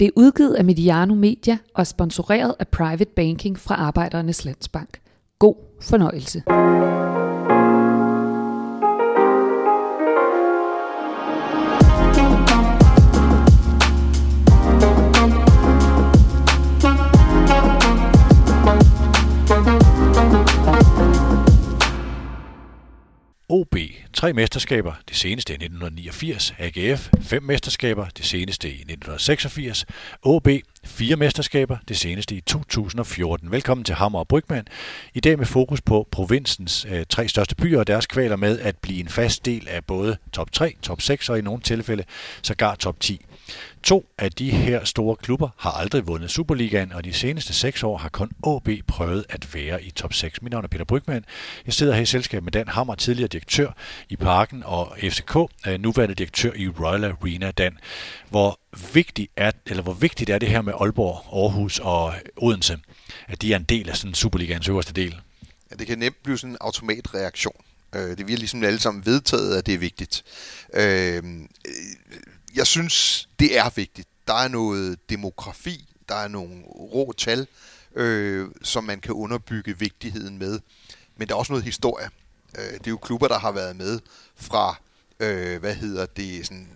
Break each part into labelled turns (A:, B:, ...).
A: Det er udgivet af Mediano Media og sponsoreret af Private Banking fra Arbejdernes Landsbank. God fornøjelse.
B: OB, tre mesterskaber, det seneste i 1989, AGF, fem mesterskaber, det seneste i 1986, OB, fire mesterskaber, det seneste i 2014. Velkommen til Hammer og Brygman. I dag med fokus på provinsens øh, tre største byer og deres kvaler med at blive en fast del af både top 3, top 6 og i nogle tilfælde sågar top 10. To af de her store klubber har aldrig vundet Superligaen, og de seneste seks år har kun AB prøvet at være i top 6. Mit navn er Peter Brygman. Jeg sidder her i selskab med Dan Hammer, tidligere direktør i Parken, og FCK, øh, nuværende direktør i Royal Arena. Dan, hvor vigtig er, eller hvor vigtigt er det her med Aalborg, Aarhus og Odense, at de er en del af sådan Superligaens øverste del?
C: Ja, det kan nemt blive sådan en automatreaktion. Øh, det vi ligesom alle sammen vedtaget, at det er vigtigt. Øh, jeg synes, det er vigtigt. Der er noget demografi, der er nogle rå tal, øh, som man kan underbygge vigtigheden med. Men der er også noget historie. Øh, det er jo klubber, der har været med fra, øh, hvad hedder det, sådan,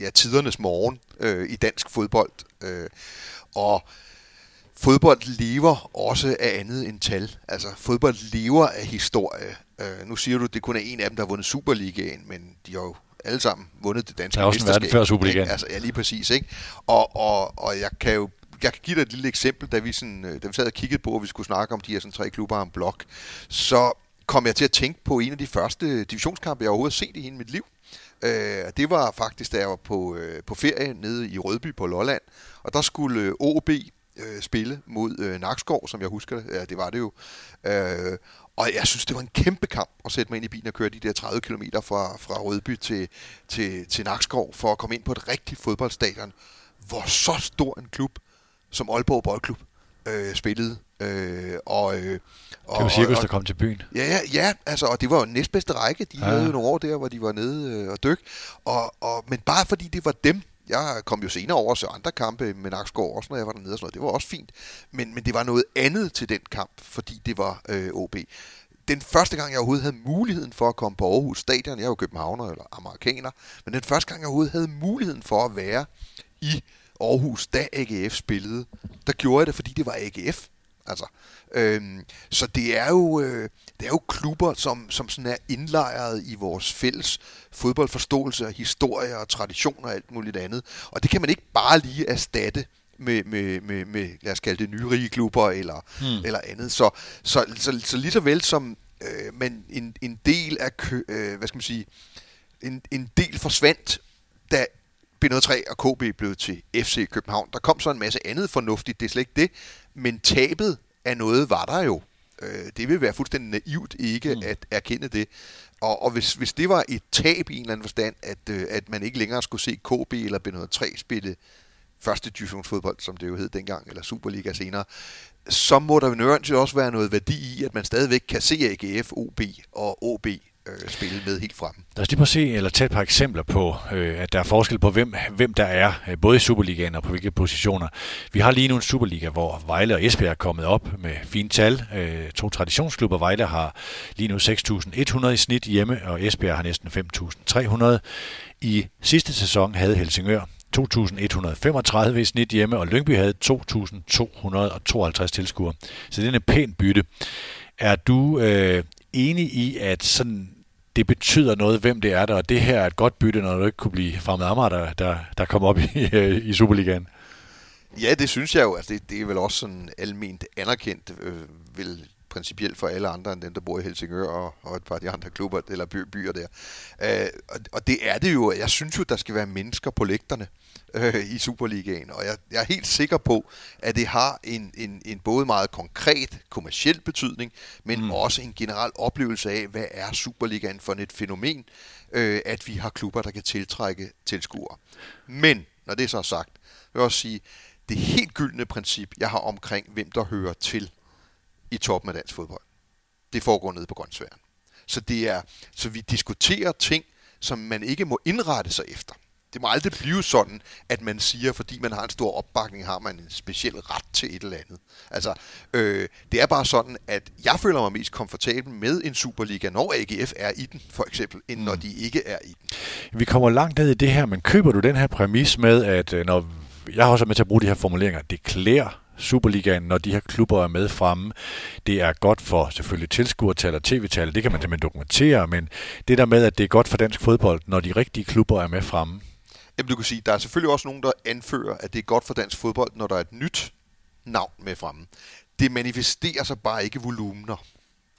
C: ja, tidernes morgen øh, i dansk fodbold. Øh, og fodbold lever også af andet end tal. Altså, fodbold lever af historie. Øh, nu siger du, at det kun er en af dem, der har vundet Superligaen, men de har jo alle sammen vundet det danske
B: Der er også været før Superligaen.
C: Altså, ja, lige præcis. Ikke? Og, og, og jeg kan jo jeg kan give dig et lille eksempel, da vi, sådan, øh, da vi sad og kiggede på, at vi skulle snakke om de her sådan, tre klubber en blok, så kom jeg til at tænke på en af de første divisionskampe, jeg overhovedet har set i hele mit liv. Øh, det var faktisk, da jeg var på, øh, på ferie nede i Rødby på Lolland, og der skulle øh, OB øh, spille mod øh, Nakskov, som jeg husker det. Ja, det var det jo. Øh, og jeg synes, det var en kæmpe kamp at sætte mig ind i bilen og køre de der 30 km fra, fra Rødby til, til, til Nakskov for at komme ind på et rigtigt fodboldstadion, hvor så stor en klub som Aalborg Boldklub øh, spillede. Øh, og, øh,
B: og, det var cirkus, der kom til byen.
C: Ja, ja, ja altså, og det var jo næstbedste række. De ja. havde jo nogle år der, hvor de var nede øh, og dyk. Og, og, men bare fordi det var dem, jeg kom jo senere over så andre kampe med Nakskov, også når jeg var dernede og sådan noget. Det var også fint. Men, men det var noget andet til den kamp, fordi det var øh, OB. Den første gang, jeg overhovedet havde muligheden for at komme på Aarhus Stadion, jeg er jo københavner eller amerikaner, men den første gang, jeg overhovedet havde muligheden for at være i Aarhus, da AGF spillede, der gjorde jeg det, fordi det var AGF. Altså, øhm, så det er jo øh, det er jo klubber, som, som sådan er indlejret i vores fælles fodboldforståelse og historie og traditioner og alt muligt andet. Og det kan man ikke bare lige erstatte med, med, med, med lad os kalde det nyrige klubber eller, hmm. eller andet. Så, så, så, så lige så vel som øh, men en, en del af kø, øh, hvad skal man sige, en, en del forsvandt, da B03 og KB blev til FC København. Der kom så en masse andet fornuftigt, det er slet ikke det, men tabet af noget var der jo. Øh, det vil være fuldstændig naivt ikke mm. at erkende det. Og, og hvis, hvis det var et tab i en eller anden forstand, at, øh, at man ikke længere skulle se KB eller B03 spille første divisionsfodbold, som det jo hed dengang, eller Superliga senere, så må der jo også være noget værdi i, at man stadigvæk kan se AGF, OB og OB øh, spille med helt frem.
B: Lad os lige prøve at se, eller tage et par eksempler på, øh, at der er forskel på, hvem, hvem der er, øh, både i Superligaen og på hvilke positioner. Vi har lige nu en Superliga, hvor Vejle og Esbjerg er kommet op med fine tal. Øh, to traditionsklubber. Vejle har lige nu 6.100 i snit hjemme, og Esbjerg har næsten 5.300. I sidste sæson havde Helsingør 2.135 i snit hjemme, og Lyngby havde 2.252 tilskuere. Så det er en pæn bytte. Er du øh, enig i, at sådan det betyder noget, hvem det er der, og det her er et godt bytte, når du ikke kunne blive fremmed Amager, der, der, der kom op i, i Superligaen.
C: Ja, det synes jeg jo. Altså, det, det er vel også sådan alment anerkendt, øh, vil principielt for alle andre end dem, der bor i Helsingør og, og et par af de andre klubber eller by, byer der. Øh, og, og det er det jo. Jeg synes jo, der skal være mennesker på lægterne øh, i Superligaen, og jeg, jeg er helt sikker på, at det har en, en, en både meget konkret kommersiel betydning, men mm. også en generel oplevelse af, hvad er Superligaen for et fænomen, øh, at vi har klubber, der kan tiltrække tilskuere. Men, når det er så sagt, vil jeg også sige, det helt gyldne princip, jeg har omkring, hvem der hører til i toppen af dansk fodbold. Det foregår nede på Grøntsværen. Så, det er, så vi diskuterer ting, som man ikke må indrette sig efter. Det må aldrig blive sådan, at man siger, fordi man har en stor opbakning, har man en speciel ret til et eller andet. Altså, øh, det er bare sådan, at jeg føler mig mest komfortabel med en Superliga, når AGF er i den, for eksempel, end mm. når de ikke er i den.
B: Vi kommer langt ned i det her, men køber du den her præmis med, at øh, når jeg har også med til at bruge de her formuleringer, det klæder Superligaen, når de her klubber er med fremme. Det er godt for selvfølgelig tilskuertal og tv-tal, det kan man simpelthen dokumentere, men det der med, at det er godt for dansk fodbold, når de rigtige klubber er med fremme.
C: Jamen, du kan sige, der er selvfølgelig også nogen, der anfører, at det er godt for dansk fodbold, når der er et nyt navn med fremme. Det manifesterer sig bare ikke volumener.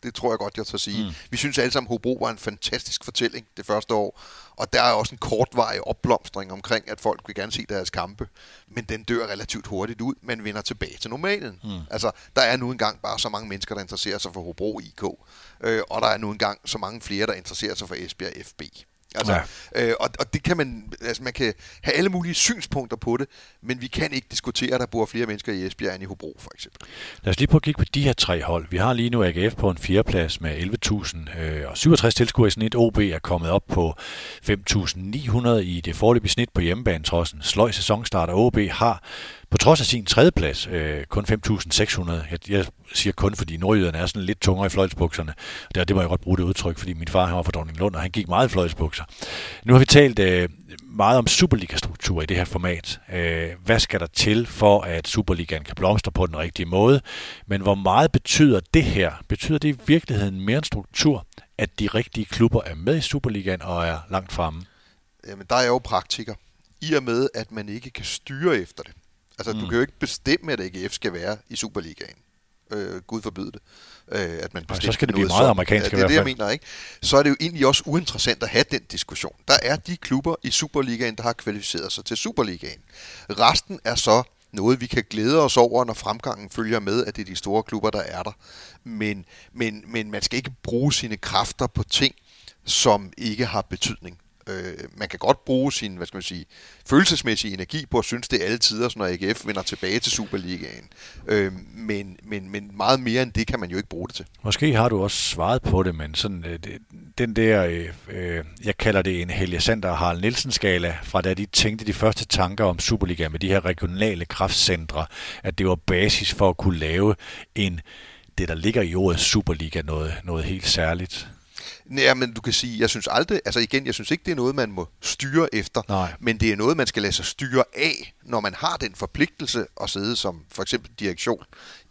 C: Det tror jeg godt, jeg tør sige. Mm. Vi synes alle sammen, at Hobro var en fantastisk fortælling det første år. Og der er også en kortvarig opblomstring omkring, at folk vil gerne se deres kampe. Men den dør relativt hurtigt ud, men vender tilbage til normalen. Mm. Altså, der er nu engang bare så mange mennesker, der interesserer sig for Hobro IK. Øh, og der er nu engang så mange flere, der interesserer sig for Esbjerg FB. Altså, ja. øh, og, og det kan man, altså man kan have alle mulige synspunkter på det, men vi kan ikke diskutere, at der bor flere mennesker i Esbjerg end i Hobro, for eksempel.
B: Lad os lige prøve at kigge på de her tre hold. Vi har lige nu AGF på en fjerdeplads med 11.000 øh, og 67 tilskuere i snit. OB er kommet op på 5.900 i det forløbige snit på hjemmebane, trods en sløj sæsonstart, og OB har på trods af sin tredjeplads, øh, kun 5.600. Jeg, jeg siger kun, fordi nordjyderne er sådan lidt tungere i fløjtsbukserne. Det, det må jeg godt bruge det udtryk, fordi min far han var fra Dronning Lund, og han gik meget i fløjtsbukser. Nu har vi talt øh, meget om Superliga-struktur i det her format. Øh, hvad skal der til for, at Superligaen kan blomstre på den rigtige måde? Men hvor meget betyder det her? Betyder det i virkeligheden mere en struktur, at de rigtige klubber er med i Superligaen og er langt fremme?
C: Jamen, der er jo praktiker. I og med, at man ikke kan styre efter det. Altså, mm. du kan jo ikke bestemme, at AGF skal være i Superligaen. Øh, Gud forbyde det. Øh, at man
B: så skal det blive meget amerikansk
C: ja, det er det, jeg mener, ikke? Så er det jo egentlig også uinteressant at have den diskussion. Der er de klubber i Superligaen, der har kvalificeret sig til Superligaen. Resten er så noget, vi kan glæde os over, når fremgangen følger med, at det er de store klubber, der er der. Men, men, men man skal ikke bruge sine kræfter på ting, som ikke har betydning. Øh, man kan godt bruge sin, hvad skal man sige, følelsesmæssige energi på at synes, det er alle tider, når AGF vender tilbage til Superligaen. Øh, men, men, men meget mere end det kan man jo ikke bruge det til.
B: Måske har du også svaret på det, men sådan, øh, den der, øh, øh, jeg kalder det en Helge Sander og Harald Nielsen-skala, fra da de tænkte de første tanker om Superliga med de her regionale kraftcentre, at det var basis for at kunne lave en det, der ligger i ordet Superliga, noget, noget helt særligt.
C: Ja, men du kan sige, jeg synes aldrig, altså igen, jeg synes ikke, det er noget, man må styre efter,
B: Nej.
C: men det er noget, man skal lade sig styre af, når man har den forpligtelse at sidde som for eksempel direktion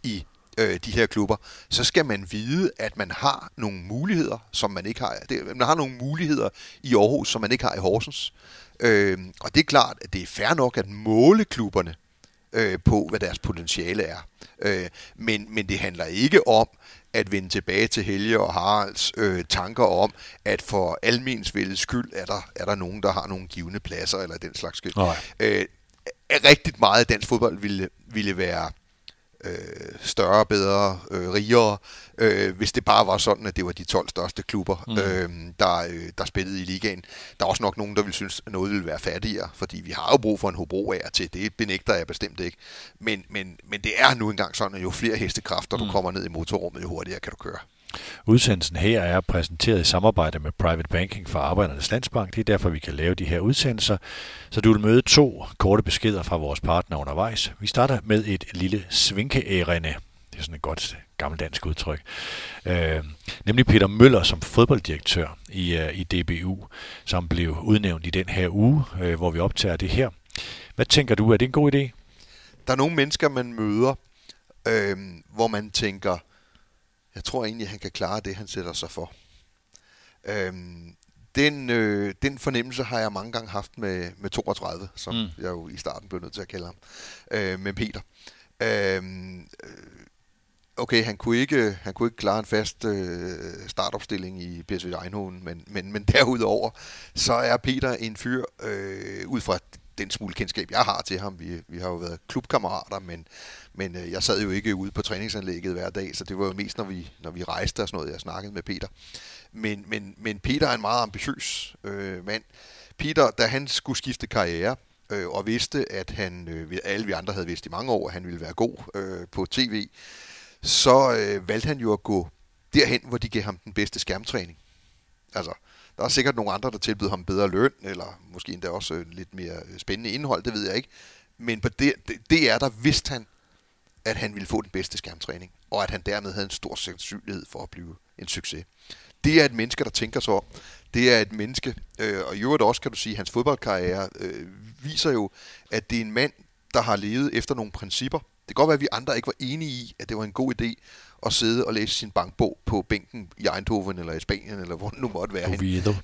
C: i øh, de her klubber, så skal man vide, at man har nogle muligheder, som man ikke har. Det, man har nogle muligheder i Aarhus, som man ikke har i Horsens. Øh, og det er klart, at det er fair nok at måle klubberne øh, på, hvad deres potentiale er. Øh, men, men det handler ikke om, at vende tilbage til Helge og Haralds øh, tanker om, at for almensvældets skyld er der, er der nogen, der har nogle givende pladser, eller den slags skyld. Øh, rigtig meget af dansk fodbold ville, ville være øh, større, bedre, øh, rigere, øh, hvis det bare var sådan, at det var de 12 største klubber, mm. øh, der, øh, der spillede i ligaen. Der er også nok nogen, der vil synes, at noget ville være fattigere, fordi vi har jo brug for en Hobro af til. Det benægter jeg bestemt ikke. Men, men, men det er nu engang sådan, at jo flere hestekræfter mm. du kommer ned i motorrummet, jo hurtigere kan du køre.
B: Udsendelsen her er præsenteret i samarbejde med Private Banking for Arbejdernes Landsbank. Det er derfor, vi kan lave de her udsendelser. Så du vil møde to korte beskeder fra vores partner undervejs. Vi starter med et lille svinkeærende. Det er sådan et godt gammeldansk udtryk. Øh, nemlig Peter Møller som fodbolddirektør i, øh, i DBU, som blev udnævnt i den her uge, øh, hvor vi optager det her. Hvad tænker du, er det en god idé?
C: Der er nogle mennesker, man møder, øh, hvor man tænker, jeg tror egentlig, at han kan klare det, han sætter sig for. Øhm, den, øh, den fornemmelse har jeg mange gange haft med, med 32, som mm. jeg jo i starten blev nødt til at kalde ham, øh, med Peter. Øhm, øh, okay, han kunne ikke, han kunne ikke klare en fast øh, startopstilling i PSV Eindhoven, men, men, men derudover, så er Peter en fyr, øh, ud fra den smule kendskab, jeg har til ham. Vi, vi har jo været klubkammerater, men, men øh, jeg sad jo ikke ude på træningsanlægget hver dag, så det var jo mest, når vi, når vi rejste og sådan noget, jeg snakkede med Peter. Men, men, men Peter er en meget ambitiøs øh, mand. Peter, da han skulle skifte karriere, øh, og vidste, at han, øh, alle vi andre havde vidst i mange år, at han ville være god øh, på tv, så øh, valgte han jo at gå derhen, hvor de gav ham den bedste skærmtræning. Altså, Der er sikkert nogle andre, der tilbyder ham bedre løn, eller måske endda også øh, lidt mere øh, spændende indhold, det ved jeg ikke. Men på det, det, det er der vidste han, at han ville få den bedste skærmtræning, og at han dermed havde en stor sandsynlighed for at blive en succes. Det er et menneske, der tænker så om. Det er et menneske, øh, og i øvrigt også kan du sige, hans fodboldkarriere øh, viser jo, at det er en mand, der har levet efter nogle principper. Det kan godt være, at vi andre ikke var enige i, at det var en god idé at sidde og læse sin bankbog på bænken i Eindhoven eller i Spanien, eller hvor det nu måtte være.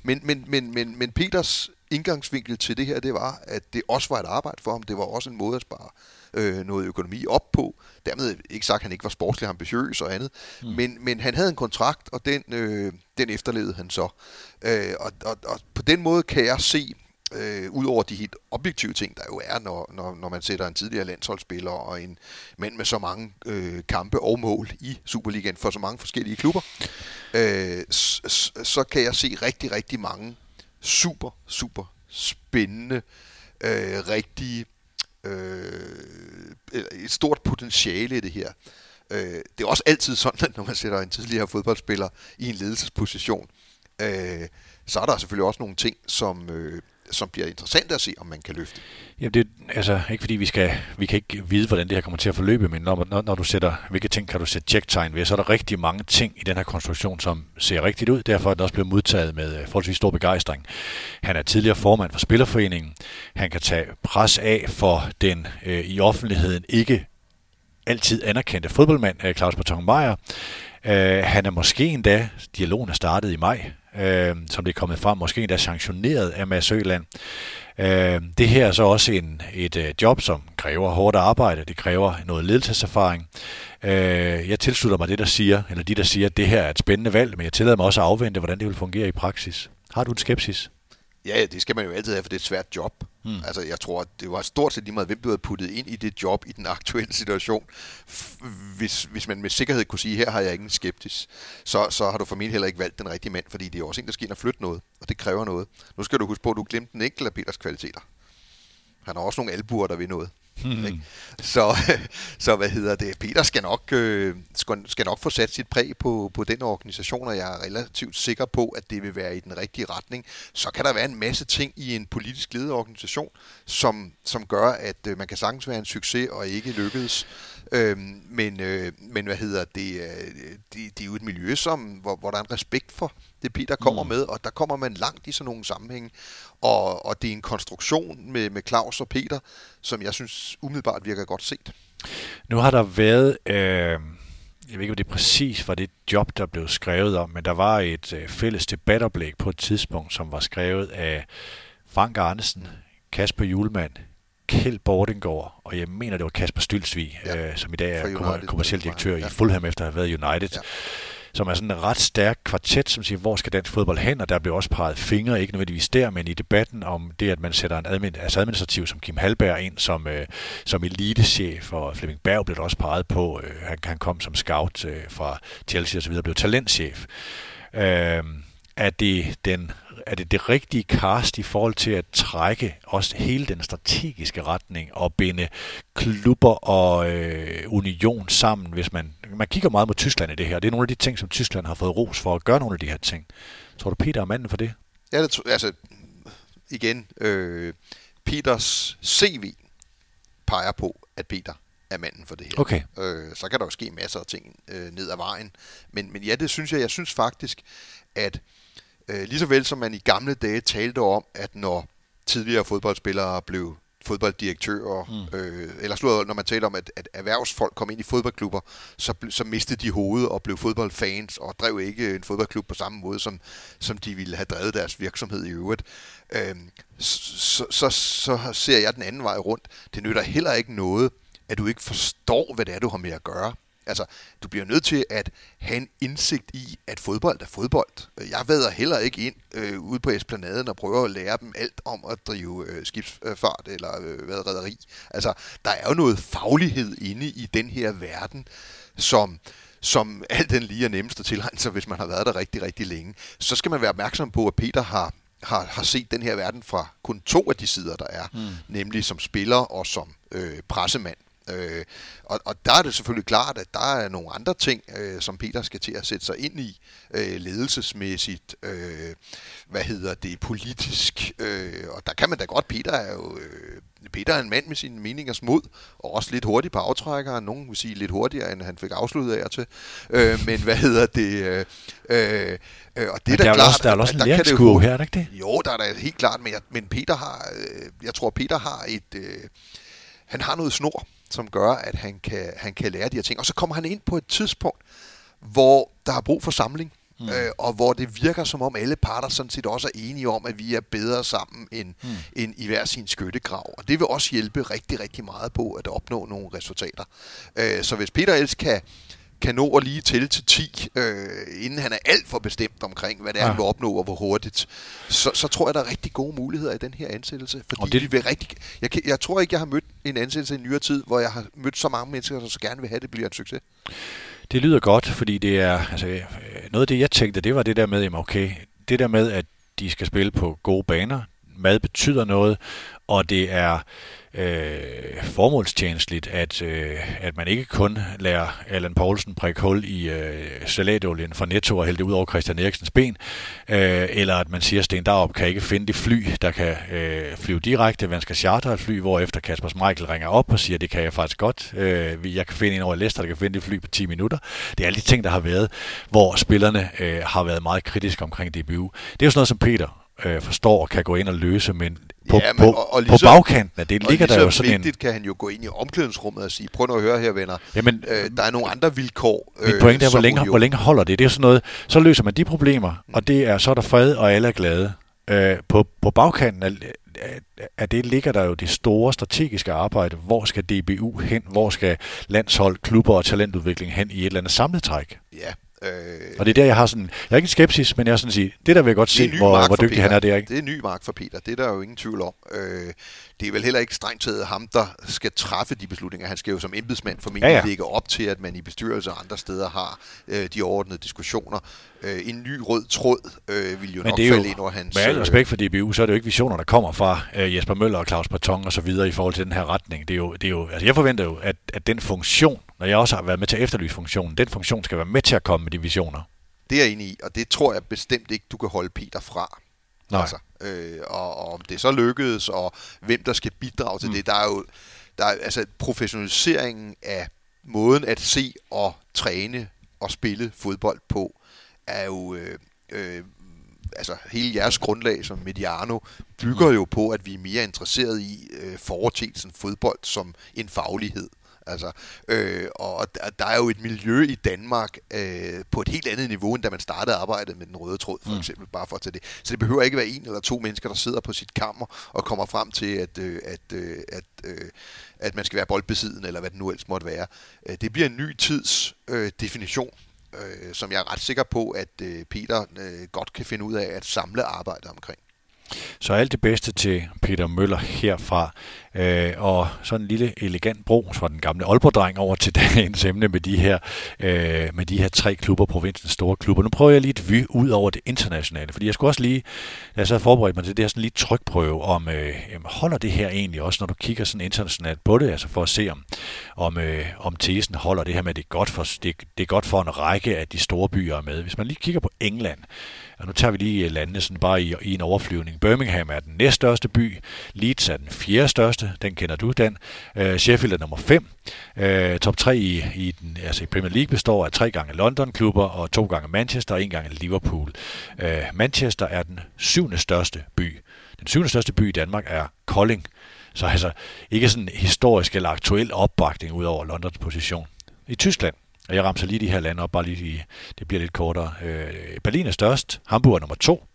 C: Men, men, men, men, men Peters indgangsvinkel til det her, det var, at det også var et arbejde for ham. Det var også en måde at spare øh, noget økonomi op på. Dermed ikke sagt, at han ikke var sportslig ambitiøs og andet. Mm. Men, men han havde en kontrakt, og den, øh, den efterlevede han så. Øh, og, og, og på den måde kan jeg se, øh, ud over de helt objektive ting, der jo er, når, når, når man sætter en tidligere landsholdsspiller og en mand med så mange øh, kampe og mål i Superligaen for så mange forskellige klubber, øh, så, så kan jeg se rigtig, rigtig mange super, super spændende, øh, rigtige, øh, et stort potentiale i det her. Øh, det er også altid sådan, at når man sætter en tidligere fodboldspiller i en ledelsesposition, øh, så er der selvfølgelig også nogle ting, som, øh, som bliver interessant at se, om man kan løfte.
B: Jamen det er altså ikke fordi vi skal, vi kan ikke vide, hvordan det her kommer til at forløbe, men når, når, når du sætter, hvilke ting kan du sætte checktegn ved, så er der rigtig mange ting i den her konstruktion, som ser rigtigt ud. Derfor er den også blevet modtaget med øh, forholdsvis stor begejstring. Han er tidligere formand for Spillerforeningen. Han kan tage pres af for den øh, i offentligheden ikke altid anerkendte fodboldmand, øh, Claus Barton Meyer. Øh, han er måske endda, dialogen er startet i maj, øh, som det er kommet frem, måske endda sanktioneret af Mads Øland. Øh, det her er så også en, et øh, job, som kræver hårdt arbejde, det kræver noget ledelseserfaring. Øh, jeg tilslutter mig det, der siger, eller de, der siger, at det her er et spændende valg, men jeg tillader mig også at afvente, hvordan det vil fungere i praksis. Har du en skepsis?
C: Ja, det skal man jo altid have, for det er et svært job. Hmm. Altså, jeg tror, det var stort set lige meget, hvem du havde puttet ind i det job i den aktuelle situation. Hvis, hvis man med sikkerhed kunne sige, her har jeg ingen skeptisk, så, så har du formentlig heller ikke valgt den rigtige mand, fordi det er også en, der skal ind og flytte noget, og det kræver noget. Nu skal du huske på, at du glemte den enkelte af Peters kvaliteter. Han har også nogle albuer, der vil noget. Ikke? Så, så hvad hedder det? Peter skal nok, øh, skal nok få sat sit præg på, på den organisation, og jeg er relativt sikker på, at det vil være i den rigtige retning. Så kan der være en masse ting i en politisk ledet organisation, som, som gør, at øh, man kan sagtens være en succes og ikke lykkedes. Øh, men, øh, men hvad hedder det? Øh, det, det er jo et miljø, som, hvor, hvor der er en respekt for det Peter kommer mm. med, og der kommer man langt i sådan nogle sammenhænge. Og, og det er en konstruktion med, med Claus og Peter, som jeg synes umiddelbart virker godt set.
B: Nu har der været... Øh jeg ved ikke, om det præcis var det job, der blev skrevet om, men der var et øh, fælles debatoplæg på et tidspunkt, som var skrevet af Frank Arnesen, Kasper Julemand, Kjeld Bordingård, og jeg mener, det var Kasper Stylsvig, ja, øh, som i dag er kommersiel direktør ja. i Fulham efter at have været United. Ja som er sådan en ret stærk kvartet, som siger, hvor skal dansk fodbold hen? Og der bliver også peget fingre, ikke nødvendigvis der, men i debatten om det, at man sætter en admin, altså administrativ som Kim Halberg ind som, øh, som elitechef, og Flemming Berg blev der også peget på. Øh, han, han kom som scout øh, fra Chelsea osv., blev talentchef. Øh, er det den er det det rigtige cast i forhold til at trække også hele den strategiske retning og binde klubber og øh, union sammen, hvis man, man kigger meget mod Tyskland i det her. Det er nogle af de ting, som Tyskland har fået ros for at gøre nogle af de her ting. Tror du, Peter er manden for det?
C: Ja, det, altså igen, øh, Peters CV peger på, at Peter er manden for det her.
B: Okay.
C: Øh, så kan der jo ske masser af ting øh, ned ad vejen. Men, men ja, det synes jeg. Jeg synes faktisk, at Øh, lige så vel som man i gamle dage talte om, at når tidligere fodboldspillere blev fodbolddirektører, mm. øh, eller når man talte om, at, at erhvervsfolk kom ind i fodboldklubber, så, så mistede de hovedet og blev fodboldfans og drev ikke en fodboldklub på samme måde, som, som de ville have drevet deres virksomhed i øvrigt. Øh, så, så, så ser jeg den anden vej rundt. Det nytter heller ikke noget, at du ikke forstår, hvad det er, du har med at gøre. Altså, du bliver nødt til at have en indsigt i, at fodbold er fodbold. Jeg vader heller ikke ind øh, ude på esplanaden og prøver at lære dem alt om at drive øh, skibsfart eller øh, hvad rederi. Altså, der er jo noget faglighed inde i den her verden, som som alt den lige er nemmest at tilegne sig, hvis man har været der rigtig, rigtig længe. Så skal man være opmærksom på, at Peter har, har, har set den her verden fra kun to af de sider, der er, mm. nemlig som spiller og som øh, pressemand. Øh, og, og der er det selvfølgelig klart, at der er nogle andre ting, øh, som Peter skal til at sætte sig ind i, øh, ledelsesmæssigt, øh, hvad hedder det, politisk, øh, og der kan man da godt, Peter er jo, øh, Peter er en mand med sine meningers mod, og også lidt hurtig på aftrækkeren, nogen vil sige lidt hurtigere, end han fik afsluttet af til, øh, men hvad hedder det, øh, øh,
B: Øh, og det er der, er klart, også, der er også en læringskurve her, er det ikke det?
C: Jo, der er da helt klart, men, jeg, men Peter har, øh, jeg tror Peter har et, øh, han har noget snor, som gør, at han kan, han kan lære de her ting. Og så kommer han ind på et tidspunkt, hvor der er brug for samling. Mm. Øh, og hvor det virker som om alle parter sådan set også er enige om, at vi er bedre sammen end, mm. end i hver sin skyttegrav. Og det vil også hjælpe rigtig, rigtig meget på at opnå nogle resultater. Øh, så hvis Peter Els kan, kan nå at lige tælle til 10, øh, inden han er alt for bestemt omkring, hvad det er, ja. han vil opnå og hvor hurtigt, så, så tror jeg, der er rigtig gode muligheder i den her ansættelse. Fordi det... vi vil rigtig, jeg, jeg tror ikke, jeg har mødt en ansættelse i nyere tid, hvor jeg har mødt så mange mennesker, der så gerne vil have, at det bliver en succes.
B: Det lyder godt, fordi det er, altså, øh, noget af det, jeg tænkte, det var det der med, okay, det der med, at de skal spille på gode baner, mad betyder noget, og det er øh, formålstjenestligt, at, øh, at man ikke kun lærer Allan Poulsen prikke hul i øh, salatolien fra Netto og hælde det ud over Christian Eriksens ben, øh, eller at man siger, at Sten Darup kan ikke finde det fly, der kan øh, flyve direkte, man skal charter et fly, hvor efter Kasper Michael ringer op og siger, det kan jeg faktisk godt, øh, jeg kan finde en over Leicester, der kan finde det fly på 10 minutter. Det er alle de ting, der har været, hvor spillerne øh, har været meget kritiske omkring DBU. Det er jo sådan noget, som Peter øh, forstår og kan gå ind og løse, men på, ja, men, og, og på bagkanten af det ligger der jo sådan
C: vigtigt en... kan han jo gå ind i omklædningsrummet og sige, prøv nu at høre her venner, Jamen, øh, der er nogle andre vilkår.
B: Øh, mit point er, hvor længe, hvor længe holder det? Det er sådan noget, så løser man de problemer, og det er, så er der fred, og alle er glade. Øh, på, på bagkanten af, af det ligger der jo det store strategiske arbejde. Hvor skal DBU hen? Hvor skal landshold, klubber og talentudvikling hen i et eller andet samlet træk?
C: Ja,
B: Øh, og det er der, jeg har sådan, jeg er ikke skepsis, men jeg er sådan sige, det der vil jeg godt se, hvor, hvor dygtig han er der, ikke?
C: Det er ny mark for Peter, det er der jo ingen tvivl om. Øh, det er vel heller ikke strengt taget ham, der skal træffe de beslutninger. Han skal jo som embedsmand formentlig ja, ja. lægge op til, at man i bestyrelser og andre steder har øh, de overordnede diskussioner. Øh, en ny rød tråd øh, vil jo Men nok det er falde jo, ind over hans...
B: Med al øh, respekt for DBU, så er det jo ikke visioner, der kommer fra øh, Jesper Møller og Claus Barton og så videre i forhold til den her retning. Det er jo, det er jo, altså jeg forventer jo, at, at den funktion, når jeg også har været med til at efterlyse funktionen, den funktion skal være med til at komme med de visioner.
C: Det er jeg enig i, og det tror jeg bestemt ikke, du kan holde Peter fra. Nej. Altså, øh, og, og om det så lykkedes, og hvem der skal bidrage til mm. det, der er jo der er, altså professionaliseringen af måden at se og træne og spille fodbold på, er jo øh, øh, altså hele jeres grundlag som Mediano bygger mm. jo på, at vi er mere interesseret i øh, foreteelsen fodbold som en faglighed. Altså, øh, og der, der er jo et miljø i Danmark øh, på et helt andet niveau, end da man startede arbejdet med den røde tråd, for mm. eksempel, bare for at tage det. Så det behøver ikke være en eller to mennesker, der sidder på sit kammer og kommer frem til, at, øh, at, øh, at, øh, at man skal være boldbesiddende, eller hvad det nu ellers måtte være. Øh, det bliver en ny tids øh, definition, øh, som jeg er ret sikker på, at øh, Peter øh, godt kan finde ud af at samle arbejde omkring.
B: Så alt det bedste til Peter Møller herfra. Øh, og sådan en lille elegant bro fra den gamle Aalborg-dreng over til dagens emne med de her, øh, med de her tre klubber, provinsens store klubber. Nu prøver jeg lige et vy ud over det internationale, fordi jeg skulle også lige, da jeg så forberedt mig til det her sådan lige trykprøve, om øh, holder det her egentlig også, når du kigger sådan internationalt på det, altså for at se om, om, øh, om tesen holder det her med, at det er godt for, det, det er godt for en række af de store byer med. Hvis man lige kigger på England, og nu tager vi lige landene sådan bare i, i en overflyvning. Birmingham er den næststørste by, Leeds er den fjerde største, den kender du, Dan. Øh, Sheffield er nummer 5. Øh, top 3 i, i, den, altså i Premier League består af tre gange London-klubber og to gange Manchester og en gang Liverpool. Øh, Manchester er den syvende største by. Den syvende største by i Danmark er Kolding. Så altså ikke sådan historisk eller aktuel opbakning ud over Londons position. I Tyskland, og jeg ramser lige de her lande op, bare lige, det bliver lidt kortere. Øh, Berlin er størst, Hamburg er nummer to,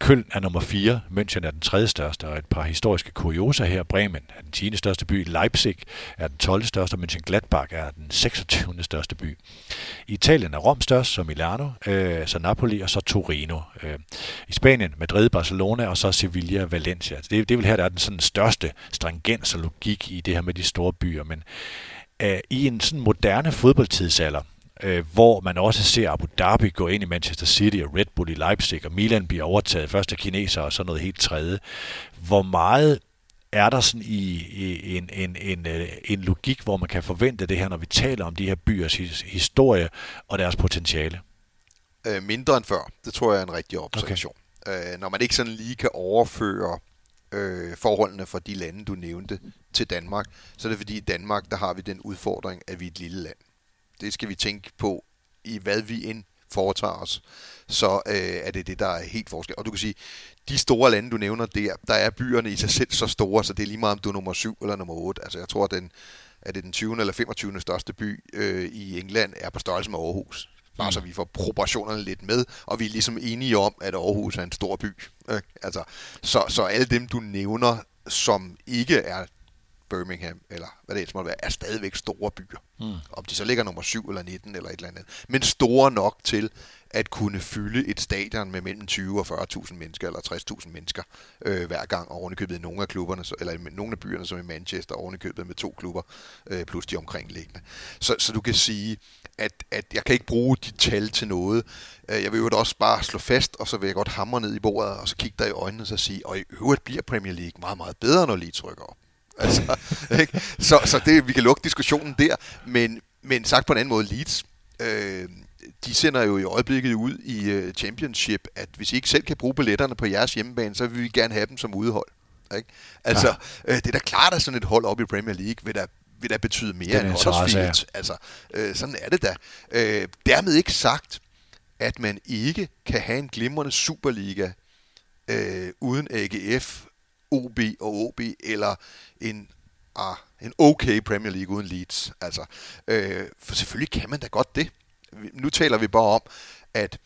B: Køln er nummer 4, München er den tredje største, og et par historiske kurioser her. Bremen er den 10. største by, Leipzig er den 12. største, og Mönchengladbach er den 26. største by. I Italien er Rom størst, så Milano, øh, så Napoli og så Torino. Øh, I Spanien Madrid, Barcelona og så Sevilla og Valencia. Det, det er vel her, der er den sådan største stringens og logik i det her med de store byer, men øh, i en sådan moderne fodboldtidsalder, øh, hvor man også ser Abu Dhabi gå ind i Manchester City og Red Bull i Leipzig, og Milan bliver overtaget først af kinesere og så noget helt tredje. Hvor meget er der sådan i, i en, en, en, øh, en logik, hvor man kan forvente det her, når vi taler om de her byers historie og deres potentiale?
C: Øh, mindre end før. Det tror jeg er en rigtig observation. Okay. Øh, når man ikke sådan lige kan overføre øh, forholdene for de lande, du nævnte, til Danmark, så er det fordi i Danmark, der har vi den udfordring, at vi er et lille land. Det skal vi tænke på i hvad vi end foretager os, så øh, er det det, der er helt forskel. Og du kan sige, de store lande, du nævner der, der er byerne i sig selv så store, så det er lige meget, om du er nummer 7 eller nummer 8. Altså jeg tror, at den, er det den 20. eller 25. største by øh, i England er på størrelse med Aarhus. Bare mm. så vi får proportionerne lidt med, og vi er ligesom enige om, at Aarhus er en stor by. Øh, altså, så, så alle dem, du nævner, som ikke er Birmingham, eller hvad det ellers måtte være, er stadigvæk store byer. Mm. Om de så ligger nummer 7 eller 19 eller et eller andet. Men store nok til at kunne fylde et stadion med mellem 20 og 40.000 mennesker, eller 60.000 mennesker øh, hver gang, og ovenikøbet i nogle af klubberne, eller i nogle af byerne, som i Manchester, ovenikøbet med to klubber, øh, plus de omkringliggende. Så, så du kan sige, at, at jeg kan ikke bruge de tal til noget. Øh, jeg vil jo også bare slå fast, og så vil jeg godt hamre ned i bordet, og så kigge dig i øjnene og så sige, og i øvrigt bliver Premier League meget, meget bedre, når Leeds rykker op. Altså, ikke? Så, så det, vi kan lukke diskussionen der, men, men sagt på en anden måde, Leeds, øh, de sender jo i øjeblikket ud i uh, Championship, at hvis I ikke selv kan bruge billetterne på jeres hjemmebane, så vil vi gerne have dem som udhold. Ikke? Altså, ja. øh, det er da klart, at sådan et hold op i Premier League vil da vil da betyde mere end Huddersfield. Altså, øh, sådan er det da. Øh, dermed ikke sagt, at man ikke kan have en glimrende Superliga øh, uden AGF, OB og OB, eller en, ah, en okay Premier League uden Leeds. Altså, øh, for selvfølgelig kan man da godt det. Nu taler vi bare om, at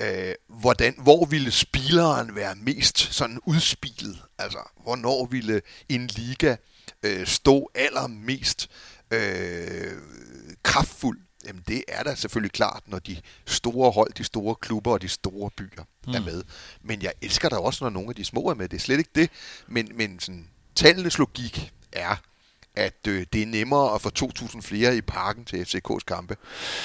C: øh, hvordan, hvor ville spilleren være mest sådan udspilet? Altså, hvornår ville en liga øh, stå allermest øh, kraftfuld? Jamen det er da selvfølgelig klart, når de store hold, de store klubber og de store byer mm. er med. Men jeg elsker da også, når nogle af de små er med. Det er slet ikke det. Men, men sådan, tallenes logik er, at øh, det er nemmere at få 2.000 flere i parken til FCK's kampe,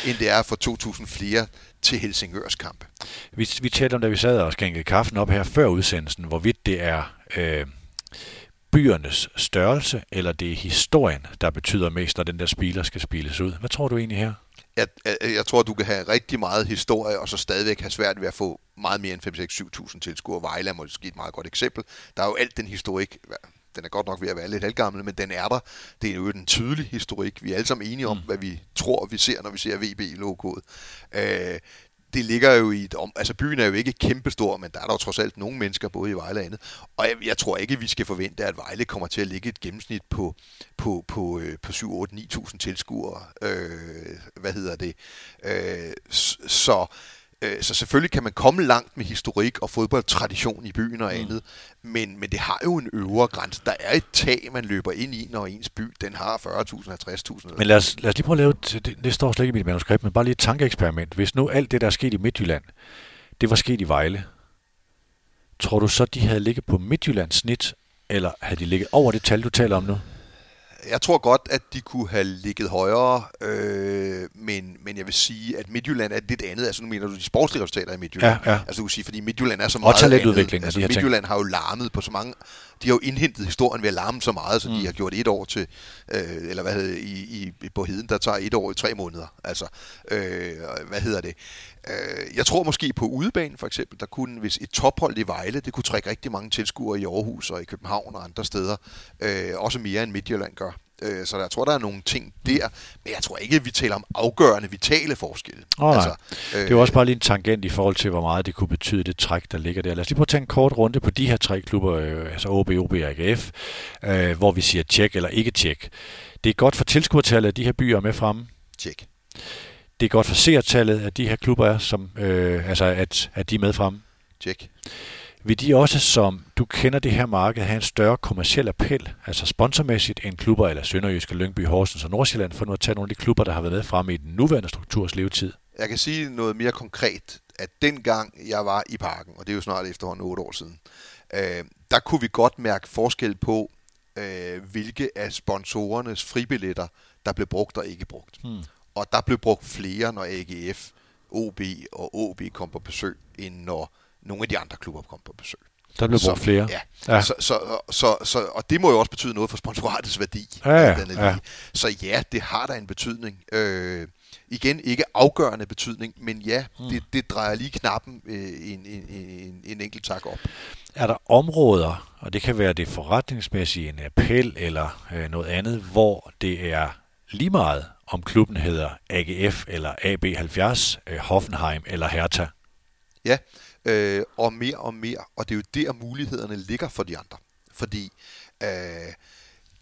C: end det er at få 2.000 flere til Helsingørs kampe.
B: Vi, vi talte om, da vi sad og skænkede kaffen op her før udsendelsen, hvorvidt det er øh, byernes størrelse, eller det er historien, der betyder mest, når den der spiller skal spilles ud. Hvad tror du egentlig her?
C: Jeg, jeg, jeg tror, du kan have rigtig meget historie, og så stadigvæk have svært ved at få meget mere end 5-6-7.000 tilskuere. Vejle er måske et meget godt eksempel. Der er jo alt den historik, den er godt nok ved at være lidt halvgammel, men den er der. Det er jo en tydelig historik. Vi er alle sammen enige om, mm. hvad vi tror, vi ser, når vi ser VB-logoet. Øh, det ligger jo i et om, altså byen er jo ikke kæmpestor, men der er der jo trods alt nogle mennesker både i Vejle og andet. Og jeg, jeg tror ikke, vi skal forvente, at Vejle kommer til at ligge et gennemsnit på, på, på, øh, på 7, 8, 9.000 tilskuere. Øh, hvad hedder det? Øh, så så selvfølgelig kan man komme langt med historik og fodboldtradition i byen og mm. andet, mm. men, men det har jo en øvre grænse. Der er et tag, man løber ind i, når ens by den har 40.000, 50.000.
B: Men lad os, lad os lige prøve at lave, det, det står slet ikke i mit manuskript, men bare lige et tankeeksperiment. Hvis nu alt det, der er sket i Midtjylland, det var sket i Vejle, tror du så, de havde ligget på Midtjyllands snit, eller havde de ligget over det tal, du taler om nu?
C: Jeg tror godt, at de kunne have ligget højere, øh, men, men jeg vil sige, at Midtjylland er lidt andet. Altså nu mener du de sportslige resultater i Midtjylland.
B: Ja, ja.
C: Altså du kan sige, fordi Midtjylland er så meget
B: Og talentudvikling.
C: Altså Midtjylland ting. har jo larmet på så mange... De har jo indhentet historien ved at larme så meget, så mm. de har gjort et år til... Øh, eller hvad hedder i, i, på heden, der tager et år i tre måneder. Altså, øh, hvad hedder det? Øh, jeg tror måske på udebane for eksempel, der kunne, hvis et tophold i Vejle, det kunne trække rigtig mange tilskuere i Aarhus og i København og andre steder. Øh, også mere end Midtjylland gør. Øh, så jeg tror, der er nogle ting der, men jeg tror ikke, at vi taler om afgørende vitale forskelle.
B: Oh, altså, øh, det er jo også bare lige en tangent i forhold til, hvor meget det kunne betyde, det træk, der ligger der. Lad os lige prøve at tage en kort runde på de her tre klubber, øh, altså OB, OB og AGF, øh, hvor vi siger tjek eller ikke tjek. Det er godt for tilskuertallet, at de her byer er med fremme.
C: Tjek.
B: Det er godt for seertallet, at de her klubber er, som, øh, altså at, at de er med fremme.
C: Tjek.
B: Vil de også, som du kender det her marked, have en større kommersiel appel, altså sponsormæssigt, end klubber eller Sønderjyske, Lyngby, Horsens og Nordsjælland, for nu at tage nogle af de klubber, der har været med fremme i den nuværende strukturs levetid?
C: Jeg kan sige noget mere konkret, at dengang jeg var i parken, og det er jo snart efterhånden otte år siden, øh, der kunne vi godt mærke forskel på, øh, hvilke af sponsorernes fribilletter, der blev brugt og ikke brugt. Hmm. Og der blev brugt flere, når AGF, OB og OB kom på besøg, end når nogle af de andre klubber kom på besøg.
B: Der blev brugt flere.
C: Ja.
B: Ja.
C: Så, så, så, så, og det må jo også betyde noget for sponsoratets værdi.
B: Ja, ja, ja.
C: Så ja, det har da en betydning. Øh, igen, ikke afgørende betydning, men ja, mm. det, det drejer lige knappen øh, en, en, en, en enkelt tak op.
B: Er der områder, og det kan være det forretningsmæssige, en appel eller øh, noget andet, hvor det er lige meget, om klubben hedder AGF eller AB70, øh, Hoffenheim eller Hertha?
C: Ja, øh, og mere og mere, og det er jo der mulighederne ligger for de andre. Fordi øh,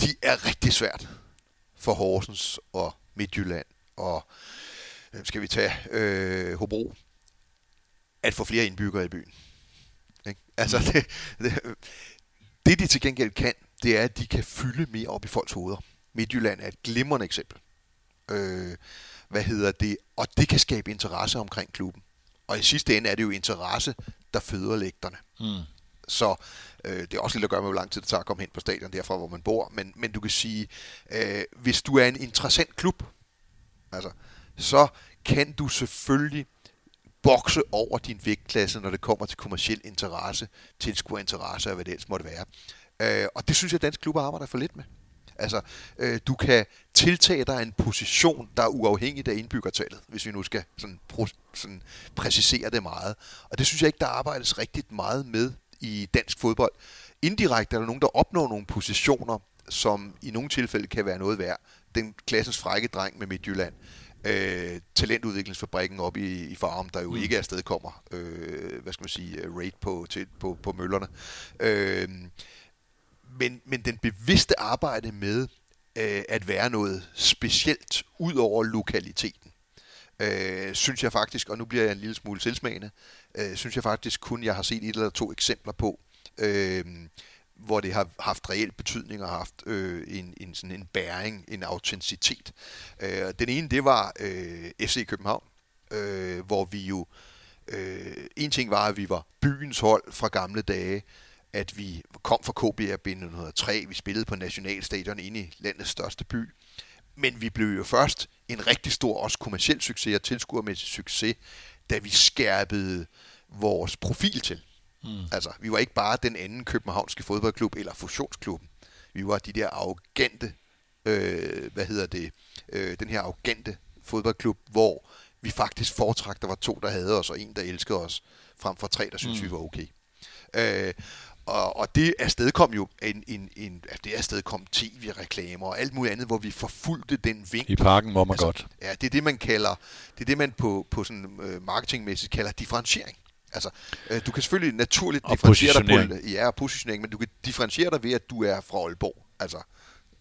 C: de er rigtig svært for Horsens og Midtjylland og hvem skal vi tage øh, Hobro at få flere indbyggere i byen. Ikke? Altså det, det, det de til gengæld kan, det er at de kan fylde mere op i folks hoveder. Midtjylland er et glimrende eksempel. Øh, hvad hedder det? Og det kan skabe interesse omkring klubben. Og i sidste ende er det jo interesse, der føder lægterne.
B: Mm.
C: Så øh, det er også lidt at gøre med, hvor lang tid det tager at komme hen på stadion derfra, hvor man bor. Men, men du kan sige, øh, hvis du er en interessant klub, altså, så kan du selvfølgelig bokse over din vægtklasse, når det kommer til kommersiel interesse, tilskuerinteresse og hvad det ellers måtte være. Øh, og det synes jeg, at danske klubber arbejder for lidt med. Altså, øh, du kan tiltage dig en position, der er uafhængigt af indbyggertallet, hvis vi nu skal sådan, pro, sådan præcisere det meget. Og det synes jeg ikke, der arbejdes rigtig meget med i dansk fodbold. Indirekte er der nogen, der opnår nogle positioner, som i nogle tilfælde kan være noget værd. Den klassens frække dreng med Midtjylland. Øh, talentudviklingsfabrikken op i, i Farum, der jo mm. ikke afsted kommer, øh, hvad skal man sige, raid på, til, på, på møllerne. Øh, men, men den bevidste arbejde med øh, at være noget specielt ud over lokaliteten, øh, synes jeg faktisk, og nu bliver jeg en lille smule selvsmagende, øh, synes jeg faktisk kun, jeg har set et eller to eksempler på, øh, hvor det har haft reel betydning og haft øh, en, en, sådan en bæring, en autenticitet. Øh, den ene, det var øh, FC København, øh, hvor vi jo, øh, en ting var, at vi var byens hold fra gamle dage, at vi kom fra KBR 1903, vi spillede på Nationalstadion inde i landets største by, men vi blev jo først en rigtig stor, også kommersiel succes og tilskuermæssig succes, da vi skærpede vores profil til. Mm. Altså, vi var ikke bare den anden københavnske fodboldklub eller fusionsklubben. Vi var de der arrogante, øh, hvad hedder det, øh, den her arrogante fodboldklub, hvor vi faktisk foretrak, der var to, der havde os, og en, der elskede os, frem for tre, der synes mm. vi var okay. Øh, og, og det afstedkom jo en, en, en, altså det afstedkom tv-reklamer og alt muligt andet, hvor vi forfulgte den vinkel.
B: I parken må man
C: altså,
B: godt.
C: Ja, det er det, man kalder, det er det, man på, på sådan øh, marketingmæssigt kalder differentiering. Altså, øh, du kan selvfølgelig naturligt
B: Og
C: differentiere dig på, ja, positionering, men du kan differentiere dig ved, at du er fra Aalborg. Altså,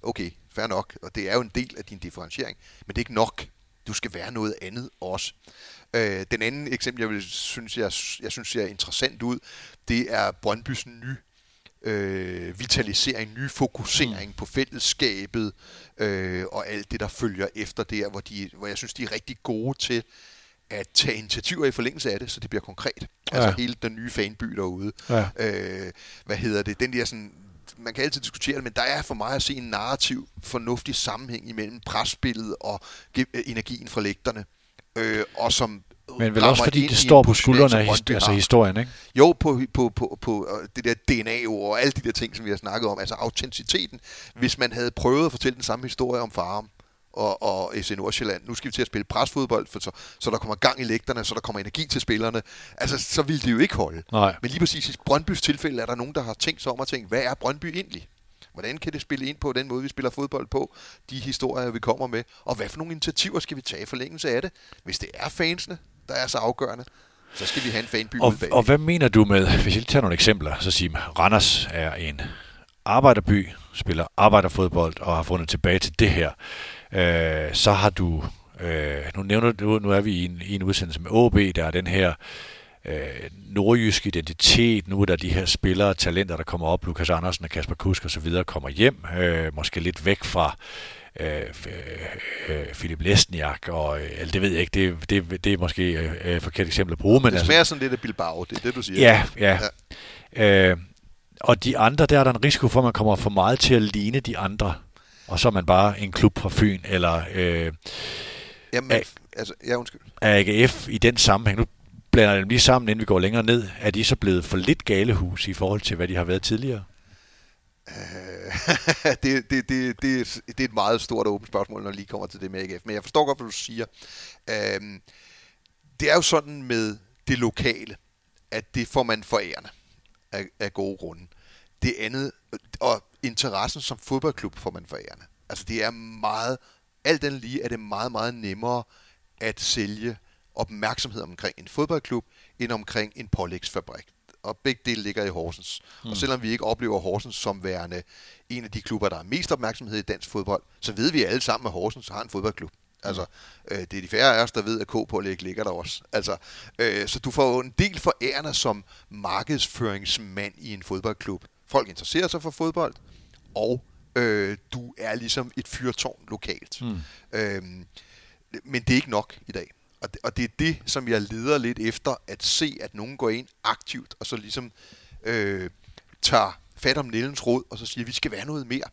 C: okay, fair nok, og det er jo en del af din differentiering, men det er ikke nok. Du skal være noget andet også. Øh, den anden eksempel, jeg vil synes, jeg, jeg synes ser interessant ud, det er Brøndbys nye øh, vitalisering, ny fokusering mm. på fællesskabet øh, og alt det, der følger efter der, hvor, de, hvor jeg synes, de er rigtig gode til at tage initiativer i forlængelse af det, så det bliver konkret. Ja. Altså hele den nye fanby derude.
B: Ja.
C: Øh, hvad hedder det? Den der sådan man kan altid diskutere det, men der er for mig at se en narrativ, fornuftig sammenhæng imellem presspillet og energien fra lægterne. Øh, og som
B: Men vel også fordi det står på skuldrene af his- altså historien, ikke?
C: Jo, på, på, på, på øh, det der DNA-ord og alle de der ting, som vi har snakket om, altså autenticiteten. Hvis man havde prøvet at fortælle den samme historie om Farum og, og FC Nordsjælland, nu skal vi til at spille presfodbold, for så, så der kommer gang i lægterne, så der kommer energi til spillerne, altså så ville det jo ikke holde.
B: Nej.
C: Men lige præcis i Brøndbys tilfælde er der nogen, der har tænkt sig om at tænke, hvad er Brøndby egentlig? Hvordan kan det spille ind på den måde, vi spiller fodbold på? De historier, vi kommer med. Og hvad for nogle initiativer skal vi tage i forlængelse af det? Hvis det er fansene, der er så afgørende, så skal vi have en fanby
B: Og,
C: bag.
B: og hvad mener du med, hvis jeg tager nogle eksempler, så siger Randers er en arbejderby, spiller arbejderfodbold og har fundet tilbage til det her. Øh, så har du, øh, nu nævner du, nu er vi i en, i en udsendelse med OB, der er den her øh, nordjysk identitet, nu er der de her spillere, talenter, der kommer op, Lukas Andersen og Kasper Kusk og så videre, kommer hjem, øh, måske lidt væk fra øh, øh, Philip Lesniak, og øh, eller det ved jeg ikke, det, det, det er måske øh, øh, forkert eksempel at bruge, men
C: det
B: altså,
C: smager sådan lidt af Bilbao, det er det, du siger.
B: Ja, ja. ja. Øh, og de andre, der er der en risiko for, at man kommer for meget til at ligne de andre. Og så er man bare en klub fra Fyn, eller øh,
C: Jamen,
B: Ja.
C: altså, ja, undskyld.
B: AGF i den sammenhæng. Nu blander dem lige sammen, inden vi går længere ned. Er de så blevet for lidt galehus i forhold til, hvad de har været tidligere?
C: Øh, det, det, det, det, det er et meget stort åbent spørgsmål, når det lige kommer til det med AGF. Men jeg forstår godt, hvad du siger. Øhm, det er jo sådan med det lokale, at det får man forærende af, af gode grunde. Det andet, og interessen som fodboldklub får man forærende. Altså det er meget, alt den lige er det meget, meget nemmere at sælge opmærksomhed omkring en fodboldklub, end omkring en pålægsfabrik og begge dele ligger i Horsens. Mm. Og selvom vi ikke oplever Horsens som værende en af de klubber, der har mest opmærksomhed i dansk fodbold, så ved vi alle sammen, at Horsens har en fodboldklub. Altså, øh, det er de færre af os, der ved, at K på ligger der også. Altså, øh, så du får en del forærende som markedsføringsmand i en fodboldklub. Folk interesserer sig for fodbold, og øh, du er ligesom et fyrtårn lokalt. Mm. Øh, men det er ikke nok i dag. Og det, og det er det, som jeg leder lidt efter, at se, at nogen går ind aktivt, og så ligesom øh, tager fat om Nellens råd, og så siger, at vi skal være noget mere.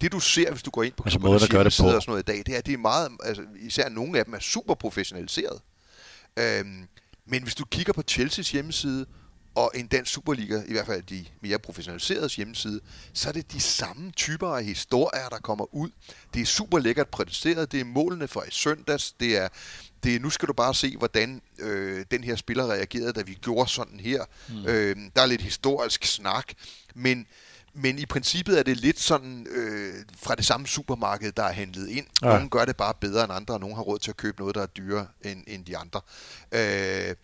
C: Det du ser, hvis du går ind på
B: altså, måden, gør det på.
C: og sådan noget i dag, det er, at det er meget, altså, især nogle af dem er super professionaliseret. Øhm, men hvis du kigger på Chelseas hjemmeside, og en dansk Superliga, i hvert fald de mere professionaliserede hjemmeside, så er det de samme typer af historier, der kommer ud. Det er super lækkert præsenteret, det er målene for i søndags, det er, det er nu skal du bare se, hvordan øh, den her spiller reagerede, da vi gjorde sådan her. Mm. Øh, der er lidt historisk snak, men men i princippet er det lidt sådan øh, fra det samme supermarked, der er handlet ind. Ja. Nogle gør det bare bedre end andre, og nogle har råd til at købe noget, der er dyrere end, end de andre. Øh,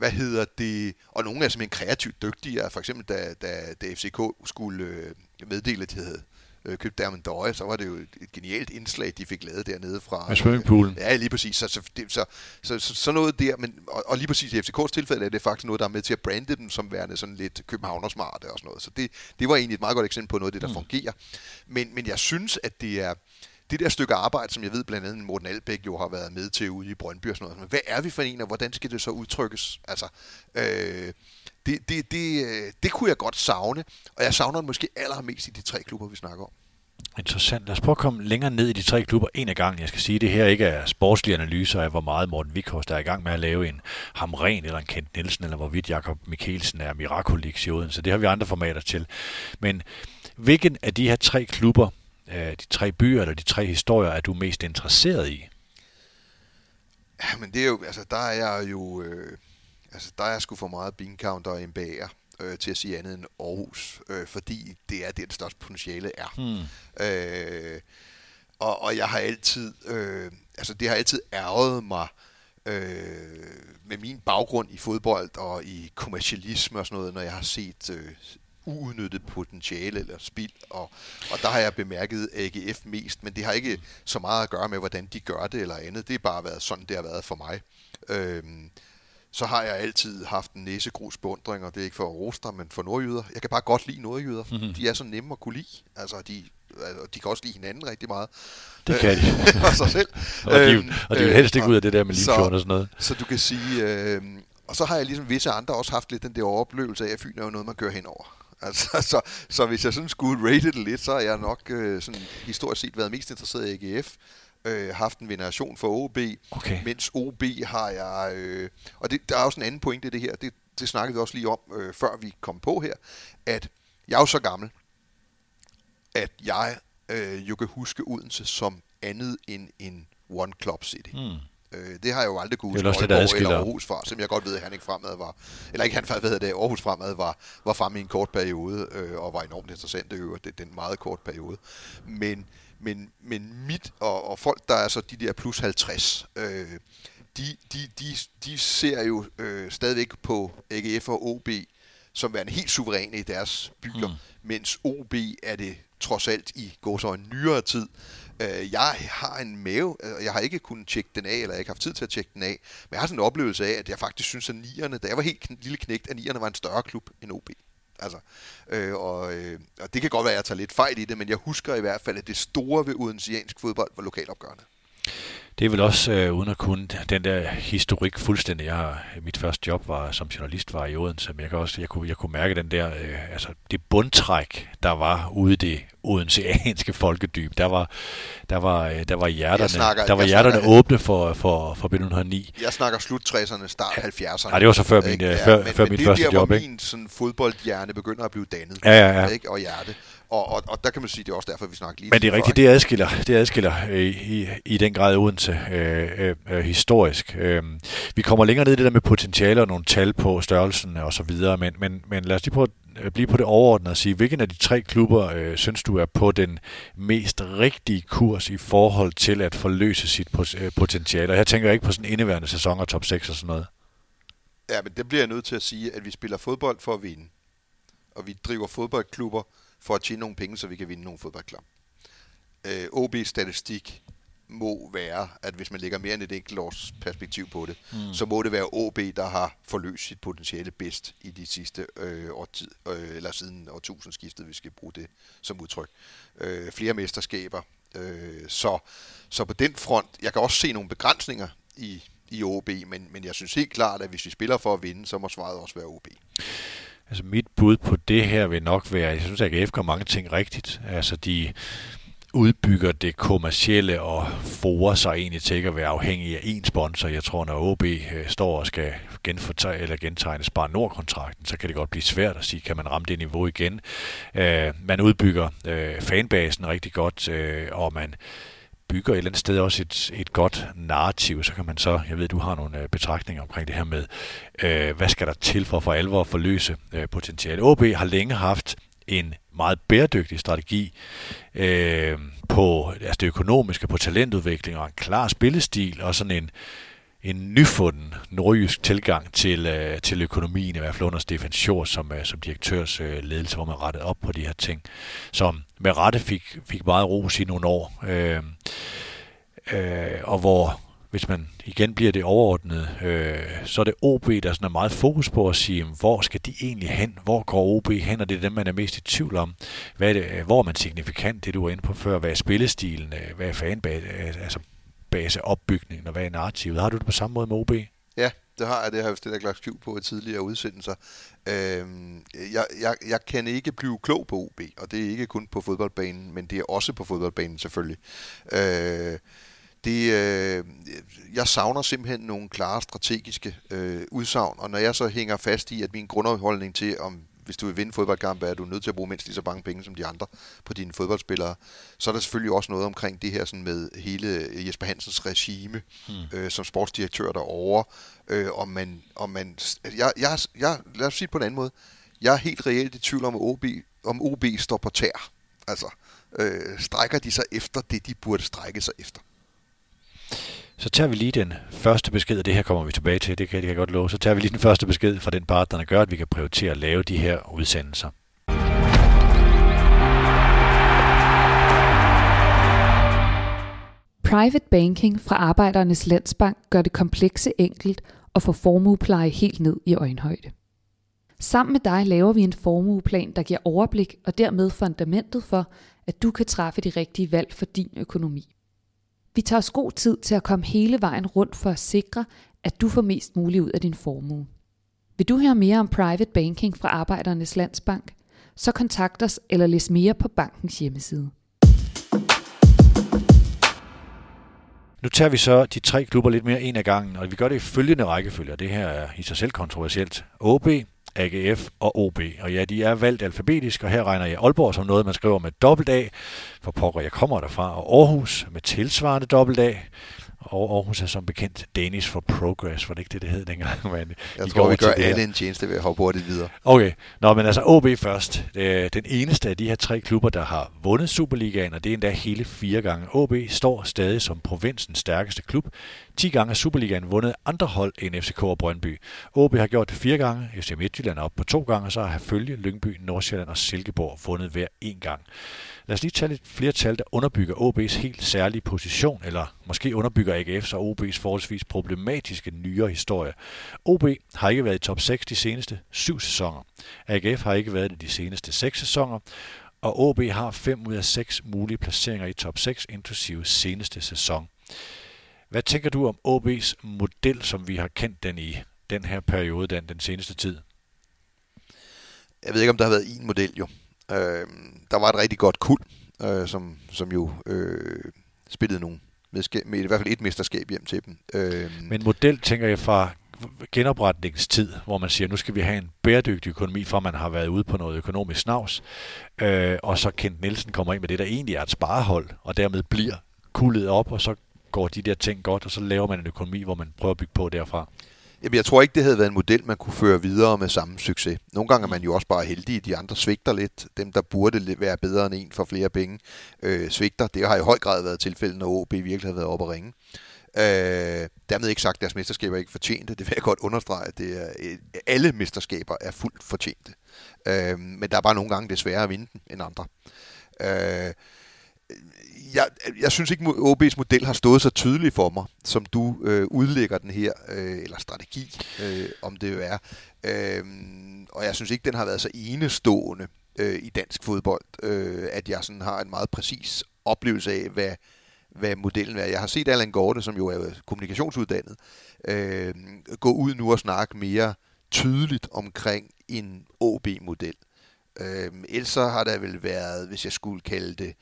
C: hvad hedder det, og nogle er simpelthen kreativt dygtige, for eksempel da, da, da FCK skulle øh, meddele, at de havde øh, købte Dermond Døje, så var det jo et genialt indslag, de fik lavet dernede fra...
B: Med swimmingpoolen.
C: Ja, lige præcis. Så, så, det, så, så, så, så noget der, men, og, og lige præcis i FCK's tilfælde er det faktisk noget, der er med til at brande dem som værende sådan lidt københavnersmarte og sådan noget. Så det, det var egentlig et meget godt eksempel på noget af det, der mm. fungerer. Men, men jeg synes, at det er det der stykke arbejde, som jeg ved blandt andet Morten Albæk jo har været med til ude i Brøndby og sådan noget. Men hvad er vi for en, og hvordan skal det så udtrykkes? Altså, øh, det, det, det, øh, det kunne jeg godt savne, og jeg savner det måske allermest i de tre klubber, vi snakker om.
B: Interessant. Lad os prøve at komme længere ned i de tre klubber en af gangen. Jeg skal sige, at det her ikke er sportslige analyser af, hvor meget Morten Vikhorst er i gang med at lave en Hamren eller en Kent Nielsen, eller hvorvidt Jakob Mikkelsen er Miraculix i Så det har vi andre formater til. Men hvilken af de her tre klubber, de tre byer eller de tre historier, er du mest interesseret i?
C: Ja, men det er jo, altså der er jeg jo, øh, altså der er jeg sgu for meget bean counter og MBA'er øh, til at sige andet end Aarhus, øh, fordi det er det, det største potentiale er. Hmm. Øh, og, og jeg har altid, øh, altså det har altid ærget mig, øh, med min baggrund i fodbold og i kommercialisme og sådan noget, når jeg har set øh, uudnyttet potentiale eller spild, og, og der har jeg bemærket AGF mest, men det har ikke så meget at gøre med, hvordan de gør det eller andet. Det har bare været sådan, det har været for mig. Øh, så har jeg altid haft en næsegrus beundring, og det er ikke for at dig, men for nordjyder. Jeg kan bare godt lide nordjyder. Mm-hmm. De er så nemme at kunne lide. Altså, de, altså, de kan også lide hinanden rigtig meget.
B: Det kan de.
C: og sig selv.
B: og, de, øhm, og de vil helst ikke øh, ud af det der med Limfjorden og sådan noget.
C: Så du kan sige... Øh, og så har jeg ligesom visse andre også haft lidt den der oplevelse af, at Fyn er jo noget, man kører henover. Altså, så, så hvis jeg sådan skulle rate det lidt, så har jeg nok øh, sådan, historisk set været mest interesseret i AGF øh, haft en veneration for OB, okay. mens OB har jeg... Øh, og det, der er også en anden pointe i det her, det, det snakkede vi også lige om, øh, før vi kom på her, at jeg er jo så gammel, at jeg øh, jo kan huske Odense som andet end en One Club City. Mm. Øh, det har jeg jo aldrig kunne huske Aalborg eller Aarhus fra, som jeg godt ved, at han ikke fremad var, eller ikke han hvad det, Aarhus fremad var, var fremme i en kort periode, øh, og var enormt interessant det øvrigt, det, den meget kort periode. Men men, men mit og, og folk, der er så de der plus 50, øh, de, de, de, de ser jo øh, stadigvæk på AGF og OB som værende helt suveræne i deres byer, mm. mens OB er det trods alt i går så en nyere tid. Øh, jeg har en mave, øh, og jeg har ikke kunnet tjekke den af, eller jeg har ikke haft tid til at tjekke den af, men jeg har sådan en oplevelse af, at jeg faktisk synes, at nierne, da jeg var helt lille knægt, at nierne var en større klub end OB. Altså, øh, og, øh, og det kan godt være, at jeg tager lidt fejl i det, men jeg husker i hvert fald, at det store ved odenseansk fodbold var lokalopgørende.
B: Det er vel også, øh, uden at kunne den der historik fuldstændig. Jeg har, mit første job var som journalist var i Odense, men jeg, kan også, jeg, kunne, jeg kunne mærke den der, øh, altså det bundtræk, der var ude i det odenseanske folkedyb. Der var, der var, øh, der var hjerterne, snakker, der var hjerterne snakker, åbne for, for, for 1909.
C: Jeg snakker slut 60'erne, start 70'erne.
B: Ja, det var så før min, ja, før,
C: men,
B: før
C: men
B: min
C: det
B: første
C: der,
B: job.
C: Hvor min sådan, fodboldhjerne begynder at blive dannet.
B: Ja, ja, ja.
C: Ikke? Og hjerte. Og, og, og der kan man sige, det er også derfor, vi snakker lige
B: Men det er rigtigt, det adskiller, det adskiller øh, i, i den grad Odense øh, øh, øh, historisk. Øh, vi kommer længere ned i det der med potentiale og nogle tal på størrelsen og så videre, men, men, men lad os lige prøve at øh, blive på det overordnede og sige, hvilken af de tre klubber øh, synes du er på den mest rigtige kurs i forhold til at forløse sit øh, potentiale? Og her tænker jeg ikke på sådan indeværende sæson og top 6 og sådan noget.
C: Ja, men det bliver jeg nødt til at sige, at vi spiller fodbold for at vinde. Og vi driver fodboldklubber for at tjene nogle penge, så vi kan vinde nogle fodboldklub. Øh, OB's statistik må være, at hvis man lægger mere end et enkelt års perspektiv på det, mm. så må det være OB, der har forløst sit potentiale bedst i de sidste øh, årtid, øh, eller siden årtusindskiftet, vi skal bruge det som udtryk. Øh, flere mesterskaber. Øh, så, så på den front, jeg kan også se nogle begrænsninger i, i OB, men, men jeg synes helt klart, at hvis vi spiller for at vinde, så må svaret også være OB.
B: Altså mit bud på det her vil nok være, jeg synes, at AGF gør mange ting rigtigt. Altså de udbygger det kommercielle og forer sig egentlig til ikke at være afhængig af én sponsor. Jeg tror, når OB øh, står og skal genfortæ- eller gentegne Spar Nord-kontrakten, så kan det godt blive svært at sige, kan man ramme det niveau igen. Øh, man udbygger øh, fanbasen rigtig godt, øh, og man bygger et eller andet sted også et, et godt narrativ, så kan man så, jeg ved, du har nogle øh, betragtninger omkring det her med, øh, hvad skal der til for for alvor at forløse øh, potentiale. OB har længe haft en meget bæredygtig strategi øh, på altså det økonomiske, på talentudvikling og en klar spillestil og sådan en, en nyfunden nordjysk tilgang til, øh, til økonomien, i hvert fald under Stefan Schor som, øh, som direktørs øh, ledelse, hvor man rettede op på de her ting, som med rette fik, fik meget ros i nogle år, øh, øh, og hvor hvis man igen bliver det overordnede, øh, så er det OB, der sådan er meget fokus på at sige, hvor skal de egentlig hen? Hvor går OB hen? Og det er dem, man er mest i tvivl om. Hvad er det, øh, hvor er man signifikant, det du var inde på før? Hvad er spillestilen? Øh, hvad er fanbase, øh, altså baseopbygningen, og hvad er narrativet? Har du det på samme måde med OB?
C: Ja, det har jeg. Det har jeg stillet klart skjul på i tidligere udsendelser. Øhm, jeg, jeg, jeg kan ikke blive klog på OB, og det er ikke kun på fodboldbanen, men det er også på fodboldbanen selvfølgelig. Øh, det, øh, jeg savner simpelthen nogle klare strategiske øh, udsagn, og når jeg så hænger fast i, at min grundholdning til, om hvis du vil vinde fodboldkampe, er du nødt til at bruge mindst lige så mange penge som de andre på dine fodboldspillere. Så er der selvfølgelig også noget omkring det her sådan med hele Jesper Hansens regime hmm. øh, som sportsdirektør derovre. Øh, om man, om man, jeg, jeg, jeg, lad os sige det på en anden måde. Jeg er helt reelt i tvivl om, at OB, om OB står på tær. Altså, øh, strækker de sig efter det, de burde strække sig efter.
B: Så tager vi lige den første besked, og det her kommer vi tilbage til, det kan, det kan jeg godt love. Så tager vi lige den første besked fra den partner, der gør, at vi kan prioritere at lave de her udsendelser.
A: Private banking fra Arbejdernes Landsbank gør det komplekse enkelt og får formuepleje helt ned i øjenhøjde. Sammen med dig laver vi en formueplan, der giver overblik og dermed fundamentet for, at du kan træffe de rigtige valg for din økonomi. Vi tager os god tid til at komme hele vejen rundt for at sikre, at du får mest muligt ud af din formue. Vil du høre mere om private banking fra Arbejdernes Landsbank? Så kontakt os eller læs mere på bankens hjemmeside.
B: Nu tager vi så de tre klubber lidt mere en af gangen, og vi gør det i følgende rækkefølge. Det her er i sig selv kontroversielt. OB, AGF og OB. Og ja, de er valgt alfabetisk, og her regner jeg Aalborg som noget, man skriver med dobbelt A, for pokker jeg kommer derfra, og Aarhus med tilsvarende dobbelt A, og Aarhus er som bekendt Danish for Progress, var det ikke det, det hed dengang?
C: Men jeg tror, vi gør alle en tjeneste ved at hoppe hurtigt videre.
B: Okay, Nå, men altså OB først. Det er den eneste af de her tre klubber, der har vundet Superligaen, og det er endda hele fire gange. OB står stadig som provinsens stærkeste klub. 10 gange har Superligaen vundet andre hold end FCK og Brøndby. OB har gjort det fire gange, FC Midtjylland er op på to gange, og så har Følge, Lyngby, Nordsjælland og Silkeborg vundet hver en gang. Lad os lige tage lidt flere tal, der underbygger OB's helt særlige position, eller måske underbygger AGF's og OB's forholdsvis problematiske nyere historie. OB har ikke været i top 6 de seneste syv sæsoner. AGF har ikke været det de seneste seks sæsoner, og OB har 5 ud af 6 mulige placeringer i top 6, inklusive seneste sæson. Hvad tænker du om OB's model, som vi har kendt den i den her periode, den, den seneste tid?
C: Jeg ved ikke, om der har været en model jo. Øh, der var et rigtig godt kul, øh, som, som jo øh, spillede nogle med i hvert fald et mesterskab hjem til dem.
B: Øh, Men model, tænker jeg, fra genopretningstid, hvor man siger, nu skal vi have en bæredygtig økonomi, for man har været ude på noget økonomisk snavs, øh, og så Kent Nielsen kommer ind med det, der egentlig er et sparehold, og dermed bliver kullet op, og så går de der ting godt, og så laver man en økonomi, hvor man prøver at bygge på derfra.
C: Jamen, jeg tror ikke, det havde været en model, man kunne føre videre med samme succes. Nogle gange er man jo også bare heldig, de andre svigter lidt. Dem, der burde være bedre end en for flere penge, øh, svigter. Det har i høj grad været tilfældet, når OB virkelig har været oppe at ringe. Øh, dermed ikke sagt, at deres mesterskaber ikke fortjente. Det vil jeg godt understrege. Det er, øh, alle mesterskaber er fuldt fortjente. Øh, men der er bare nogle gange, det sværere at vinde den end andre. Øh, jeg, jeg synes ikke, at OB's model har stået så tydeligt for mig, som du øh, udlægger den her, øh, eller strategi, øh, om det jo er. Øh, og jeg synes ikke, den har været så enestående øh, i dansk fodbold, øh, at jeg sådan har en meget præcis oplevelse af, hvad, hvad modellen er. Jeg har set Allan Gorte, som jo er kommunikationsuddannet, øh, gå ud nu og snakke mere tydeligt omkring en OB-model. Øh, ellers har der vel været, hvis jeg skulle kalde det,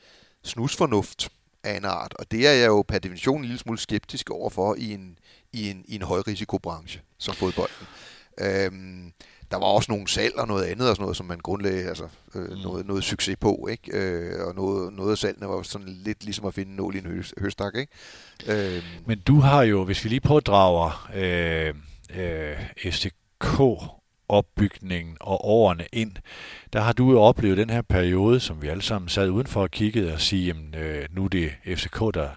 C: snusfornuft af en art, og det er jeg jo per definition en lille smule skeptisk overfor i en, i en, i en højrisikobranche som fodbolden. Øhm, der var også nogle salg og noget andet og sådan noget, som man grundlagde altså, øh, mm. noget, noget succes på, ikke? Øh, og noget, noget af salgene var sådan lidt ligesom at finde nål i en hø høstak, ikke?
B: Øh. Men du har jo, hvis vi lige pådrager øh, øh, FCK opbygningen og årene ind, der har du jo oplevet den her periode, som vi alle sammen sad udenfor og kiggede og sige, jamen, øh, nu er det FCK, der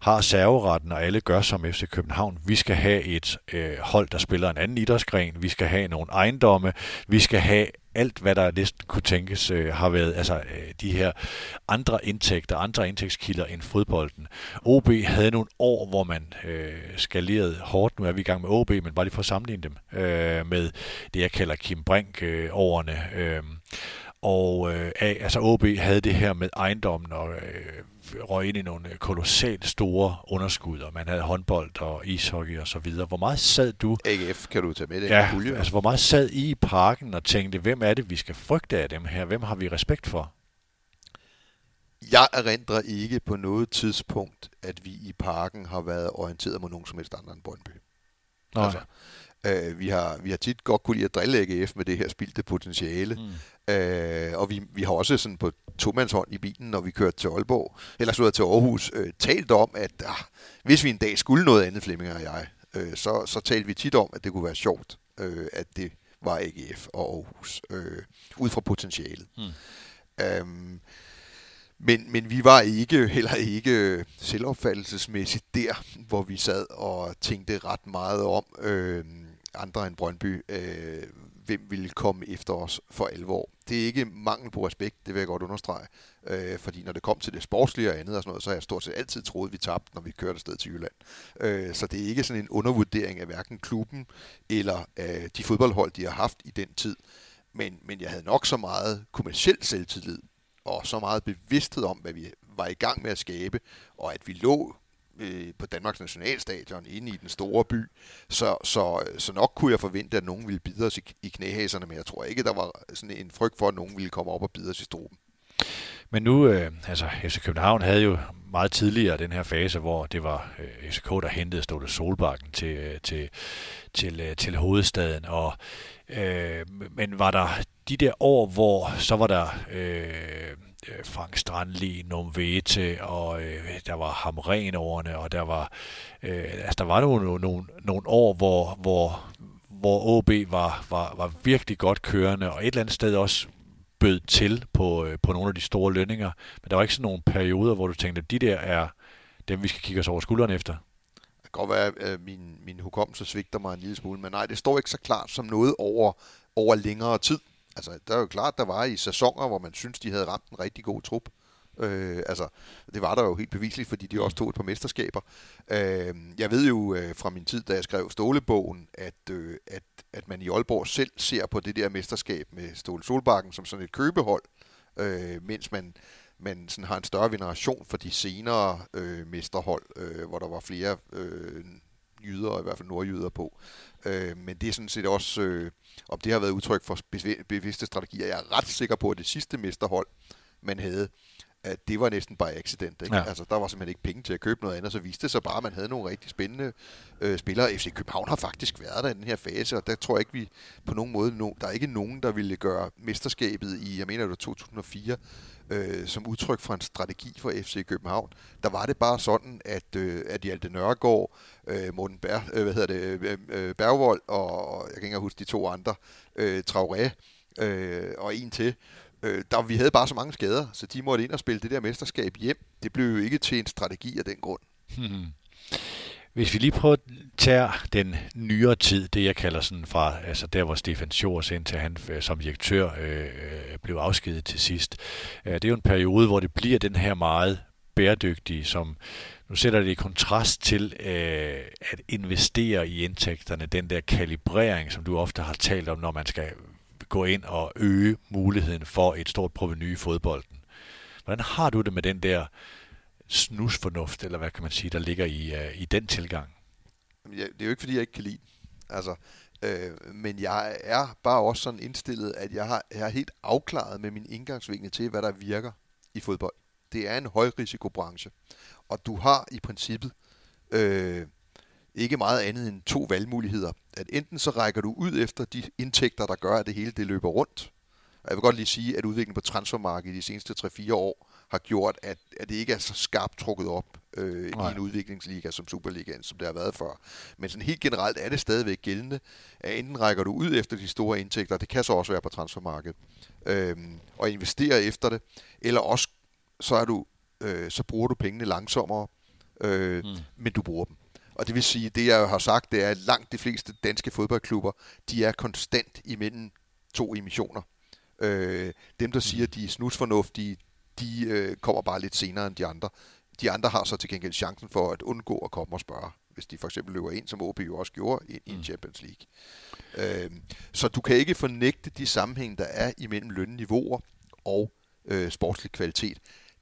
B: har serveretten, og alle gør som FC København. Vi skal have et øh, hold, der spiller en anden idrætsgren. Vi skal have nogle ejendomme. Vi skal have alt, hvad der næsten kunne tænkes, øh, har været altså, øh, de her andre indtægter, andre indtægtskilder end fodbolden. OB havde nogle år, hvor man øh, skalerede hårdt. Nu er vi i gang med OB, men bare lige for at sammenligne dem øh, med det, jeg kalder Kim Brink-årene. Øh, øh, og øh, altså OB havde det her med ejendommen og øh, røg ind i nogle kolossalt store underskud, og man havde håndbold og ishockey og så videre. Hvor meget sad du...
C: AGF kan du tage med det.
B: Ja, pulje, altså hvor meget sad I i parken og tænkte, hvem er det, vi skal frygte af dem her? Hvem har vi respekt for?
C: Jeg erindrer ikke på noget tidspunkt, at vi i parken har været orienteret mod nogen som helst andre end Brøndby. Nej. Altså, øh, vi, har, vi har tit godt kunne lide at drille AGF med det her spildte potentiale. Mm. Øh, og vi, vi har også sådan på tomandshånd i bilen, når vi kørte til Aalborg, eller så til Aarhus, øh, talt om, at ah, hvis vi en dag skulle noget andet, Flemming og jeg, øh, så, så talte vi tit om, at det kunne være sjovt, øh, at det var AGF og Aarhus, øh, ud fra potentialet. Mm. Øhm, men, men vi var ikke heller ikke selvopfattelsesmæssigt der, hvor vi sad og tænkte ret meget om øh, andre end Brøndby. Øh, hvem ville komme efter os for alvor. Det er ikke mangel på respekt, det vil jeg godt understrege. Øh, fordi når det kom til det sportslige og andet og sådan noget, så har jeg stort set altid troet, at vi tabte, når vi kørte afsted til Jylland. Øh, så det er ikke sådan en undervurdering af hverken klubben eller øh, de fodboldhold, de har haft i den tid. Men, men jeg havde nok så meget kommersiel selvtillid og så meget bevidsthed om, hvad vi var i gang med at skabe, og at vi lå øh, på Danmarks Nationalstadion inde i den store by. Så, så, så nok kunne jeg forvente, at nogen ville bide os i, i knæhæserne, men jeg tror ikke, der var sådan en frygt for, at nogen ville komme op og bide os i struben.
B: Men nu, øh, altså FC København havde jo meget tidligere den her fase, hvor det var øh, FCK, der hentede Ståle Solbakken til, øh, til, til, øh, til hovedstaden. Og, øh, men var der de der år, hvor så var der øh, øh, Frank Strandli, Nomvete, og øh, der var Hamrenårene, og der var, øh, altså, der var nogle, nogle, nogle år, hvor, hvor, hvor OB var, var, var virkelig godt kørende, og et eller andet sted også bød til på, øh, på nogle af de store lønninger. Men der var ikke sådan nogle perioder, hvor du tænkte, at de der er dem, vi skal kigge os over skulderen efter.
C: Det kan godt være, at øh, min, min hukommelse svigter mig en lille smule, men nej, det står ikke så klart som noget over, over længere tid. Altså, der er jo klart, der var i sæsoner, hvor man synes, de havde ramt en rigtig god trup. Øh, altså, det var der jo helt beviseligt, fordi de også tog et par mesterskaber. Øh, jeg ved jo øh, fra min tid, da jeg skrev Stålebogen, at, øh, at, at man i Aalborg selv ser på det der mesterskab med Ståle Solbakken som sådan et købehold, øh, mens man man sådan har en større veneration for de senere øh, mesterhold, øh, hvor der var flere øh, jyder, i hvert fald nordjyder på. Øh, men det er sådan set også, øh, om det har været udtryk for bevidste strategier. Jeg er ret sikker på, at det sidste mesterhold, man havde, at det var næsten bare accident. Ikke? Ja. Altså, der var simpelthen ikke penge til at købe noget andet, så viste det sig bare, at man havde nogle rigtig spændende øh, spillere. FC København har faktisk været der i den her fase, og der tror jeg ikke, vi på nogen måde, no, der er ikke nogen, der ville gøre mesterskabet i, jeg mener det var 2004, øh, som udtryk for en strategi for FC København. Der var det bare sådan, at, øh, at Hjalte Nørgaard, øh, Morten Bær, øh, hvad hedder det, øh, øh, Bergvold og jeg kan ikke huske de to andre, øh, Traoré øh, og en til, øh, der, vi havde bare så mange skader, så de måtte ind og spille det der mesterskab hjem. Det blev jo ikke til en strategi af den grund. Hmm.
B: Hvis vi lige prøver at tage den nyere tid, det jeg kalder sådan fra, altså der hvor Stefan Schors indtil han øh, som direktør øh, øh, blev afskedet til sidst. Øh, det er jo en periode, hvor det bliver den her meget bæredygtige, som nu sætter det i kontrast til øh, at investere i indtægterne, den der kalibrering, som du ofte har talt om, når man skal gå ind og øge muligheden for et stort proveny i fodbolden. Hvordan har du det med den der snusfornuft, eller hvad kan man sige, der ligger i, uh, i den tilgang?
C: Ja, det er jo ikke, fordi jeg ikke kan lide Altså, øh, men jeg er bare også sådan indstillet, at jeg har, jeg er helt afklaret med min indgangsvinkel til, hvad der virker i fodbold. Det er en højrisikobranche, og du har i princippet øh, ikke meget andet end to valgmuligheder. At enten så rækker du ud efter de indtægter, der gør, at det hele det løber rundt. Og jeg vil godt lige sige, at udviklingen på transfermarkedet de seneste 3-4 år har gjort, at, at det ikke er så skarpt trukket op øh, i en udviklingsliga som Superligaen, som det har været før. Men sådan helt generelt er det stadigvæk gældende, at enten rækker du ud efter de store indtægter, det kan så også være på transfermarkedet, øh, og investere efter det, eller også så, er du, øh, så bruger du pengene langsommere, øh, mm. men du bruger dem. Og det vil sige, det jeg har sagt, det er, at langt de fleste danske fodboldklubber, de er konstant imellem to emissioner. Øh, dem, der siger, de er snusfornuftige, de øh, kommer bare lidt senere end de andre. De andre har så til gengæld chancen for at undgå at komme og spørge, hvis de for eksempel løber ind, som OB jo også gjorde, i en mm. Champions League. Øh, så du kan ikke fornægte de sammenhæng, der er imellem lønniveauer og øh, sportslig kvalitet.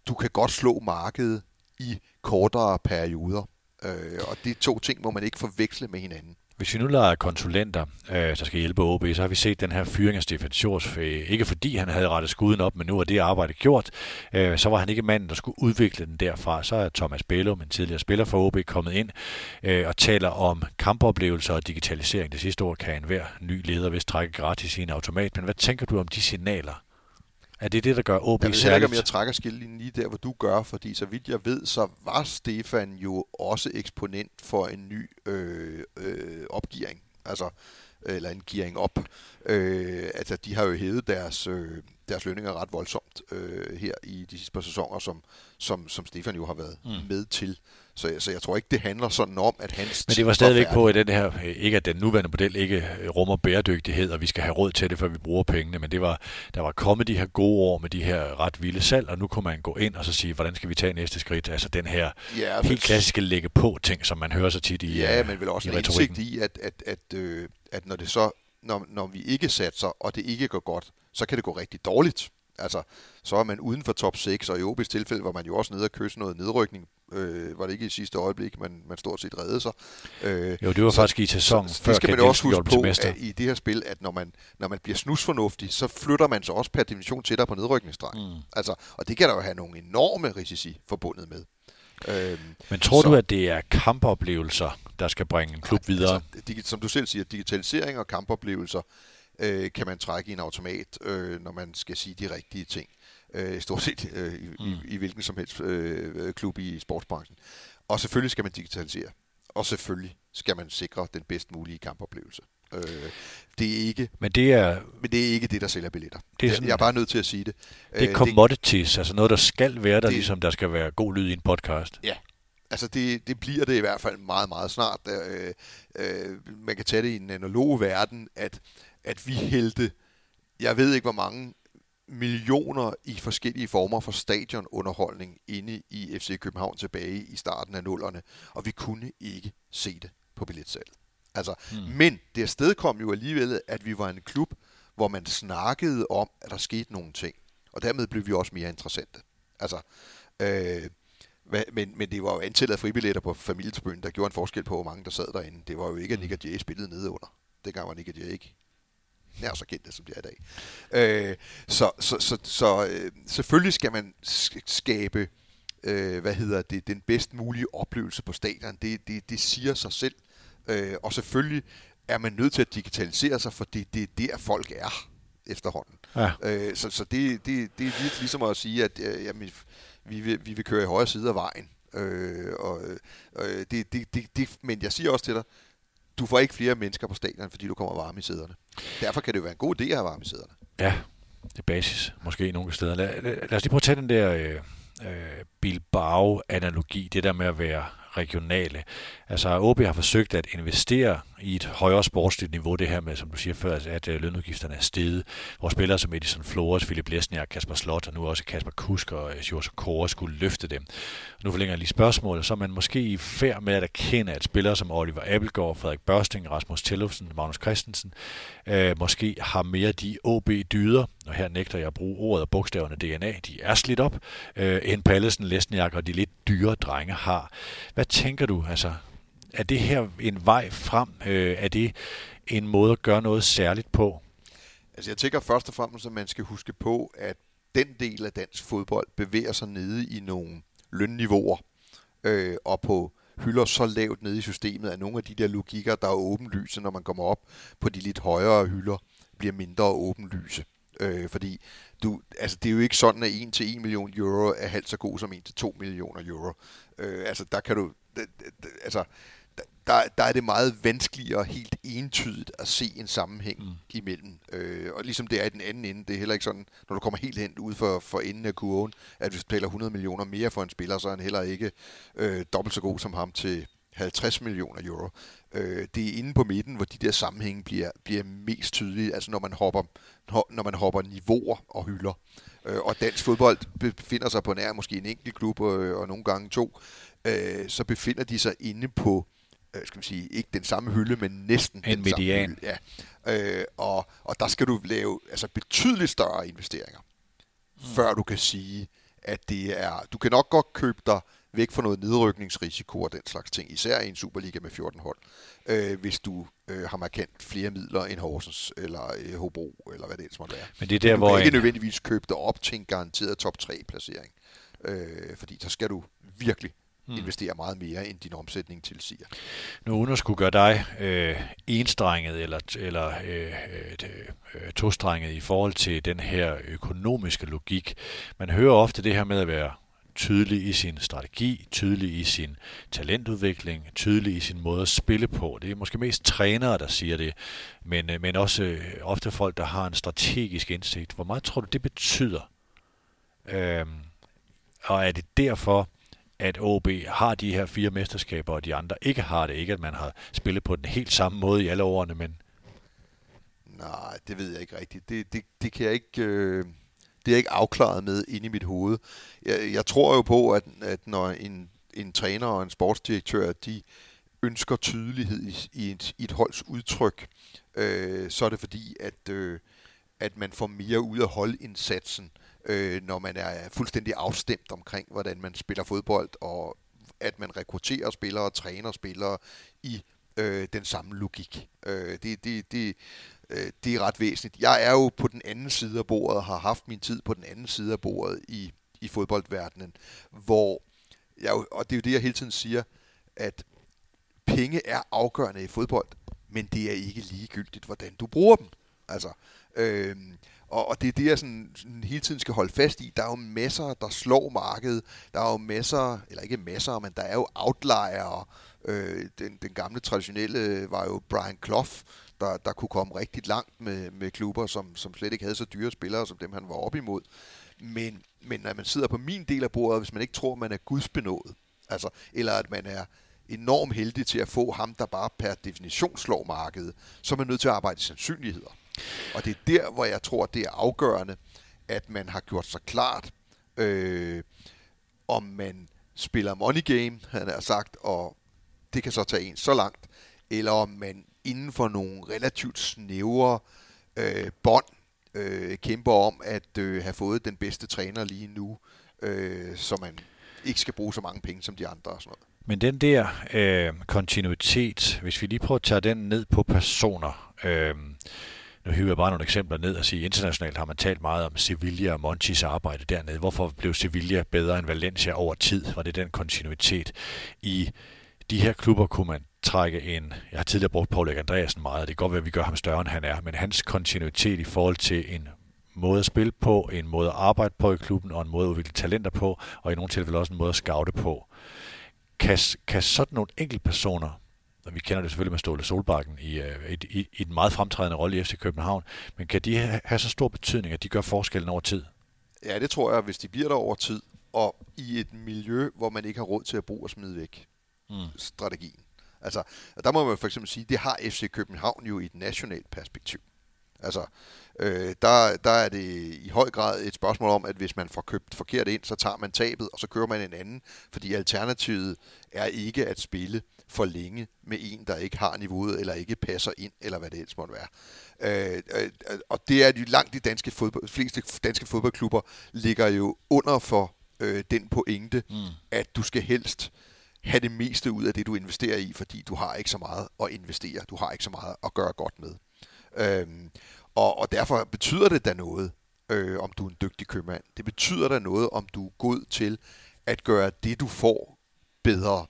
C: Du kan godt slå markedet i kortere perioder. Øh, og de to ting må man ikke forveksle med hinanden.
B: Hvis vi nu lader konsulenter, øh, der skal hjælpe OB, så har vi set den her fyring af Stefan Sjors. ikke fordi han havde rettet skuden op, men nu er det arbejde gjort. Øh, så var han ikke manden, der skulle udvikle den derfra. Så er Thomas Bellum, en tidligere spiller for OB, kommet ind øh, og taler om kampoplevelser og digitalisering. Det sidste år kan enhver ny leder vist trække gratis i en automat. Men hvad tænker du om de signaler? Er det det, der gør OB
C: jeg
B: særligt?
C: Jeg om jeg trækker skillelinjen lige der, hvor du gør, fordi så vidt jeg ved, så var Stefan jo også eksponent for en ny øh, øh, opgearing. Altså, eller en gearing op. Øh, altså, de har jo hævet deres, øh, deres lønninger ret voldsomt øh, her i de sidste par sæsoner, som, som, som Stefan jo har været mm. med til. Så, så jeg tror ikke, det handler sådan om, at hans
B: Men det var stadigvæk på, at den her, ikke at den nuværende model ikke rummer bæredygtighed, og vi skal have råd til det, før vi bruger pengene, men det var, der var kommet de her gode år med de her ret vilde salg, og nu kunne man gå ind og så sige, hvordan skal vi tage næste skridt? Altså den her ja, helt klassiske lægge på ting, som man hører så tit i
C: Ja, men vel også en indsigt i, at, at, at, øh, at når det så, når, når vi ikke satser, og det ikke går godt, så kan det gå rigtig dårligt. Altså, så er man uden for top 6, og i OB's tilfælde var man jo også nede og kysse noget nedrykning. Øh, var det ikke i sidste øjeblik, man, man stort set reddede sig.
B: Øh, jo, det var så, faktisk i sæson
C: så, før Det skal man også huske på at i det her spil, at når man, når man bliver snusfornuftig, så flytter man sig også per definition tættere på nedrykningsstregen. Mm. Altså, og det kan der jo have nogle enorme risici forbundet med.
B: Øhm, Men tror så, du, at det er kampoplevelser, der skal bringe en klub nej, videre?
C: Altså, som du selv siger, digitalisering og kampoplevelser øh, kan man trække i en automat, øh, når man skal sige de rigtige ting. Øh, stort set øh, i, mm. i, i hvilken som helst øh, klub i sportsbranchen. Og selvfølgelig skal man digitalisere. Og selvfølgelig skal man sikre den bedst mulige kampoplevelse. Øh, det er ikke,
B: men det er,
C: men det er ikke det, der sælger billetter. Det er sådan, jeg er bare nødt til at sige det.
B: Det er øh, commodities, det, altså noget, der skal være der, det, ligesom der skal være god lyd i en podcast.
C: Ja, Altså det, det bliver det i hvert fald meget, meget snart. Øh, øh, man kan tage det i en analog verden, at, at vi hældte, jeg ved ikke hvor mange millioner i forskellige former for stadionunderholdning inde i FC København tilbage i starten af nullerne, og vi kunne ikke se det på billetsalget. Altså, hmm. Men det sted kom jo alligevel, at vi var en klub, hvor man snakkede om, at der skete nogle ting, og dermed blev vi også mere interessante. Altså, øh, men, men det var jo antallet af fribilletter på familietribunen, der gjorde en forskel på, hvor mange der sad derinde. Det var jo ikke, at Nick Jay spillede nede under. Dengang var Nick Jay ikke nær så kendte, som det er i dag. Øh, så så, så, så øh, selvfølgelig skal man skabe øh, hvad hedder det, den bedst mulige oplevelse på stadion. Det, det, det siger sig selv. Øh, og selvfølgelig er man nødt til at digitalisere sig, for det, det er der, folk er efterhånden. Ja. Øh, så så det, det, det er lidt ligesom at sige, at øh, jamen, vi, vil, vi vil køre i højre side af vejen. Øh, og, øh, det, det, det, det, men jeg siger også til dig, du får ikke flere mennesker på stadion, fordi du kommer varme i sæderne. Derfor kan det jo være en god idé at have varme i sæderne.
B: Ja, det er basis måske nogle steder. Lad, lad, lad os lige prøve at tage den der øh, øh, Bilbao-analogi, det der med at være regionale. Altså OB har forsøgt at investere i et højere sportsligt niveau, det her med, som du siger før, altså, at øh, lønudgifterne er steget. Hvor spillere som Edison Flores, Philip Lesniak, Kasper Slot og nu også Kasper Kusk og øh, Jose Kåre skulle løfte dem. Nu forlænger jeg lige spørgsmålet, så er man måske i færd med at erkende, at spillere som Oliver Abelgaard, Frederik Børsting, Rasmus Tellufsen, Magnus Christensen, øh, måske har mere de OB-dyder, og her nægter jeg at bruge ordet og bogstaverne DNA, de er slidt op, øh, end Pallesen, Lesniak og de lidt dyre drenge har. Hvad tænker du, altså, er det her en vej frem? Øh, er det en måde at gøre noget særligt på?
C: Altså jeg tænker først og fremmest, at man skal huske på, at den del af dansk fodbold bevæger sig nede i nogle lønniveauer, øh, og på hylder så lavt nede i systemet, at nogle af de der logikker, der er åbenlyse, når man kommer op på de lidt højere hylder, bliver mindre åbenlyse. Øh, fordi du, altså, det er jo ikke sådan, at 1 til 1 million euro er halvt så god som 1 til 2 millioner euro. Øh, altså, der kan du... Altså, der, der er det meget vanskeligere helt entydigt at se en sammenhæng mm. imellem. Øh, og ligesom det er i den anden ende, det er heller ikke sådan, når du kommer helt hen ud for, for enden af kurven, at hvis du betaler 100 millioner mere for en spiller, så er han heller ikke øh, dobbelt så god som ham til 50 millioner euro. Øh, det er inde på midten, hvor de der sammenhænge bliver, bliver mest tydelige, altså når man hopper, når man hopper niveauer og hylder. Øh, og dansk fodbold befinder sig på nær måske en enkelt klub, og, og nogle gange to, øh, så befinder de sig inde på øh, skal vi sige, ikke den samme hylde, men næsten
B: en
C: den
B: median.
C: samme hylde. Ja. Øh, og, og der skal du lave altså betydeligt større investeringer, mm. før du kan sige, at det er... Du kan nok godt købe dig væk fra noget nedrykningsrisiko og den slags ting, især i en Superliga med 14 hold, øh, hvis du øh, har markant flere midler end Horsens eller øh, Hobro, eller hvad det ellers måtte være.
B: Men det er der,
C: du
B: hvor
C: kan ikke en... nødvendigvis købe dig op til en garanteret top 3 placering, øh, fordi så skal du virkelig hmm. investere meget mere, end din omsætning tilsiger.
B: Nu uden at skulle gøre dig øh, enstrenget eller, eller øh, øh, tostrenget i forhold til den her økonomiske logik. Man hører ofte det her med at være tydelig i sin strategi, tydelig i sin talentudvikling, tydelig i sin måde at spille på. Det er måske mest trænere, der siger det, men, øh, men også øh, ofte folk, der har en strategisk indsigt. Hvor meget tror du, det betyder? Øhm, og er det derfor, at OB har de her fire mesterskaber, og de andre ikke har det? Ikke at man har spillet på den helt samme måde i alle årene, men...
C: Nej, det ved jeg ikke rigtigt. Det, det, det kan jeg ikke... Øh det er ikke afklaret med inde i mit hoved. Jeg, jeg tror jo på, at, at når en, en træner og en sportsdirektør, de ønsker tydelighed i, i, et, i et holds udtryk, øh, så er det fordi, at, øh, at man får mere ud af holdindsatsen, øh, når man er fuldstændig afstemt omkring, hvordan man spiller fodbold, og at man rekrutterer spillere og træner spillere i øh, den samme logik. Øh, det, det, det, øh, det er ret væsentligt. Jeg er jo på den anden side af bordet, og har haft min tid på den anden side af bordet i, i fodboldverdenen, hvor jeg, og det er jo det, jeg hele tiden siger, at penge er afgørende i fodbold, men det er ikke ligegyldigt, hvordan du bruger dem. Altså, øh, og, og det er det, jeg sådan, sådan hele tiden skal holde fast i. Der er jo masser, der slår markedet. Der er jo masser, eller ikke masser, men der er jo outlier. Øh, den, den gamle traditionelle var jo Brian Clough, der, der kunne komme rigtig langt med, med klubber, som, som slet ikke havde så dyre spillere, som dem han var op imod. Men, men når man sidder på min del af bordet, hvis man ikke tror, man er gudsbenået, altså, eller at man er enormt heldig til at få ham, der bare per definition slår markedet, så er man nødt til at arbejde i sandsynligheder. Og det er der, hvor jeg tror, det er afgørende, at man har gjort sig klart, øh, om man spiller money game, han har sagt, og det kan så tage en så langt, eller om man inden for nogle relativt snævre øh, bånd øh, kæmper om at øh, have fået den bedste træner lige nu, øh, så man ikke skal bruge så mange penge som de andre og sådan noget.
B: Men den der øh, kontinuitet, hvis vi lige prøver at tage den ned på personer, øh, nu hiver jeg bare nogle eksempler ned og siger, internationalt har man talt meget om Sevilla og Monchis arbejde dernede. Hvorfor blev Sevilla bedre end Valencia over tid? Var det den kontinuitet? I de her klubber kunne man trække en, jeg har tidligere brugt Paul Andreasen meget, og det kan godt være, at vi gør ham større, end han er, men hans kontinuitet i forhold til en måde at spille på, en måde at arbejde på i klubben, og en måde at udvikle talenter på, og i nogle tilfælde også en måde at scoute på. Kan, kan sådan nogle enkelte personer, og vi kender det selvfølgelig med Ståle Solbakken i, øh, i, i, i den meget fremtrædende rolle i FC København, men kan de have så stor betydning, at de gør forskellen over tid?
C: Ja, det tror jeg, hvis de bliver der over tid, og i et miljø, hvor man ikke har råd til at bruge og smide væk mm. strategien. Altså, der må man for eksempel sige, det har FC København jo i et nationalt perspektiv. Altså, øh, der, der er det i høj grad et spørgsmål om, at hvis man får købt forkert ind, så tager man tabet, og så kører man en anden, fordi alternativet er ikke at spille for længe med en, der ikke har niveauet, eller ikke passer ind, eller hvad det ellers måtte være. Øh, øh, og det er de langt de danske fodbold, fleste danske fodboldklubber ligger jo under for øh, den pointe, mm. at du skal helst have det meste ud af det, du investerer i, fordi du har ikke så meget at investere, du har ikke så meget at gøre godt med. Øhm, og, og derfor betyder det da noget, øh, om du er en dygtig købmand. Det betyder da noget, om du er god til at gøre det, du får, bedre.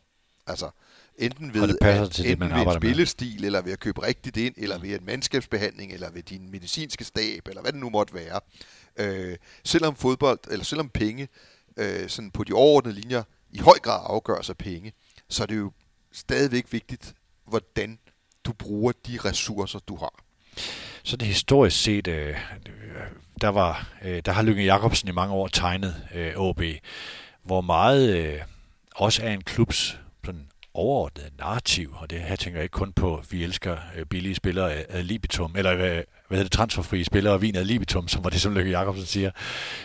C: Altså, enten ved,
B: det at, til
C: enten
B: det, man
C: ved en spillestil, med. eller ved at købe rigtigt ind, eller ved en mandskabsbehandling, eller ved din medicinske stab, eller hvad det nu måtte være. Øh, selvom fodbold, eller selvom penge, øh, sådan på de overordnede linjer, i høj grad afgøres af penge, så er det jo stadigvæk vigtigt, hvordan du bruger de ressourcer, du har.
B: Så det historisk set, øh, der, var, øh, der har Lykke Jacobsen i mange år tegnet øh, OB, hvor meget øh, også er en klubs sådan overordnet narrativ, og det her tænker jeg ikke kun på, vi elsker øh, billige spillere ad libitum, eller hvad, hvad hedder det, transferfrie spillere og vin ad libitum, som var det, som Lykke Jacobsen siger.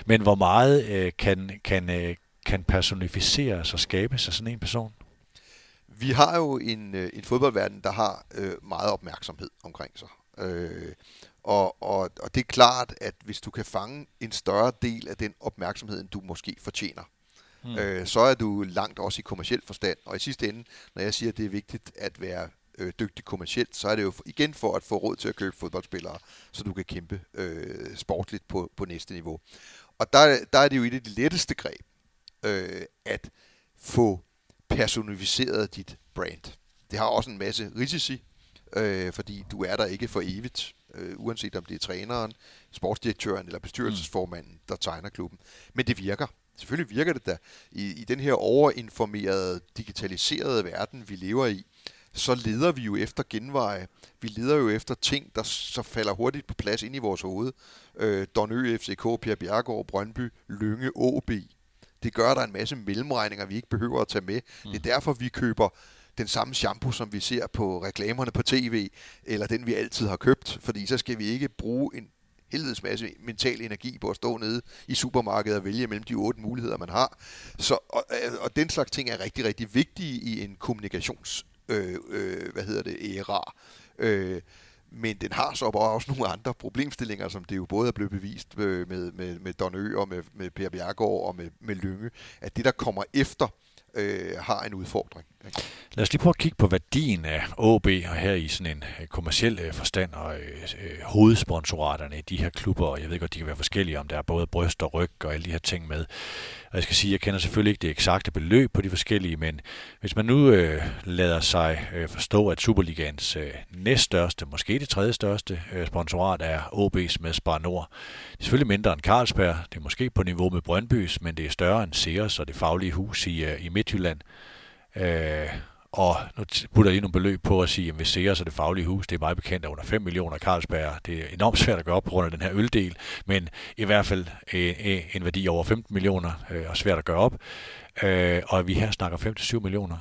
B: Men hvor meget øh, kan, kan, øh, kan personificeres og skabes af sådan en person?
C: Vi har jo en, øh, en fodboldverden, der har øh, meget opmærksomhed omkring sig. Øh, og, og, og det er klart, at hvis du kan fange en større del af den opmærksomhed, end du måske fortjener, mm. øh, så er du langt også i kommersiel forstand. Og i sidste ende, når jeg siger, at det er vigtigt at være øh, dygtig kommercielt, så er det jo igen for at få råd til at købe fodboldspillere, så du kan kæmpe øh, sportligt på, på næste niveau. Og der, der er det jo et af de letteste greb, øh, at få personificeret dit brand. Det har også en masse risici, øh, fordi du er der ikke for evigt, øh, uanset om det er træneren, sportsdirektøren eller bestyrelsesformanden, der tegner klubben. Men det virker. Selvfølgelig virker det da. I, i den her overinformerede, digitaliserede verden, vi lever i, så leder vi jo efter genveje. Vi leder jo efter ting, der så falder hurtigt på plads ind i vores hoved. Øh, Donø, FCK, Per Bjergård, Brøndby, Lønge, OB. Det gør der en masse mellemregninger, vi ikke behøver at tage med. Mm. Det er derfor, vi køber den samme shampoo, som vi ser på reklamerne på tv, eller den vi altid har købt, fordi så skal vi ikke bruge en helvedes masse mental energi på at stå nede i supermarkedet og vælge mellem de otte muligheder, man har. Så, og, og den slags ting er rigtig, rigtig vigtige i en kommunikations, øh, øh, hvad hedder det, æra. Øh, men den har så bare også nogle andre problemstillinger, som det jo både er blevet bevist øh, med, med, med Don Ø og med, med Per Bjergård og med, med Lynge, at det, der kommer efter, øh, har en udfordring.
B: Lad os lige prøve at kigge på værdien øh, af OB og her i sådan en øh, kommersiel øh, forstand og øh, øh, hovedsponsoraterne i de her klubber. Og jeg ved godt, de kan være forskellige, om der er både bryst og ryg og alle de her ting med. Og jeg skal sige, jeg kender selvfølgelig ikke det eksakte beløb på de forskellige, men hvis man nu øh, lader sig øh, forstå, at Superligans øh, næststørste, måske det tredje største øh, sponsorat er OB's med Spar Nord. Det er selvfølgelig mindre end Carlsberg, det er måske på niveau med Brøndbys, men det er større end Sears og det faglige hus i, øh, i Midtjylland. Øh, og nu putter jeg lige nogle beløb på at sige, at hvis Sears er det faglige hus, det er meget bekendt, at under 5 millioner Carlsberg, det er enormt svært at gøre op på grund af den her øldel, men i hvert fald en, en værdi over 15 millioner øh, og svært at gøre op. Øh, og vi her snakker 5-7 millioner.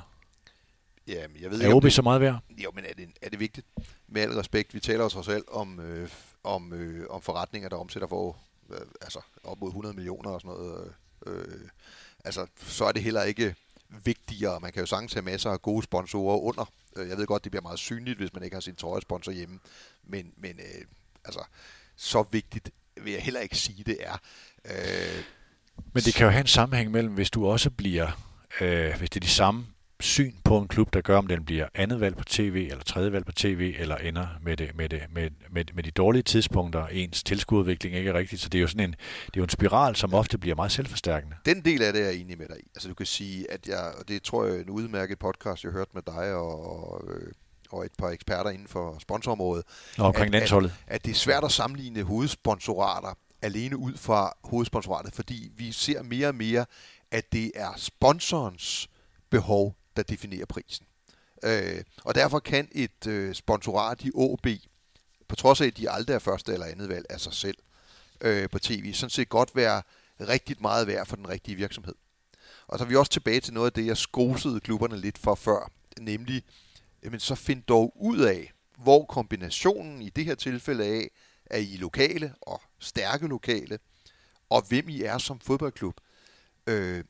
C: Ja, men jeg ved
B: er
C: ikke,
B: OB det... så meget værd?
C: Jo, men er det, er det vigtigt? Med al respekt, vi taler os selv om, øh, om, øh, om forretninger, der omsætter for øh, altså, op mod 100 millioner og sådan noget. Øh, altså, så er det heller ikke vigtigere. Man kan jo sagtens have masser af gode sponsorer under. Øh, jeg ved godt, det bliver meget synligt, hvis man ikke har sin trøjesponsor hjemme. Men, men øh, altså, så vigtigt vil jeg heller ikke sige, det er. Øh,
B: Men det kan jo have en sammenhæng mellem, hvis du også bliver, øh, hvis det er de samme syn på en klub, der gør, om den bliver andet valg på tv, eller tredje valg på tv, eller ender med, det, med, det, med, med, med de dårlige tidspunkter, ens tilskuerudvikling ikke er rigtigt. Så det er jo sådan en, det er jo en spiral, som ofte bliver meget selvforstærkende.
C: Den del af det er jeg enig med dig i. Altså du kan sige, at jeg, og det tror jeg er en udmærket podcast, jeg har hørt med dig og, øh, og et par eksperter inden for sponsorområdet.
B: Og omkring
C: at,
B: landsholdet.
C: At, at det er svært at sammenligne hovedsponsorater alene ud fra hovedsponsoratet, fordi vi ser mere og mere, at det er sponsorens behov, der definerer prisen. Øh, og derfor kan et øh, sponsorat i OB, på trods af, at de aldrig er første eller andet valg af sig selv øh, på tv, sådan set godt være rigtig meget værd for den rigtige virksomhed. Og så er vi også tilbage til noget af det, jeg skosede klubberne lidt for før, nemlig, jamen, så find dog ud af, hvor kombinationen i det her tilfælde af, er I lokale og stærke lokale, og hvem I er som fodboldklub. Øh,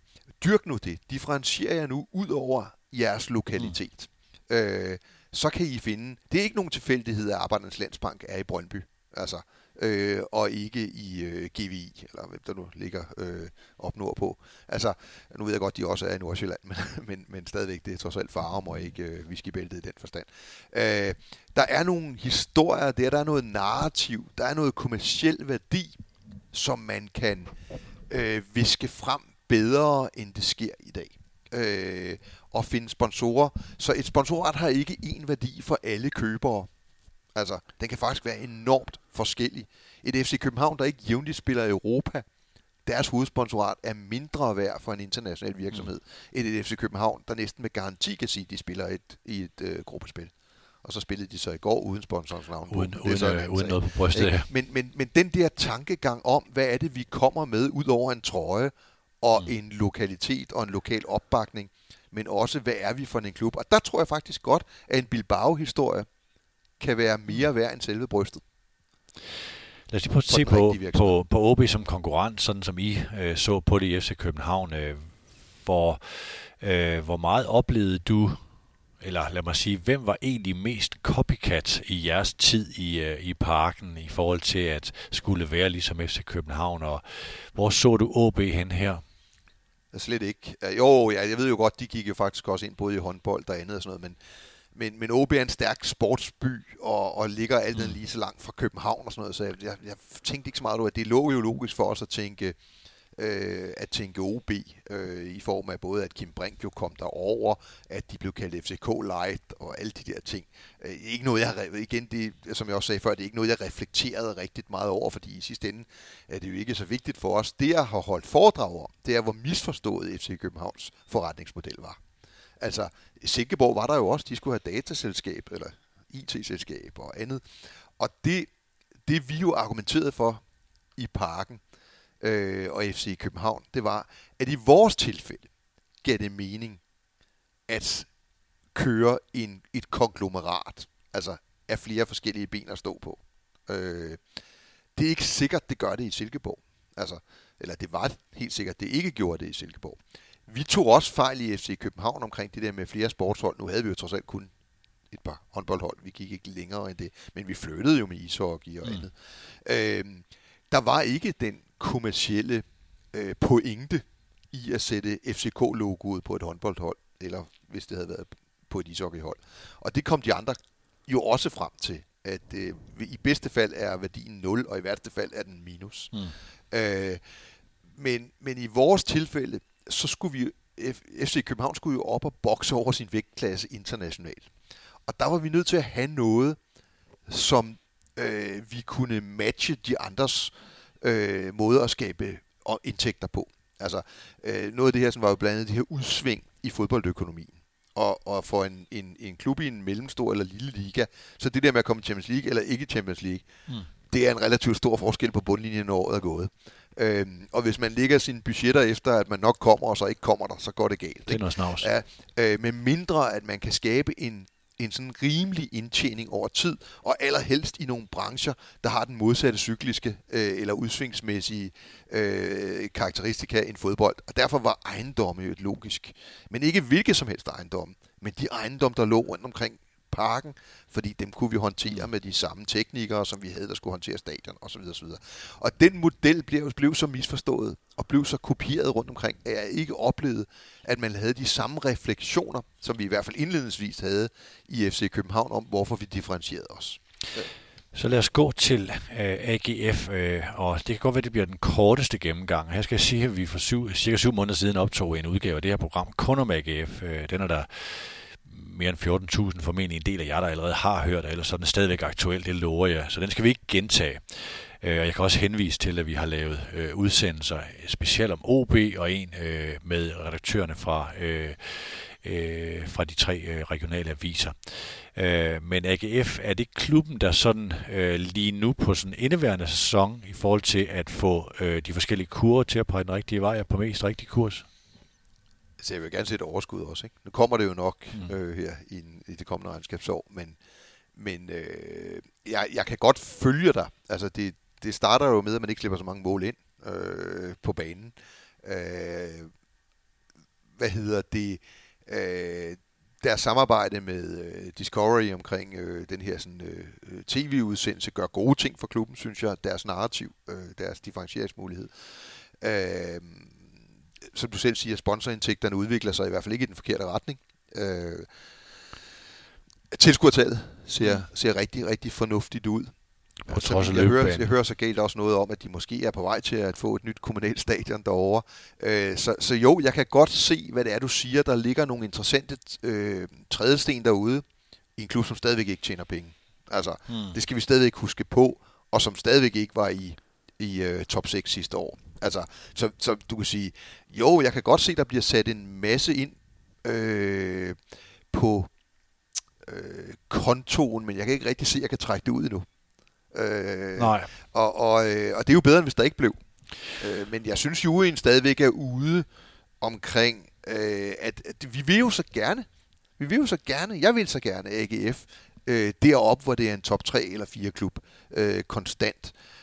C: dyrk nu det. Differentierer jer nu ud over jeres lokalitet. Mm. Øh, så kan I finde... Det er ikke nogen tilfældighed, at Arbejdernes Landsbank er i Brøndby. Altså, øh, og ikke i øh, GVI, eller hvem der nu ligger øh, op nordpå. Altså, nu ved jeg godt, de også er i Nordsjælland, men, men, men stadigvæk, det er trods alt farum og ikke øh, whiskybæltet i den forstand. Øh, der er nogle historier der, der er noget narrativ, der er noget kommersiel værdi, som man kan øh, viske frem bedre, end det sker i dag. Øh, og finde sponsorer. Så et sponsorat har ikke én værdi for alle købere. Altså, den kan faktisk være enormt forskellig. Et FC København, der ikke jævnligt spiller i Europa, deres hovedsponsorat er mindre værd for en international virksomhed, mm. end et FC København, der næsten med garanti kan sige, at de spiller et, i et øh, gruppespil. Og så spillede de så i går uden sponsorens navn.
B: Uden,
C: det
B: uden, øh, uden noget på brystet, ja.
C: men, men, men den der tankegang om, hvad er det, vi kommer med ud over en trøje, og mm. en lokalitet og en lokal opbakning, men også, hvad er vi for en klub? Og der tror jeg faktisk godt, at en Bilbao-historie kan være mere værd end selve brystet.
B: Lad os lige prøve at se på, på, på OB som konkurrent, sådan som I øh, så på det i FC København. Øh, hvor, øh, hvor meget oplevede du, eller lad mig sige, hvem var egentlig mest copycat i jeres tid i, øh, i parken i forhold til at skulle være ligesom FC København, og hvor så du OB hen her?
C: Slet ikke. Jo, ja, jeg ved jo godt, de gik jo faktisk også ind både i håndbold og andet og sådan noget, men men, men OB er en stærk sportsby, og, og ligger alt mm. lige så langt fra København og sådan noget, så jeg, jeg, jeg tænkte ikke så meget over, at det lå jo logisk for os at tænke, øh, øh, at tænke OB øh, i form af både, at Kim Brink jo kom derover, at de blev kaldt FCK Light og alle de der ting. Øh, ikke noget, jeg har, igen, det, som jeg også sagde før, det er ikke noget, jeg reflekterede rigtig meget over, fordi i sidste ende er det jo ikke så vigtigt for os. Det, jeg har holdt foredrag om, det er, hvor misforstået FC Københavns forretningsmodel var. Altså, Silkeborg var der jo også, de skulle have dataselskab, eller IT-selskab og andet. Og det, det vi jo argumenterede for i parken øh, og FC København, det var, at i vores tilfælde gav det mening at køre en, et konglomerat, altså af flere forskellige ben at stå på. Øh, det er ikke sikkert, det gør det i Silkeborg. Altså, eller det var helt sikkert, det ikke gjorde det i Silkeborg. Vi tog også fejl i FC København omkring det der med flere sportshold. Nu havde vi jo trods alt kun et par håndboldhold. Vi gik ikke længere end det. Men vi flyttede jo med ishockey og mm. andet. Øhm, der var ikke den kommercielle øh, pointe i at sætte FCK-logoet på et håndboldhold, eller hvis det havde været på et ishockeyhold. Og det kom de andre jo også frem til, at øh, i bedste fald er værdien 0, og i værste fald er den minus. Mm. Øh, men, men i vores tilfælde, så skulle vi FC København skulle jo op og bokse over sin vægtklasse internationalt. Og der var vi nødt til at have noget, som øh, vi kunne matche de andres øh, måder at skabe indtægter på. Altså, øh, noget af det her som var jo blandt andet det her udsving i fodboldøkonomien. Og, og for en, en, en klub i en mellemstor eller lille liga, så det der med at komme Champions League eller ikke Champions League, mm. det er en relativt stor forskel på bundlinjen, når året er gået. Øhm, og hvis man lægger sine budgetter efter, at man nok kommer, og så ikke kommer der, så går det galt.
B: Det er noget snavs.
C: Ja, øh, med mindre, at man kan skabe en, en sådan rimelig indtjening over tid, og allerhelst i nogle brancher, der har den modsatte cykliske øh, eller udsvingsmæssige øh, karakteristika end fodbold. Og derfor var ejendomme jo et logisk. Men ikke hvilket som helst ejendom, men de ejendomme, der lå rundt omkring parken, fordi dem kunne vi håndtere med de samme teknikere, som vi havde, der skulle håndtere stadion osv. osv. Og den model blev, blev så misforstået og blev så kopieret rundt omkring, at jeg ikke oplevede, at man havde de samme refleksioner, som vi i hvert fald indledningsvis havde i FC København om, hvorfor vi differentierede os.
B: Så lad os gå til øh, AGF, øh, og det kan godt være, at det bliver den korteste gennemgang. Her skal jeg sige, at vi for syv, cirka syv måneder siden optog en udgave af det her program kun om AGF. Øh, den er der mere end 14.000 formentlig en del af jer, der allerede har hørt, eller så er den stadigvæk aktuel, det lover jeg. Så den skal vi ikke gentage. Øh, og jeg kan også henvise til, at vi har lavet øh, udsendelser specielt om OB, og en øh, med redaktørerne fra, øh, øh, fra de tre øh, regionale aviser. Øh, men AGF, er det klubben, der sådan øh, lige nu på sådan indeværende sæson, i forhold til at få øh, de forskellige kurver til at pege den rigtige vej, og på mest rigtig kurs?
C: Så jeg vil gerne se et overskud også. Ikke? Nu kommer det jo nok mm. øh, her i, i det kommende regnskabsår, men, men øh, jeg, jeg kan godt følge dig. Altså det, det starter jo med, at man ikke slipper så mange mål ind øh, på banen. Øh, hvad hedder det? Øh, deres samarbejde med øh, Discovery omkring øh, den her sådan, øh, tv-udsendelse gør gode ting for klubben, synes jeg. Deres narrativ, øh, deres differentieringsmulighed. Øh, som du selv siger, sponsorindtægterne udvikler sig i hvert fald ikke i den forkerte retning. Øh, tilskuertallet ser, ser rigtig, rigtig fornuftigt ud.
B: På altså, trods
C: jeg, hører, jeg hører så galt også noget om, at de måske er på vej til at få et nyt kommunalt stadion derovre. Øh, så, så jo, jeg kan godt se, hvad det er, du siger. Der ligger nogle interessante øh, trædesten derude i en klub, som stadigvæk ikke tjener penge. Altså, hmm. det skal vi stadigvæk huske på, og som stadigvæk ikke var i, i øh, top 6 sidste år. Altså, så, så du kan sige, jo, jeg kan godt se, der bliver sat en masse ind øh, på øh, kontoen, men jeg kan ikke rigtig se, at jeg kan trække det ud endnu.
B: Øh, Nej.
C: Og, og, øh, og det er jo bedre, end hvis der ikke blev. Øh, men jeg synes, juryen stadigvæk er ude omkring, øh, at, at vi vil jo så gerne, vi vil jo så gerne, jeg vil så gerne AGF, øh, derop, hvor det er en top 3 eller 4 klub, øh, konstant. Øh,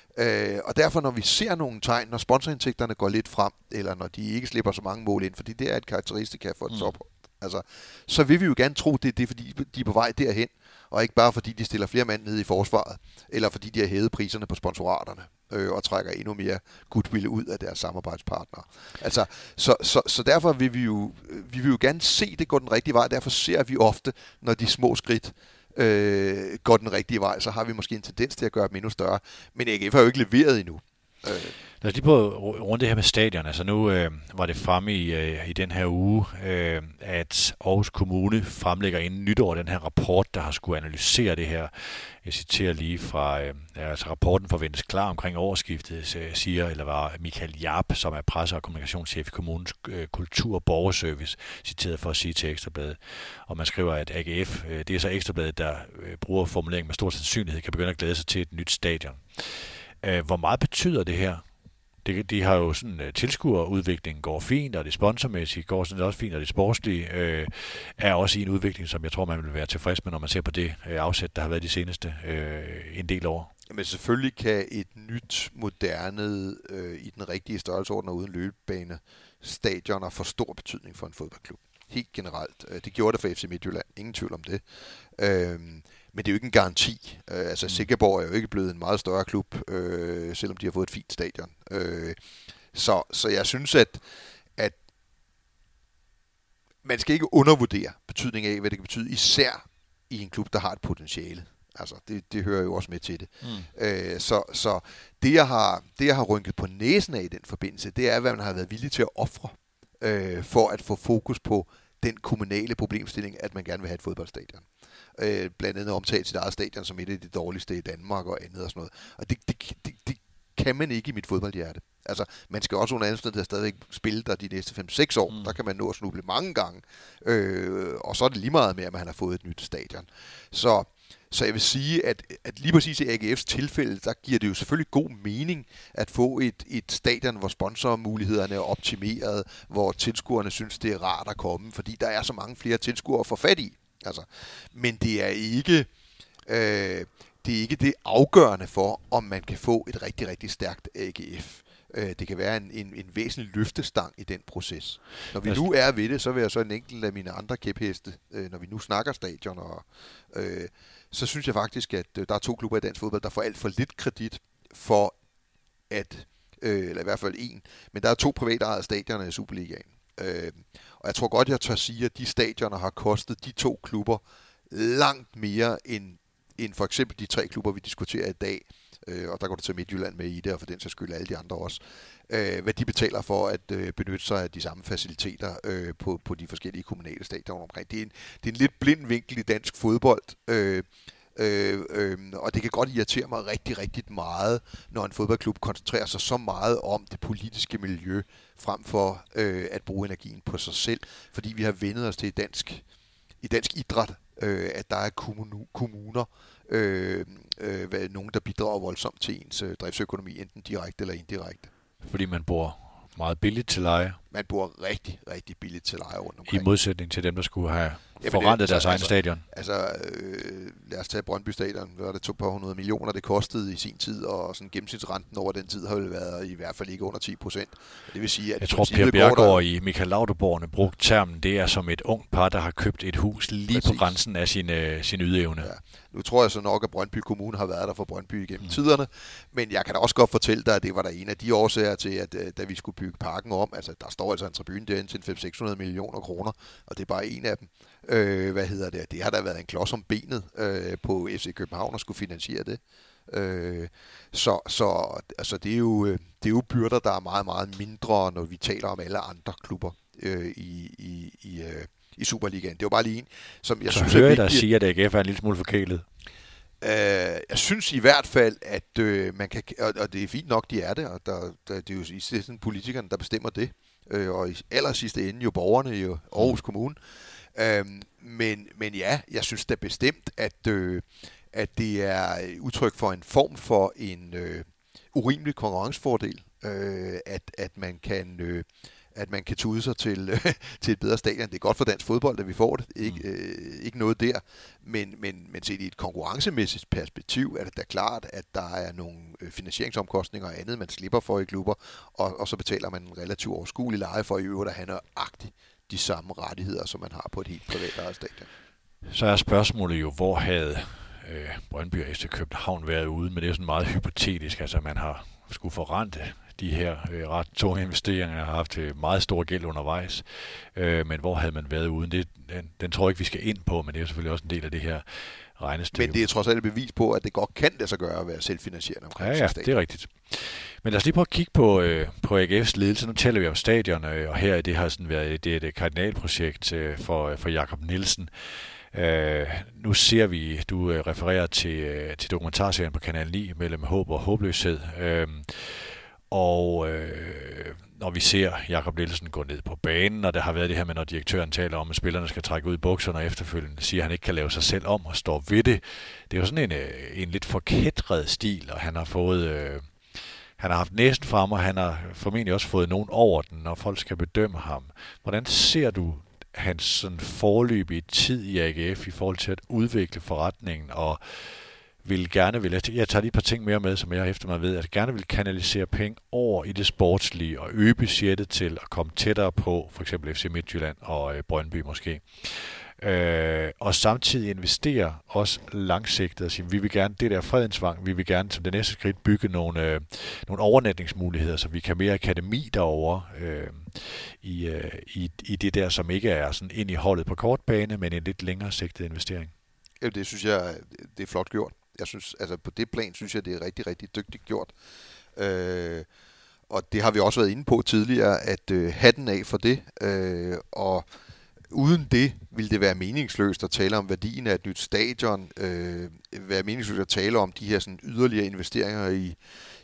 C: og derfor, når vi ser nogle tegn, når sponsorindtægterne går lidt frem, eller når de ikke slipper så mange mål ind, fordi det er et karakteristika for et mm. top, altså, så vil vi jo gerne tro, det er det, fordi de er på vej derhen og ikke bare fordi de stiller flere mand ned i forsvaret, eller fordi de har hævet priserne på sponsoraterne øh, og trækker endnu mere goodwill ud af deres samarbejdspartnere. Altså, så, så, så derfor vil vi, jo, vi vil jo gerne se det gå den rigtige vej, derfor ser vi ofte, når de små skridt øh, går den rigtige vej, så har vi måske en tendens til at gøre dem endnu større. Men AGF har jo ikke leveret endnu.
B: Øh. Lad os lige på rundt det her med stadion. Altså nu øh, var det fremme i, øh, i den her uge, øh, at Aarhus Kommune fremlægger inden nytår den her rapport, der har skulle analysere det her. Jeg citerer lige fra, øh, altså rapporten forventes klar omkring årsskiftet, siger, eller var Michael Jarp, som er presse- og kommunikationschef i kommunens øh, kultur- og borgerservice, citeret for at sige til Ekstrabladet. Og man skriver, at AGF, øh, det er så Ekstrabladet, der øh, bruger formuleringen med stor sandsynlighed, kan begynde at glæde sig til et nyt stadion. Øh, hvor meget betyder det her? Det, de har jo sådan, øh, uh, tilskuerudviklingen går fint, og det sponsormæssige går sådan også fint, og det sportslige øh, er også i en udvikling, som jeg tror, man vil være tilfreds med, når man ser på det øh, afsæt, der har været de seneste øh, en del år.
C: Men selvfølgelig kan et nyt, moderne, øh, i den rigtige størrelseorden og uden løbebane, stadioner få stor betydning for en fodboldklub. Helt generelt. Øh, det gjorde det for FC Midtjylland, ingen tvivl om det. Øh, men det er jo ikke en garanti. Øh, altså, mm. Sikkerborg er jo ikke blevet en meget større klub, øh, selvom de har fået et fint stadion. Øh, så, så jeg synes, at, at man skal ikke undervurdere betydningen af, hvad det kan betyde, især i en klub, der har et potentiale. Altså, det, det hører jo også med til det. Mm. Øh, så så det, jeg har, det, jeg har rynket på næsen af i den forbindelse, det er, hvad man har været villig til at ofre øh, for at få fokus på den kommunale problemstilling, at man gerne vil have et fodboldstadion øh, blandt andet omtalt sit eget stadion som et af de dårligste i Danmark og andet og sådan noget. Og det, det, det, det kan man ikke i mit fodboldhjerte. Altså, man skal også under anden steder stadigvæk spille der de næste 5-6 år. Mm. Der kan man nå at snuble mange gange. Øh, og så er det lige meget med, at man har fået et nyt stadion. Så, så jeg vil sige, at, at lige præcis i AGF's tilfælde, der giver det jo selvfølgelig god mening at få et, et stadion, hvor sponsormulighederne er optimeret, hvor tilskuerne synes, det er rart at komme, fordi der er så mange flere tilskuere at få fat i. Altså, men det er ikke... Øh, det er ikke det afgørende for, om man kan få et rigtig, rigtig stærkt AGF. øh, det kan være en, en, en væsentlig løftestang i den proces. Når vi nu er ved det, så vil jeg så en enkelt af mine andre kæpheste, øh, når vi nu snakker stadion, og, øh, så synes jeg faktisk, at øh, der er to klubber i dansk fodbold, der får alt for lidt kredit for at, øh, eller i hvert fald en, men der er to private ejede stadioner i Superligaen. Øh, og jeg tror godt, jeg tør sige, at de stadioner har kostet de to klubber langt mere end, end for eksempel de tre klubber, vi diskuterer i dag. Øh, og der går du til Midtjylland med i det, og for den så skyld alle de andre også. Øh, hvad de betaler for at øh, benytte sig af de samme faciliteter øh, på, på de forskellige kommunale stadioner omkring. Det er, en, det er en lidt blind vinkel i dansk fodbold. Øh, Øh, øh, og det kan godt irritere mig rigtig, rigtig meget, når en fodboldklub koncentrerer sig så meget om det politiske miljø, frem for øh, at bruge energien på sig selv. Fordi vi har vendet os til i dansk, i dansk idræt, øh, at der er kommuner, øh, øh, nogen, der bidrager voldsomt til ens øh, driftsøkonomi, enten direkte eller indirekte.
B: Fordi man bor meget billigt til leje.
C: Man bor rigtig, rigtig billigt til leje rundt omkring.
B: I modsætning til dem, der skulle have Jamen forrentet deres altså, egen stadion.
C: Altså, øh, lad os tage Brøndby Stadion. Hvad var det? To par hundrede millioner, det kostede i sin tid, og sådan gennemsnitsrenten over den tid har jo været i hvert fald ikke under 10 procent. Det vil sige, at...
B: Jeg tror, Per Bjergård i Michael Lauterborgerne brugt termen, det er som et ung par, der har købt et hus lige Præcis. på grænsen af sin, øh, sin ydeevne. Ja.
C: Nu tror jeg så nok, at Brøndby Kommune har været der for Brøndby igennem mm. tiderne, men jeg kan da også godt fortælle dig, at det var der en af de årsager til, at øh, da vi skulle bygge parken om, altså der står altså en tribune derinde til 500-600 millioner kroner, og det er bare en af dem. Øh, hvad hedder det? Det har da været en klods om benet øh, på FC København at skulle finansiere det. Øh, så så altså, det, er jo, øh, det er jo byrder, der er meget, meget mindre, når vi taler om alle andre klubber øh, i, i, i, øh, i Superligaen. Det var bare lige en, som jeg
B: så
C: synes
B: hører jeg dig sige, at AGF er en lille smule forkælet.
C: Uh, jeg synes i hvert fald, at uh, man kan, og, og det er fint nok, de er det, og der, der, det er jo i sidste politikerne, der bestemmer det, uh, og i aller sidste ende jo borgerne i Aarhus mm. Kommune. Uh, men, men ja, jeg synes da bestemt, at, uh, at det er udtryk for en form for en uh, urimelig konkurrencefordel, uh, at, at man kan... Uh, at man kan tude sig til, til et bedre stadion. Det er godt for dansk fodbold, at vi får det. Ikke, mm. øh, ikke noget der. Men, men, men set i et konkurrencemæssigt perspektiv er det da klart, at der er nogle øh, finansieringsomkostninger og andet, man slipper for i klubber, og, og så betaler man en relativt overskuelig leje for i øvrigt at have nøjagtigt de samme rettigheder, som man har på et helt privat stadion.
B: Så er spørgsmålet jo, hvor havde øh, Brøndby og FC København været ude, men det er sådan meget hypotetisk. Altså man har skulle forrente de her øh, ret tunge investeringer. Har haft til meget stor gæld undervejs. Øh, men hvor havde man været uden? Det, den, den tror jeg ikke, vi skal ind på, men det er selvfølgelig også en del af det her regnestykke.
C: Men det er trods alt et bevis på, at det godt kan lade sig gøre at være selvfinansierende omkring
B: Ja, ja, det er rigtigt. Men lad os lige prøve at kigge på, øh, på AGF's ledelse. Nu taler vi om stadion, øh, og her det har sådan været det er et kardinalprojekt øh, for, for Jakob Nielsen. Øh, nu ser vi, du øh, refererer til, øh, til dokumentarserien på Kanal 9 mellem håb og håbløshed. Øh, og øh, når vi ser Jakob Nielsen gå ned på banen, og der har været det her med, når direktøren taler om, at spillerne skal trække ud i bukserne, og efterfølgende siger, at han ikke kan lave sig selv om og står ved det. Det er jo sådan en, øh, en lidt forkætret stil, og han har fået... Øh, han har haft næsten frem, og han har formentlig også fået nogen over den, når folk skal bedømme ham. Hvordan ser du hans sådan forløbige tid i AGF i forhold til at udvikle forretningen og vil gerne vil, jeg tager lige et par ting mere med, som jeg efter mig ved, at gerne vil kanalisere penge over i det sportslige og øge budgettet til at komme tættere på for eksempel FC Midtjylland og øh, Brøndby måske. Øh, og samtidig investere også langsigtet og sige, vi vil gerne, det der fredensvang, vi vil gerne som det næste skridt bygge nogle, øh, nogle overnatningsmuligheder, så vi kan mere akademi derovre øh, i, øh, i, i det der, som ikke er sådan ind i holdet på kortbane, men en lidt længere sigtet investering.
C: Ja, det synes jeg, det er flot gjort. Jeg synes, altså på det plan synes jeg, det er rigtig, rigtig dygtigt gjort. Øh, og det har vi også været inde på tidligere, at øh, hatten af for det. Øh, og uden det ville det være meningsløst at tale om værdien af et nyt stadion, øh, være meningsløst at tale om de her sådan, yderligere investeringer i,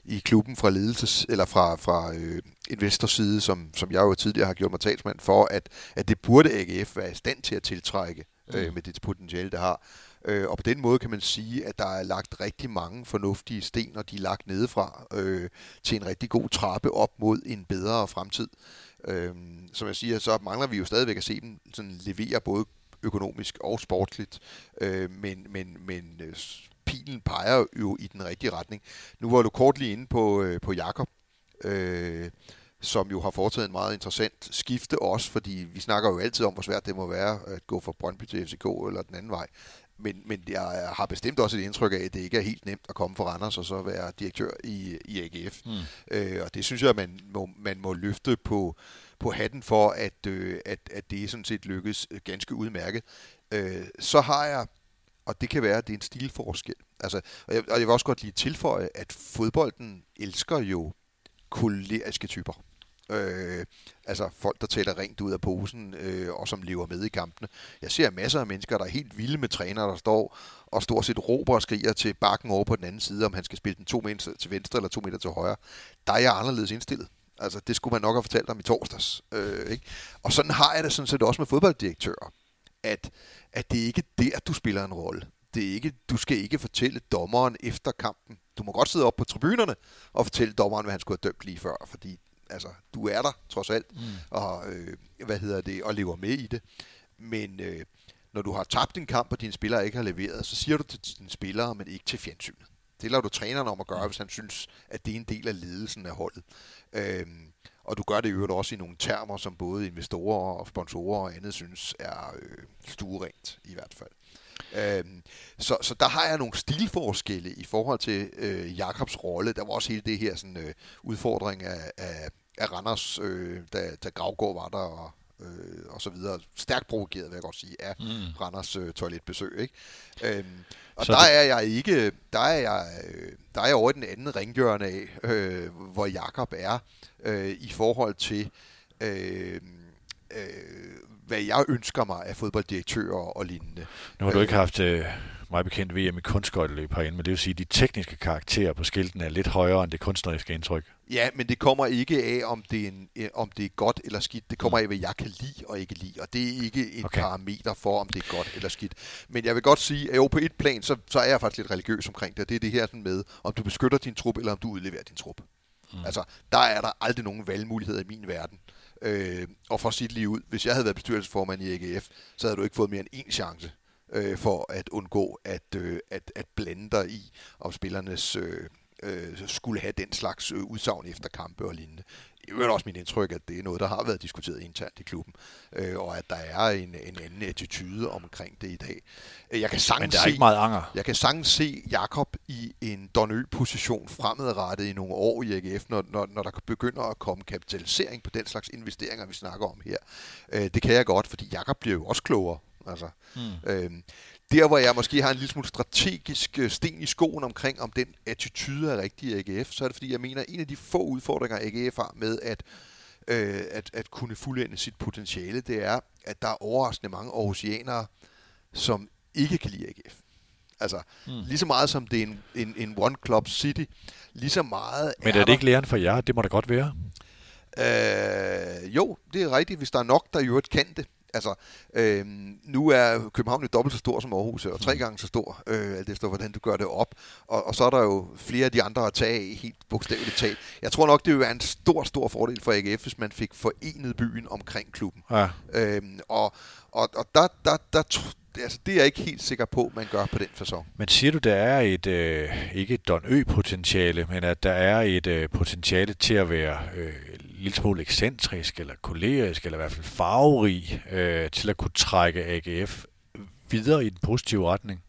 C: i klubben fra ledelses eller fra, fra øh, investorside, som, som jeg jo tidligere har gjort mig talsmand for, at, at det burde AGF være i stand til at tiltrække øh, mm. med det potentiale, det har. Øh, og på den måde kan man sige, at der er lagt rigtig mange fornuftige sten, og de er lagt nedefra øh, til en rigtig god trappe op mod en bedre fremtid. Øh, som jeg siger, så mangler vi jo stadigvæk at se dem sådan levere både økonomisk og sportsligt, øh, men, men, men øh, pilen peger jo i den rigtige retning. Nu var du kort lige inde på, øh, på Jakob, øh, som jo har foretaget en meget interessant skifte også, fordi vi snakker jo altid om, hvor svært det må være at gå fra Brøndby til FCK eller den anden vej. Men, men jeg har bestemt også et indtryk af, at det ikke er helt nemt at komme fra Randers og så være direktør i, i AGF. Mm. Øh, og det synes jeg, man må, man må løfte på, på hatten for, at, øh, at, at det sådan set lykkes ganske udmærket. Øh, så har jeg, og det kan være, at det er en stilforskel. Altså, og, jeg, og jeg vil også godt lige tilføje, at fodbolden elsker jo koleriske typer. Øh, altså folk, der taler rent ud af posen, øh, og som lever med i kampene. Jeg ser masser af mennesker, der er helt vilde med trænere, der står og stort set råber og skriger til bakken over på den anden side, om han skal spille den to meter til venstre eller to meter til højre. Der er jeg anderledes indstillet. Altså, det skulle man nok have fortalt om i torsdags. Øh, ikke? Og sådan har jeg det sådan set også med fodbolddirektører. At, at det er ikke der, du spiller en rolle. Det er ikke, du skal ikke fortælle dommeren efter kampen. Du må godt sidde op på tribunerne og fortælle dommeren, hvad han skulle have dømt lige før, fordi altså, du er der trods alt, mm. og, øh, hvad hedder det, og lever med i det. Men øh, når du har tabt en kamp, og dine spillere ikke har leveret, så siger du til dine spillere, men ikke til fjernsynet. Det lader du træneren om at gøre, hvis han synes, at det er en del af ledelsen af holdet. Øhm, og du gør det i øvrigt også i nogle termer, som både investorer og sponsorer og andet synes er øh, stuerent i hvert fald. Øhm, så, så der har jeg nogle stilforskelle i forhold til øh, Jakobs rolle. Der var også hele det her sådan, øh, udfordring af, af, af Randers, øh, da, da Gravgaard var der, og, øh, og så videre. Stærkt provokeret, vil jeg godt sige, af mm. Randers øh, toiletbesøg. Ikke? Øhm, og så der det... er jeg ikke, der er jeg, øh, der er jeg over i den anden ringhjørne af, øh, hvor Jakob er øh, i forhold til, øh, øh, hvad jeg ønsker mig af fodbolddirektører og lignende.
B: Nu har du ikke haft øh, meget bekendt VM i kunstskøjteløb herinde, men det vil sige, at de tekniske karakterer på skilten er lidt højere end det kunstneriske indtryk.
C: Ja, men det kommer ikke af, om det, er en, øh, om det er godt eller skidt. Det kommer af, hvad jeg kan lide og ikke lide. Og det er ikke et okay. parameter for, om det er godt eller skidt. Men jeg vil godt sige, at jo på et plan, så, så er jeg faktisk lidt religiøs omkring det. Det er det her sådan med, om du beskytter din trup, eller om du udleverer din trup. Mm. Altså, der er der aldrig nogen valgmuligheder i min verden. Øh, og fra sit liv ud, hvis jeg havde været bestyrelsesformand i AGF, så havde du ikke fået mere end én chance øh, for at undgå at, øh, at, at blande dig i, om spillernes øh, øh, skulle have den slags øh, udsagn efter kampe og lignende. Det er også mit indtryk, at det er noget, der har været diskuteret internt i klubben, øh, og at der er en, en anden attitude omkring det i dag. Jeg kan
B: Men der er se, ikke meget anger.
C: Jeg kan sagtens se Jakob i en Donø-position fremadrettet i nogle år i AGF, når, når, når der begynder at komme kapitalisering på den slags investeringer, vi snakker om her. Øh, det kan jeg godt, fordi Jakob bliver jo også klogere. Altså, mm. øh, der, hvor jeg måske har en lille smule strategisk øh, sten i skoen omkring, om den attitude er rigtig i AGF, så er det fordi, jeg mener, at en af de få udfordringer, AGF har med at, øh, at, at kunne fuldende sit potentiale, det er, at der er overraskende mange aarhusianere, som ikke kan lide AGF. Altså, mm. lige så meget som det er en, en, en One Club City, lige så meget
B: Men er, er det ikke læren for jer? Det må da godt være.
C: Øh, jo, det er rigtigt, hvis der er nok, der i øvrigt kan det. Altså, øh, nu er København jo dobbelt så stor som Aarhus, og tre mm. gange så stor, øh, alt efter hvordan du gør det op. Og, og så er der jo flere af de andre at tage af, helt bogstaveligt talt. Jeg tror nok, det vil være en stor, stor fordel for AGF, hvis man fik forenet byen omkring klubben. Ja. Øh, og, og, og der, der, der, altså, det er jeg ikke helt sikker på, man gør på den fasong.
B: Men siger du, der er et, øh, ikke et Don Ø-potentiale, men at der er et øh, potentiale til at være øh, lille smule ekscentrisk, eller kolerisk, eller i hvert fald farverig, øh, til at kunne trække AGF videre i den positive retning?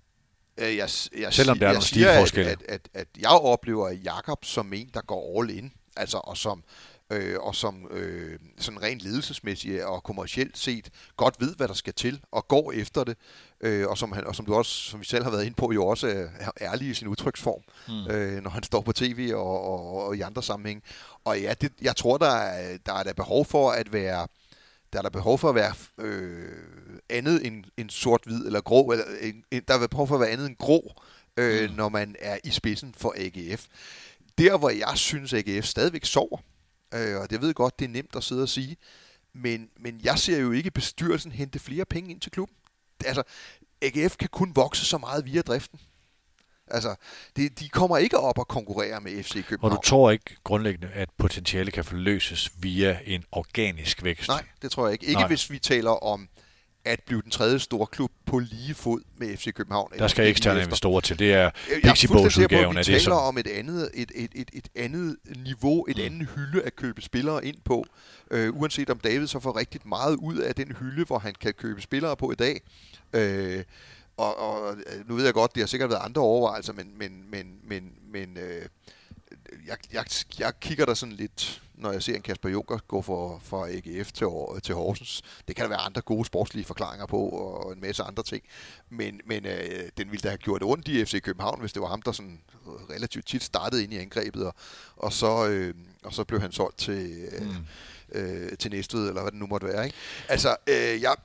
C: Øh, jeg, jeg, Selvom der er nogle stilforskelle. At, at, at, at jeg oplever Jakob som en, der går all in, altså, og som øh, og som øh, sådan rent ledelsesmæssigt og kommercielt set godt ved, hvad der skal til, og går efter det, øh, og, som han, og som du også, som vi selv har været inde på, jo også er ærlig i sin udtryksform, mm. øh, når han står på tv og, og, og i andre sammenhæng. Og ja, det, jeg tror, der er, der er der behov for at være der er der behov for at være øh, andet end, end sort-hvid eller grå, eller en, der er behov for at være andet end grå, øh, mm. når man er i spidsen for AGF. Der, hvor jeg synes, AGF stadigvæk sover, Øh, og det ved godt, det er nemt at sidde og sige. Men, men jeg ser jo ikke bestyrelsen hente flere penge ind til klubben. Altså, AGF kan kun vokse så meget via driften. Altså, det, de kommer ikke op og konkurrere med FC København.
B: Og du tror ikke grundlæggende, at potentiale kan forløses via en organisk vækst?
C: Nej, det tror jeg ikke. Ikke Nej. hvis vi taler om at blive den tredje store klub på lige fod med FC København.
B: Der skal eksterne investorer til. Det er
C: Pixiebogs-udgaven af det. Vi taler om et andet, et, et, et, et andet niveau, et mm. andet hylde at købe spillere ind på. Øh, uanset om David så får rigtig meget ud af den hylde, hvor han kan købe spillere på i dag. Øh, og, og nu ved jeg godt, det har sikkert været andre overvejelser, men, men, men, men, men øh, jeg, jeg, jeg kigger der sådan lidt, når jeg ser en Kasper Junker gå fra, fra AGF til, til Horsens. Det kan der være andre gode sportslige forklaringer på, og en masse andre ting. Men, men øh, den ville da have gjort ondt i FC København, hvis det var ham, der sådan relativt tit startede ind i angrebet, og, og, så, øh, og så blev han solgt til, øh, mm. øh, til Næstved, eller hvad det nu måtte være. Ikke? Altså, øh, jeg,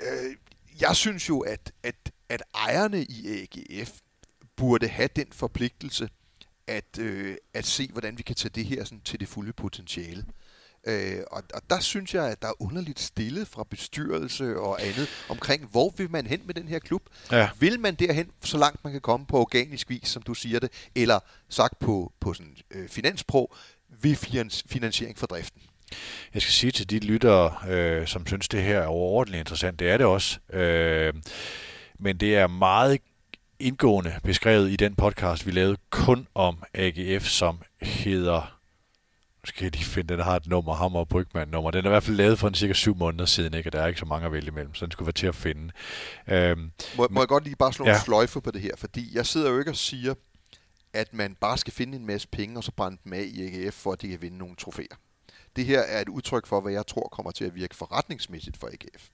C: øh, jeg synes jo, at, at, at ejerne i AGF burde have den forpligtelse, at, øh, at se, hvordan vi kan tage det her sådan, til det fulde potentiale. Øh, og, og der synes jeg, at der er underligt stille fra bestyrelse og andet omkring, hvor vil man hen med den her klub? Ja. Vil man derhen, så langt man kan komme på organisk vis, som du siger det, eller sagt på, på sådan, øh, finanspro, ved finansiering for driften?
B: Jeg skal sige til de lyttere, øh, som synes, det her er overordentligt interessant, det er det også. Øh, men det er meget indgående beskrevet i den podcast, vi lavede kun om AGF, som hedder... Nu skal jeg lige finde, den har et nummer, Hammer og Brygman nummer. Den er i hvert fald lavet for en cirka syv måneder siden, ikke? og der er ikke så mange at vælge imellem, så den skulle være til at finde.
C: Øhm, må, må jeg godt lige bare slå ja. en sløjfe på det her, fordi jeg sidder jo ikke og siger, at man bare skal finde en masse penge, og så brænde dem af i AGF, for at de kan vinde nogle trofæer. Det her er et udtryk for, hvad jeg tror kommer til at virke forretningsmæssigt for AGF.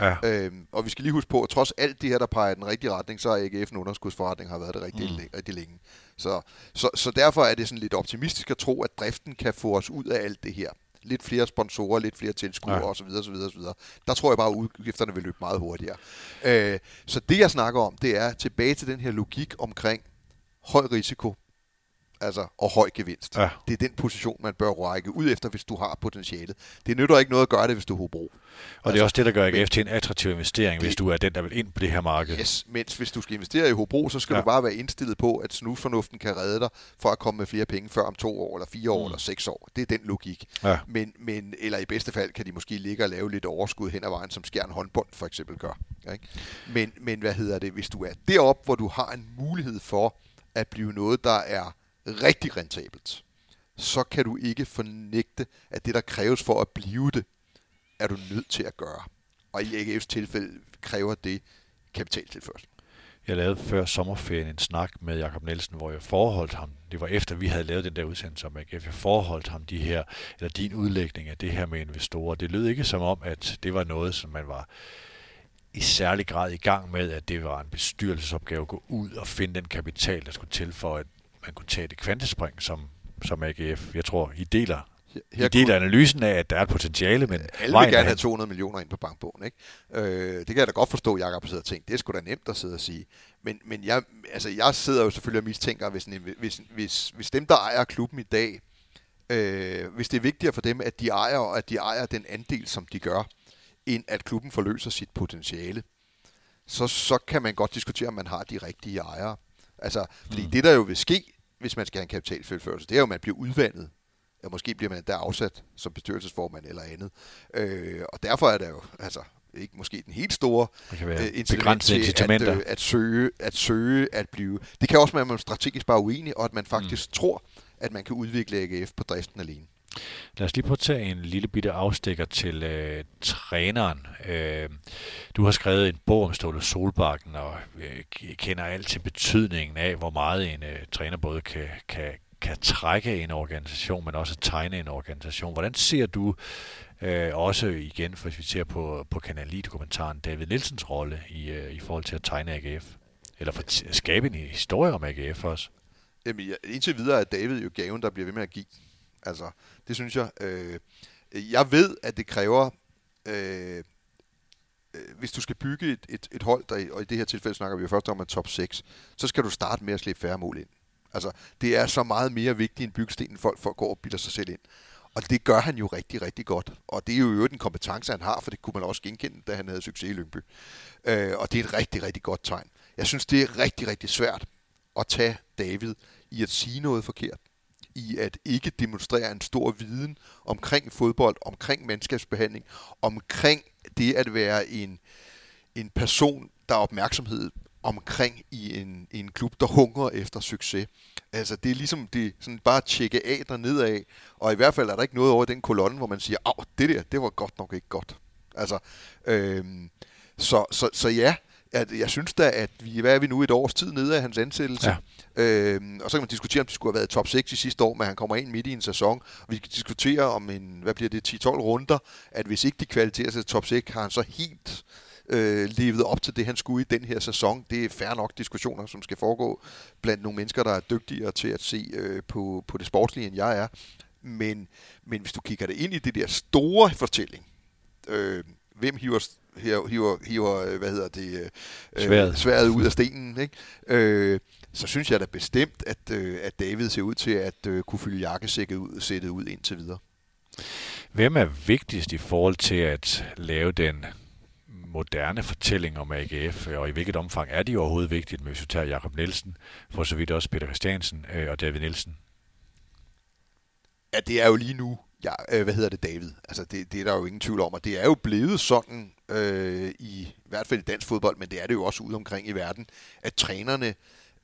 C: Ja. Øhm, og vi skal lige huske på, at trods alt det her, der peger i den rigtige retning, så er AGF en underskudsforretning, har været det rigtig, mm. rigtig længe. Så, så, så derfor er det sådan lidt optimistisk at tro, at driften kan få os ud af alt det her. Lidt flere sponsorer, lidt flere tilskuere ja. osv. osv., osv. Der tror jeg bare, at udgifterne vil løbe meget hurtigere. Øh, så det, jeg snakker om, det er tilbage til den her logik omkring høj risiko, altså, og høj gevinst. Ja. Det er den position, man bør række ud efter, hvis du har potentialet. Det nytter ikke noget at gøre det, hvis du har brug.
B: Og altså, det er også det, der gør AGF til en attraktiv investering, det, hvis du er den, der vil ind på det her marked.
C: Yes, mens hvis du skal investere i Hobro, så skal ja. du bare være indstillet på, at snusfornuften kan redde dig for at komme med flere penge før om to år, eller fire år, mm. eller seks år. Det er den logik. Ja. Men, men, eller i bedste fald kan de måske ligge og lave lidt overskud hen ad vejen, som Skjern håndbold for eksempel gør. Ikke? Men, men hvad hedder det, hvis du er derop, hvor du har en mulighed for at blive noget, der er rigtig rentabelt, så kan du ikke fornægte, at det, der kræves for at blive det, er du nødt til at gøre. Og i AGF's tilfælde kræver det kapitaltilførsel.
B: Jeg lavede før sommerferien en snak med Jakob Nielsen, hvor jeg forholdt ham, det var efter vi havde lavet den der udsendelse om AGF, jeg forholdt ham de her, eller din udlægning af det her med investorer. Det lød ikke som om, at det var noget, som man var i særlig grad i gang med, at det var en bestyrelsesopgave at gå ud og finde den kapital, der skulle til for, at man kunne tage det kvantespring som, som AGF. Jeg tror, I deler her I deler analysen af, at der er et potentiale, men...
C: Alle vil gerne have 200 millioner ind på bankbogen, ikke? Øh, det kan jeg da godt forstå, Jacob sidder og tænker, det er sgu da nemt at sidde og sige. Men, men jeg, altså, jeg sidder jo selvfølgelig og mistænker, hvis, hvis, hvis, hvis dem, der ejer klubben i dag, øh, hvis det er vigtigere for dem, at de ejer, og at de ejer den andel, som de gør, end at klubben forløser sit potentiale, så, så kan man godt diskutere, om man har de rigtige ejere. Altså, fordi mm. det, der jo vil ske, hvis man skal have en kapitalfølførelse, det er jo, at man bliver udvandet. Ja, måske bliver man der afsat som bestyrelsesformand eller andet. Øh, og derfor er der jo, altså, ikke måske den helt store
B: øh, incitament til at, øh,
C: at, søge, at søge at blive. Det kan også være, at man strategisk bare er uenig, og at man faktisk mm. tror, at man kan udvikle AGF på driften alene.
B: Lad os lige prøve at tage en lille bitte afstikker til øh, træneren. Øh, du har skrevet en bog om Ståle Solbakken, og øh, kender alt til betydningen af, hvor meget en øh, træner både kan, kan, kan trække en organisation, men også tegne en organisation. Hvordan ser du øh, også igen, hvis vi ser på, på Kanal dokumentaren David Nielsens rolle i, øh, i forhold til at tegne AGF? Eller for at skabe en historie om AGF også?
C: Jamen, indtil videre er David jo gaven, der bliver ved med at give. Altså, det synes jeg. Øh, jeg ved, at det kræver, øh, øh hvis du skal bygge et, et, et hold, der, og i det her tilfælde snakker vi jo først om en top 6, så skal du starte med at slippe færre mål ind. Altså, det er så meget mere vigtigt en byggestenen, folk for at gå og bilder sig selv ind. Og det gør han jo rigtig, rigtig godt. Og det er jo en kompetence, han har, for det kunne man også genkende, da han havde succes i Lyngby. Øh, og det er et rigtig, rigtig godt tegn. Jeg synes, det er rigtig, rigtig svært at tage David i at sige noget forkert i at ikke demonstrere en stor viden omkring fodbold, omkring mandskabsbehandling, omkring det at være en en person, der er opmærksomhed omkring i en, i en klub, der hungrer efter succes. Altså, det er ligesom det, sådan bare at tjekke af der af, og i hvert fald er der ikke noget over den kolonne, hvor man siger, at det der, det var godt nok ikke godt. Altså, øhm, så, så, så ja, at jeg synes da, at vi, hvad er vi nu, et års tid nede af hans ansættelse. Ja. Øhm, og så kan man diskutere, om det skulle have været top 6 i sidste år, men han kommer ind midt i en sæson. Og vi kan diskutere om en, hvad bliver det, 10-12 runder, at hvis ikke de kvaliterer sig top 6, har han så helt øh, levet op til det, han skulle i den her sæson. Det er fair nok diskussioner, som skal foregå blandt nogle mennesker, der er dygtigere til at se øh, på, på det sportslige, end jeg er. Men, men hvis du kigger det ind i det der store fortælling, øh, hvem hiver, hiver, hiver, øh, hvad hedder det,
B: øh, sværet.
C: sværet ud af stenen, ikke? Øh, så synes jeg da bestemt, at, øh, at David ser ud til at øh, kunne fylde jakkesækket ud, sættet ud indtil videre.
B: Hvem er vigtigst i forhold til at lave den moderne fortælling om AGF, og i hvilket omfang er de overhovedet vigtigt, hvis vi tager Jakob Nielsen, for så vidt også Peter Christiansen øh, og David Nielsen?
C: Ja, det er jo lige nu, ja, øh, hvad hedder det, David? Altså, det, det er der jo ingen tvivl om, og det er jo blevet sådan, øh, i, i hvert fald i dansk fodbold, men det er det jo også ude omkring i verden, at trænerne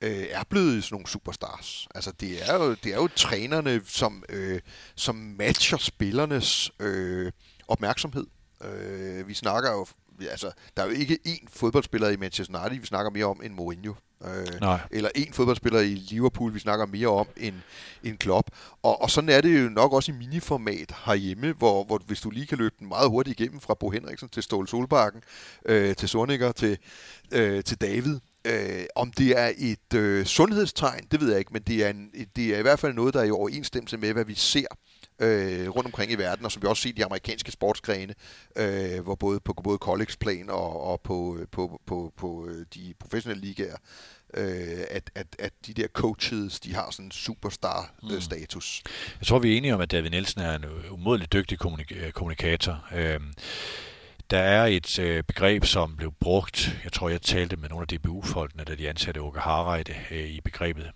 C: øh, er blevet sådan nogle superstars. Altså, det er jo, det er jo trænerne, som, øh, som matcher spillernes øh, opmærksomhed. Øh, vi snakker jo altså, der er jo ikke én fodboldspiller i Manchester United, vi snakker mere om end Mourinho. Øh, Nej. Eller en fodboldspiller i Liverpool, vi snakker mere om end, end Klopp. Og, og sådan er det jo nok også i miniformat herhjemme, hvor, hvor hvis du lige kan løbe den meget hurtigt igennem fra Bo Henriksen til Ståle Solbakken, øh, til Sorniger, til, øh, til David, Øh, om det er et øh, sundhedstegn, det ved jeg ikke, men det er, en, det er i hvert fald noget, der er i overensstemmelse med, hvad vi ser øh, rundt omkring i verden, og som vi også ser de amerikanske sportsgrene, øh, hvor både på både college-plan og, og på, på, på, på øh, de professionelle ligaer, øh, at, at, at de der coaches, de har sådan en superstar-status. Mm.
B: Jeg tror, vi er enige om, at David Nielsen er en øh, umådelig dygtig kommunik- øh, kommunikator. Øh, der er et øh, begreb, som blev brugt, jeg tror, jeg talte med nogle af DBU-folkene, da de ansatte Åke Harreide øh, i begrebet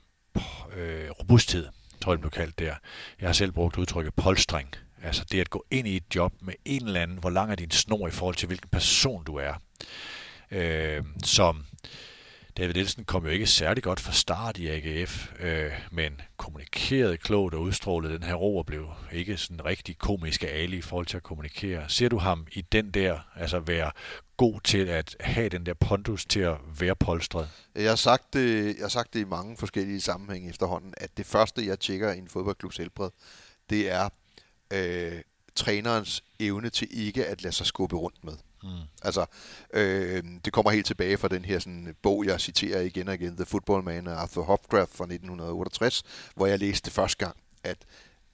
B: øh, robusthed tror jeg, det blev kaldt der. Jeg har selv brugt udtrykket polstring. Altså det at gå ind i et job med en eller anden, hvor lang er din snor i forhold til, hvilken person du er. Øh, som David Nielsen kom jo ikke særlig godt fra start i AGF, øh, men kommunikerede klogt og udstrålede den her ro og blev ikke sådan rigtig komisk ali i forhold til at kommunikere. Ser du ham i den der, altså være god til at have den der pondus til at være polstret?
C: Jeg har sagt det, jeg har sagt det i mange forskellige sammenhænge efterhånden, at det første, jeg tjekker i en fodboldklubs helbred, det er øh, trænerens evne til ikke at lade sig skubbe rundt med. Mm. Altså, øh, det kommer helt tilbage fra den her sådan, øh, bog, jeg citerer igen og igen, The Football Man af Arthur Hopcraft fra 1968, hvor jeg læste første gang, at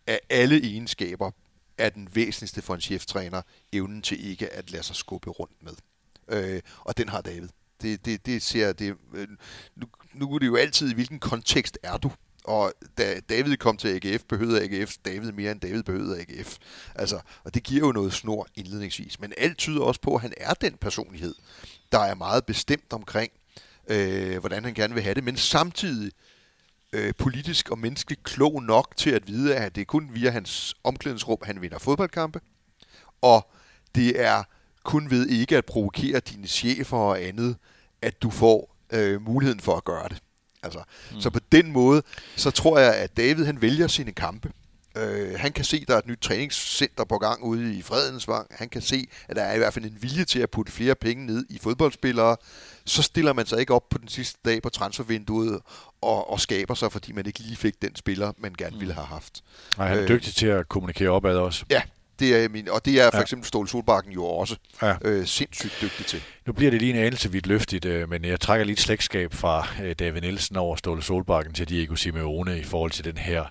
C: af alle egenskaber er den væsentligste for en cheftræner evnen til ikke at lade sig skubbe rundt med. Øh, og den har David. Det, det, det ser det. Øh, nu, nu er det jo altid, i hvilken kontekst er du? Og da David kom til AGF, behøvede AGF David mere end David behøvede AGF. Altså, og det giver jo noget snor indledningsvis. Men alt tyder også på, at han er den personlighed, der er meget bestemt omkring, øh, hvordan han gerne vil have det, men samtidig øh, politisk og menneskeligt klog nok til at vide, at det er kun via hans omklædningsrum, han vinder fodboldkampe. Og det er kun ved ikke at provokere dine chefer og andet, at du får øh, muligheden for at gøre det. Altså, mm. Så på den måde, så tror jeg, at David han vælger sine kampe. Øh, han kan se, at der er et nyt træningscenter på gang ude i Fredensvang. Han kan se, at der er i hvert fald en vilje til at putte flere penge ned i fodboldspillere. Så stiller man sig ikke op på den sidste dag på transfervinduet og, og skaber sig, fordi man ikke lige fik den spiller, man gerne mm. ville have haft.
B: Nej, han er øh, dygtig til at kommunikere opad også.
C: Ja, det er min, og det er for ja. eksempel Ståle Solbakken jo også ja. øh, sindssygt dygtig til.
B: Nu bliver det lige en anelse vidt løftigt, øh, men jeg trækker lige et slægtskab fra øh, David Nielsen over Ståle Solbakken til Diego Simeone i forhold til den her,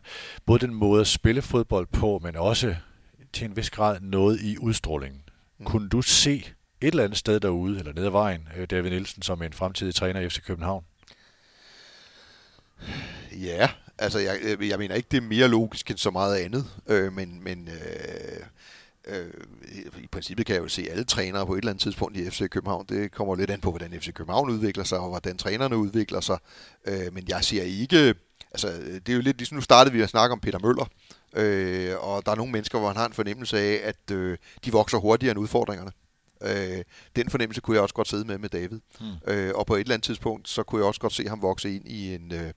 B: både den måde at spille fodbold på, men også til en vis grad noget i udstrålingen. Mm. Kunne du se et eller andet sted derude, eller ned ad vejen, øh, David Nielsen som en fremtidig træner i FC København?
C: Ja, altså jeg, øh, jeg mener ikke, det er mere logisk end så meget andet, øh, men, men øh, øh, i princippet kan jeg jo se alle trænere på et eller andet tidspunkt i FC København. Det kommer lidt an på, hvordan FC København udvikler sig, og hvordan trænerne udvikler sig. Øh, men jeg siger ikke... Altså, det er jo lidt ligesom, nu startede vi at snakke om Peter Møller, øh, og der er nogle mennesker, hvor han har en fornemmelse af, at øh, de vokser hurtigere end udfordringerne. Øh, den fornemmelse kunne jeg også godt sidde med med David. Mm. Øh, og på et eller andet tidspunkt, så kunne jeg også godt se ham vokse ind i en, øh,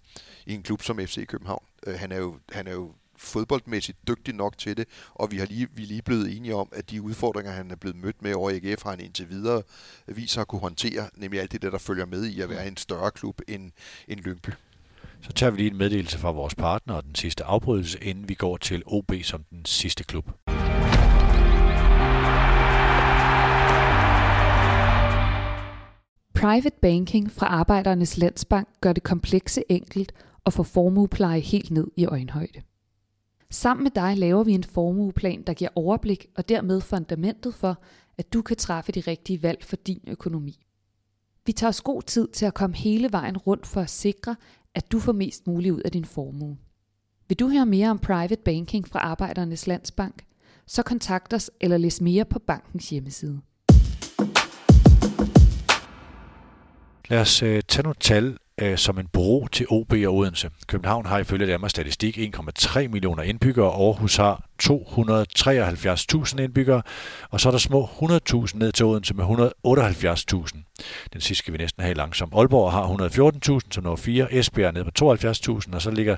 C: i en klub som FC København. Øh, han, er jo, han er jo fodboldmæssigt dygtig nok til det, og vi har lige, vi er lige blevet enige om, at de udfordringer, han er blevet mødt med over AGF, har han indtil videre viser at kunne håndtere, nemlig alt det der, der følger med i at være en større klub end, end Lyngby.
B: Så tager vi lige en meddelelse fra vores partner og den sidste afbrydelse, inden vi går til OB som den sidste klub.
A: Private banking fra Arbejdernes Landsbank gør det komplekse enkelt og får formuepleje helt ned i øjenhøjde. Sammen med dig laver vi en formueplan, der giver overblik og dermed fundamentet for, at du kan træffe de rigtige valg for din økonomi. Vi tager os god tid til at komme hele vejen rundt for at sikre, at du får mest muligt ud af din formue. Vil du høre mere om private banking fra Arbejdernes Landsbank? Så kontakt os eller læs mere på bankens hjemmeside.
B: Lad os øh, tage nogle tal øh, som en bro til OB og Odense. København har ifølge Danmarks Statistik 1,3 millioner indbyggere, og Aarhus har 273.000 indbyggere, og så er der små 100.000 ned til Odense med 178.000. Den sidste skal vi næsten have langsomt. Aalborg har 114.000 som nummer 4, Esbjerg ned på 72.000, og så ligger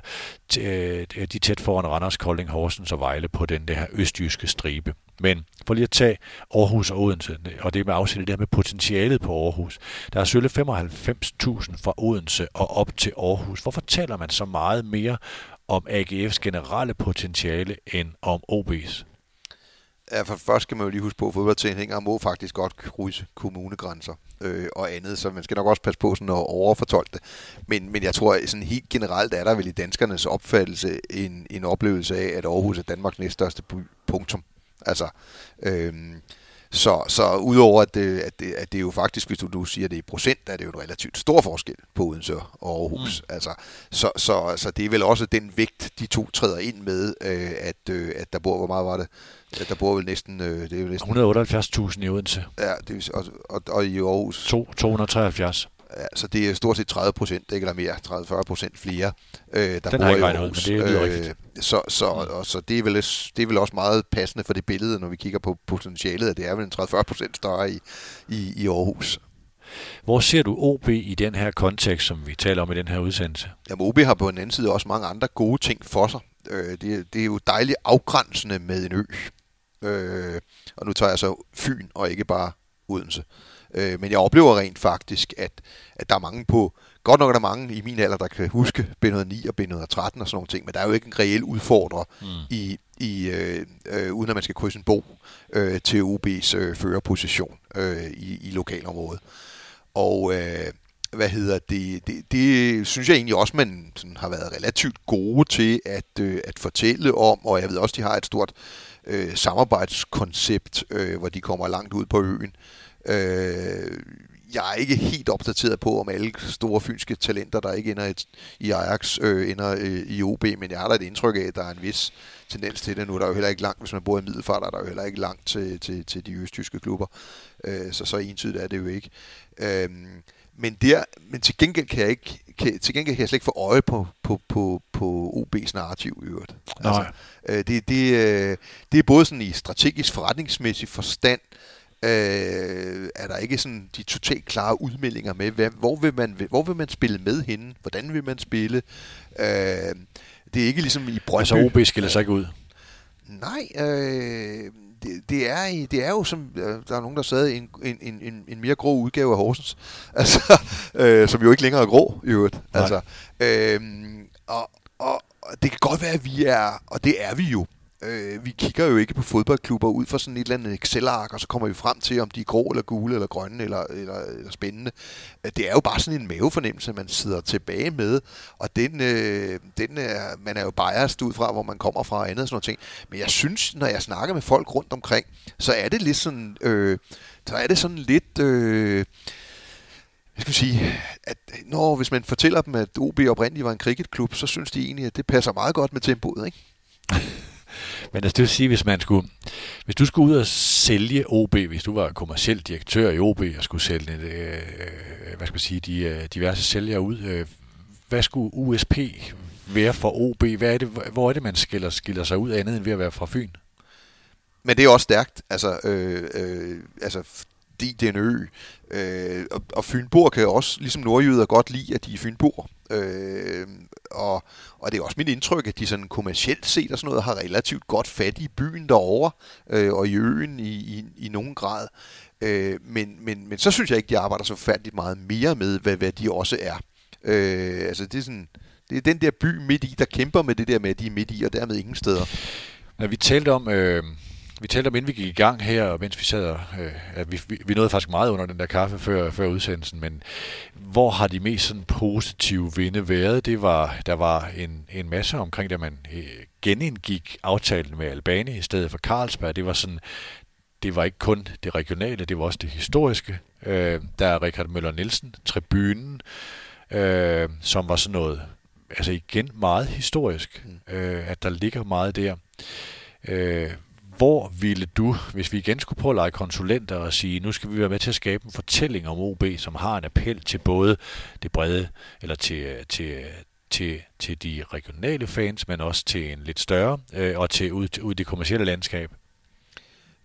B: øh, de tæt foran Randers, Kolding, Horsens og Vejle på den der østjyske stribe. Men for lige at tage Aarhus og Odense, og det med afsæt det her med potentialet på Aarhus. Der er sølle 95.000 fra Odense og op til Aarhus. Hvorfor taler man så meget mere om AGF's generelle potentiale end om OB's?
C: Ja, for først skal man jo lige huske på, at fodboldtilhængere må faktisk godt krydse kommunegrænser øh, og andet, så man skal nok også passe på sådan at overfortolke det. Men, men jeg tror, at sådan helt generelt er der vel i danskernes opfattelse en, en oplevelse af, at Aarhus er Danmarks næststørste by, punktum. Altså, øh, så, så udover at det, at, det, at det er jo faktisk, hvis du nu siger det i procent, er det jo en relativt stor forskel på Odense og Aarhus. Mm. Altså, så, så, så det er vel også den vægt, de to træder ind med, øh, at, øh, at der bor, hvor meget var det? At der bor vel næsten... Øh, det er jo næsten
B: 178.000 i Odense.
C: Ja, det, og, og, og i Aarhus...
B: To, 273.
C: Ja, så det er stort set 30 procent, eller mere, 30-40 procent flere, øh, der
B: Den
C: bor i Aarhus.
B: ikke ud, men det er øh,
C: så, så, og, så det, er vel, det er vel også meget passende for det billede, når vi kigger på potentialet, at det er vel en 30-40 procent større i, i, i Aarhus.
B: Hvor ser du OB i den her kontekst, som vi taler om i den her udsendelse?
C: Jamen, OB har på en anden side også mange andre gode ting for sig. Øh, det, det er jo dejligt afgrænsende med en ø. Øh, og nu tager jeg så Fyn og ikke bare Odense. Øh, men jeg oplever rent faktisk, at, at der er mange på, godt nok er der mange i min alder, der kan huske B109 og B113 og sådan nogle ting, men der er jo ikke en reel udfordrer mm. i, i øh, øh, uden at man skal krydse en bog øh, til OB's øh, førerposition øh, i, i lokalområdet. Og øh, hvad hedder det, det, det synes jeg egentlig også, man sådan, har været relativt gode til at, øh, at fortælle om, og jeg ved også, de har et stort øh, samarbejdskoncept, øh, hvor de kommer langt ud på øen. Øh, jeg er ikke helt opdateret på, om alle store fynske talenter, der ikke ender et, i Ajax, øh, ender øh, i OB, men jeg har da et indtryk af, at der er en vis tendens til det. Nu er der jo heller ikke langt, hvis man bor i Middelfart, er der jo heller ikke langt til, til, til de østtyske klubber. Øh, så så entydigt er det jo ikke. Øh, men, der, men til gengæld kan jeg ikke kan, til gengæld kan jeg slet ikke få øje på, på, på, på OB's narrativ i øvrigt. Altså, øh, det, det, øh, det er både sådan i strategisk forretningsmæssig forstand, øh, er der ikke sådan de totalt klare udmeldinger med, hvad, hvor, vil man, hvor vil man spille med hende, hvordan vil man spille. Øh, det er ikke ligesom i Brøndby.
B: Altså OB skiller sig ikke ud?
C: Nej, øh, det, det, er, det er jo som, der er nogen, der sagde, en, en, en, en mere grå udgave af Horsens, altså, øh, som jo ikke længere er grå, i øvrigt. Altså, øh, og, og, og det kan godt være, at vi er, og det er vi jo, Øh, vi kigger jo ikke på fodboldklubber ud fra sådan et eller andet Excel-ark, og så kommer vi frem til, om de er grå eller gule eller grønne eller, eller, eller spændende. Øh, det er jo bare sådan en mavefornemmelse, man sidder tilbage med, og den, øh, den er, man er jo biased ud fra, hvor man kommer fra og andet og sådan noget ting. Men jeg synes, når jeg snakker med folk rundt omkring, så er det lidt sådan, øh, så er det sådan lidt... Øh, jeg skal sige, at når, hvis man fortæller dem, at OB oprindeligt var en cricketklub, så synes de egentlig, at det passer meget godt med tempoet, ikke?
B: Men altså, det vil sige, hvis man skulle, hvis du skulle ud og sælge OB, hvis du var kommersiel direktør i OB og skulle sælge øh, øh, hvad skal man sige, de øh, diverse sælgere ud, øh, hvad skulle USP være for OB? Hvad er det, hvor er det, man skiller, skiller sig ud andet end ved at være fra Fyn?
C: men det er også stærkt, altså, øh, øh, altså fordi det er en ø. Øh, og, og Fynboer kan også, ligesom nordjyder, godt lide, at de er Fynboer. Øh, og, og det er også mit indtryk, at de sådan kommercielt set og sådan noget har relativt godt fat i byen derovre, øh, og i øen i, i, i nogen grad. Øh, men, men, men så synes jeg ikke, de arbejder så færdigt meget mere med, hvad, hvad de også er. Øh, altså det er sådan, det er den der by midt i, der kæmper med det der med, at de er midt i, og dermed ingen steder.
B: Når vi talte om, øh, vi talte om, inden vi gik i gang her, mens vi sad, øh, at vi, vi, vi nåede faktisk meget under den der kaffe før, før udsendelsen, men hvor har de mest sådan positive vinde været? Det var, der var en, en masse omkring, da man øh, genindgik aftalen med Albani i stedet for Carlsberg. Det var sådan, det var ikke kun det regionale, det var også det historiske. Øh, der er Richard Møller Nielsen, tribunen, øh, som var sådan noget, altså igen meget historisk, mm. øh, at der ligger meget der. Øh, hvor ville du, hvis vi igen skulle prøve at lege konsulenter og sige, nu skal vi være med til at skabe en fortælling om OB, som har en appel til både det brede, eller til, til, til, til de regionale fans, men også til en lidt større, øh, og til ud, ud i det kommercielle landskab?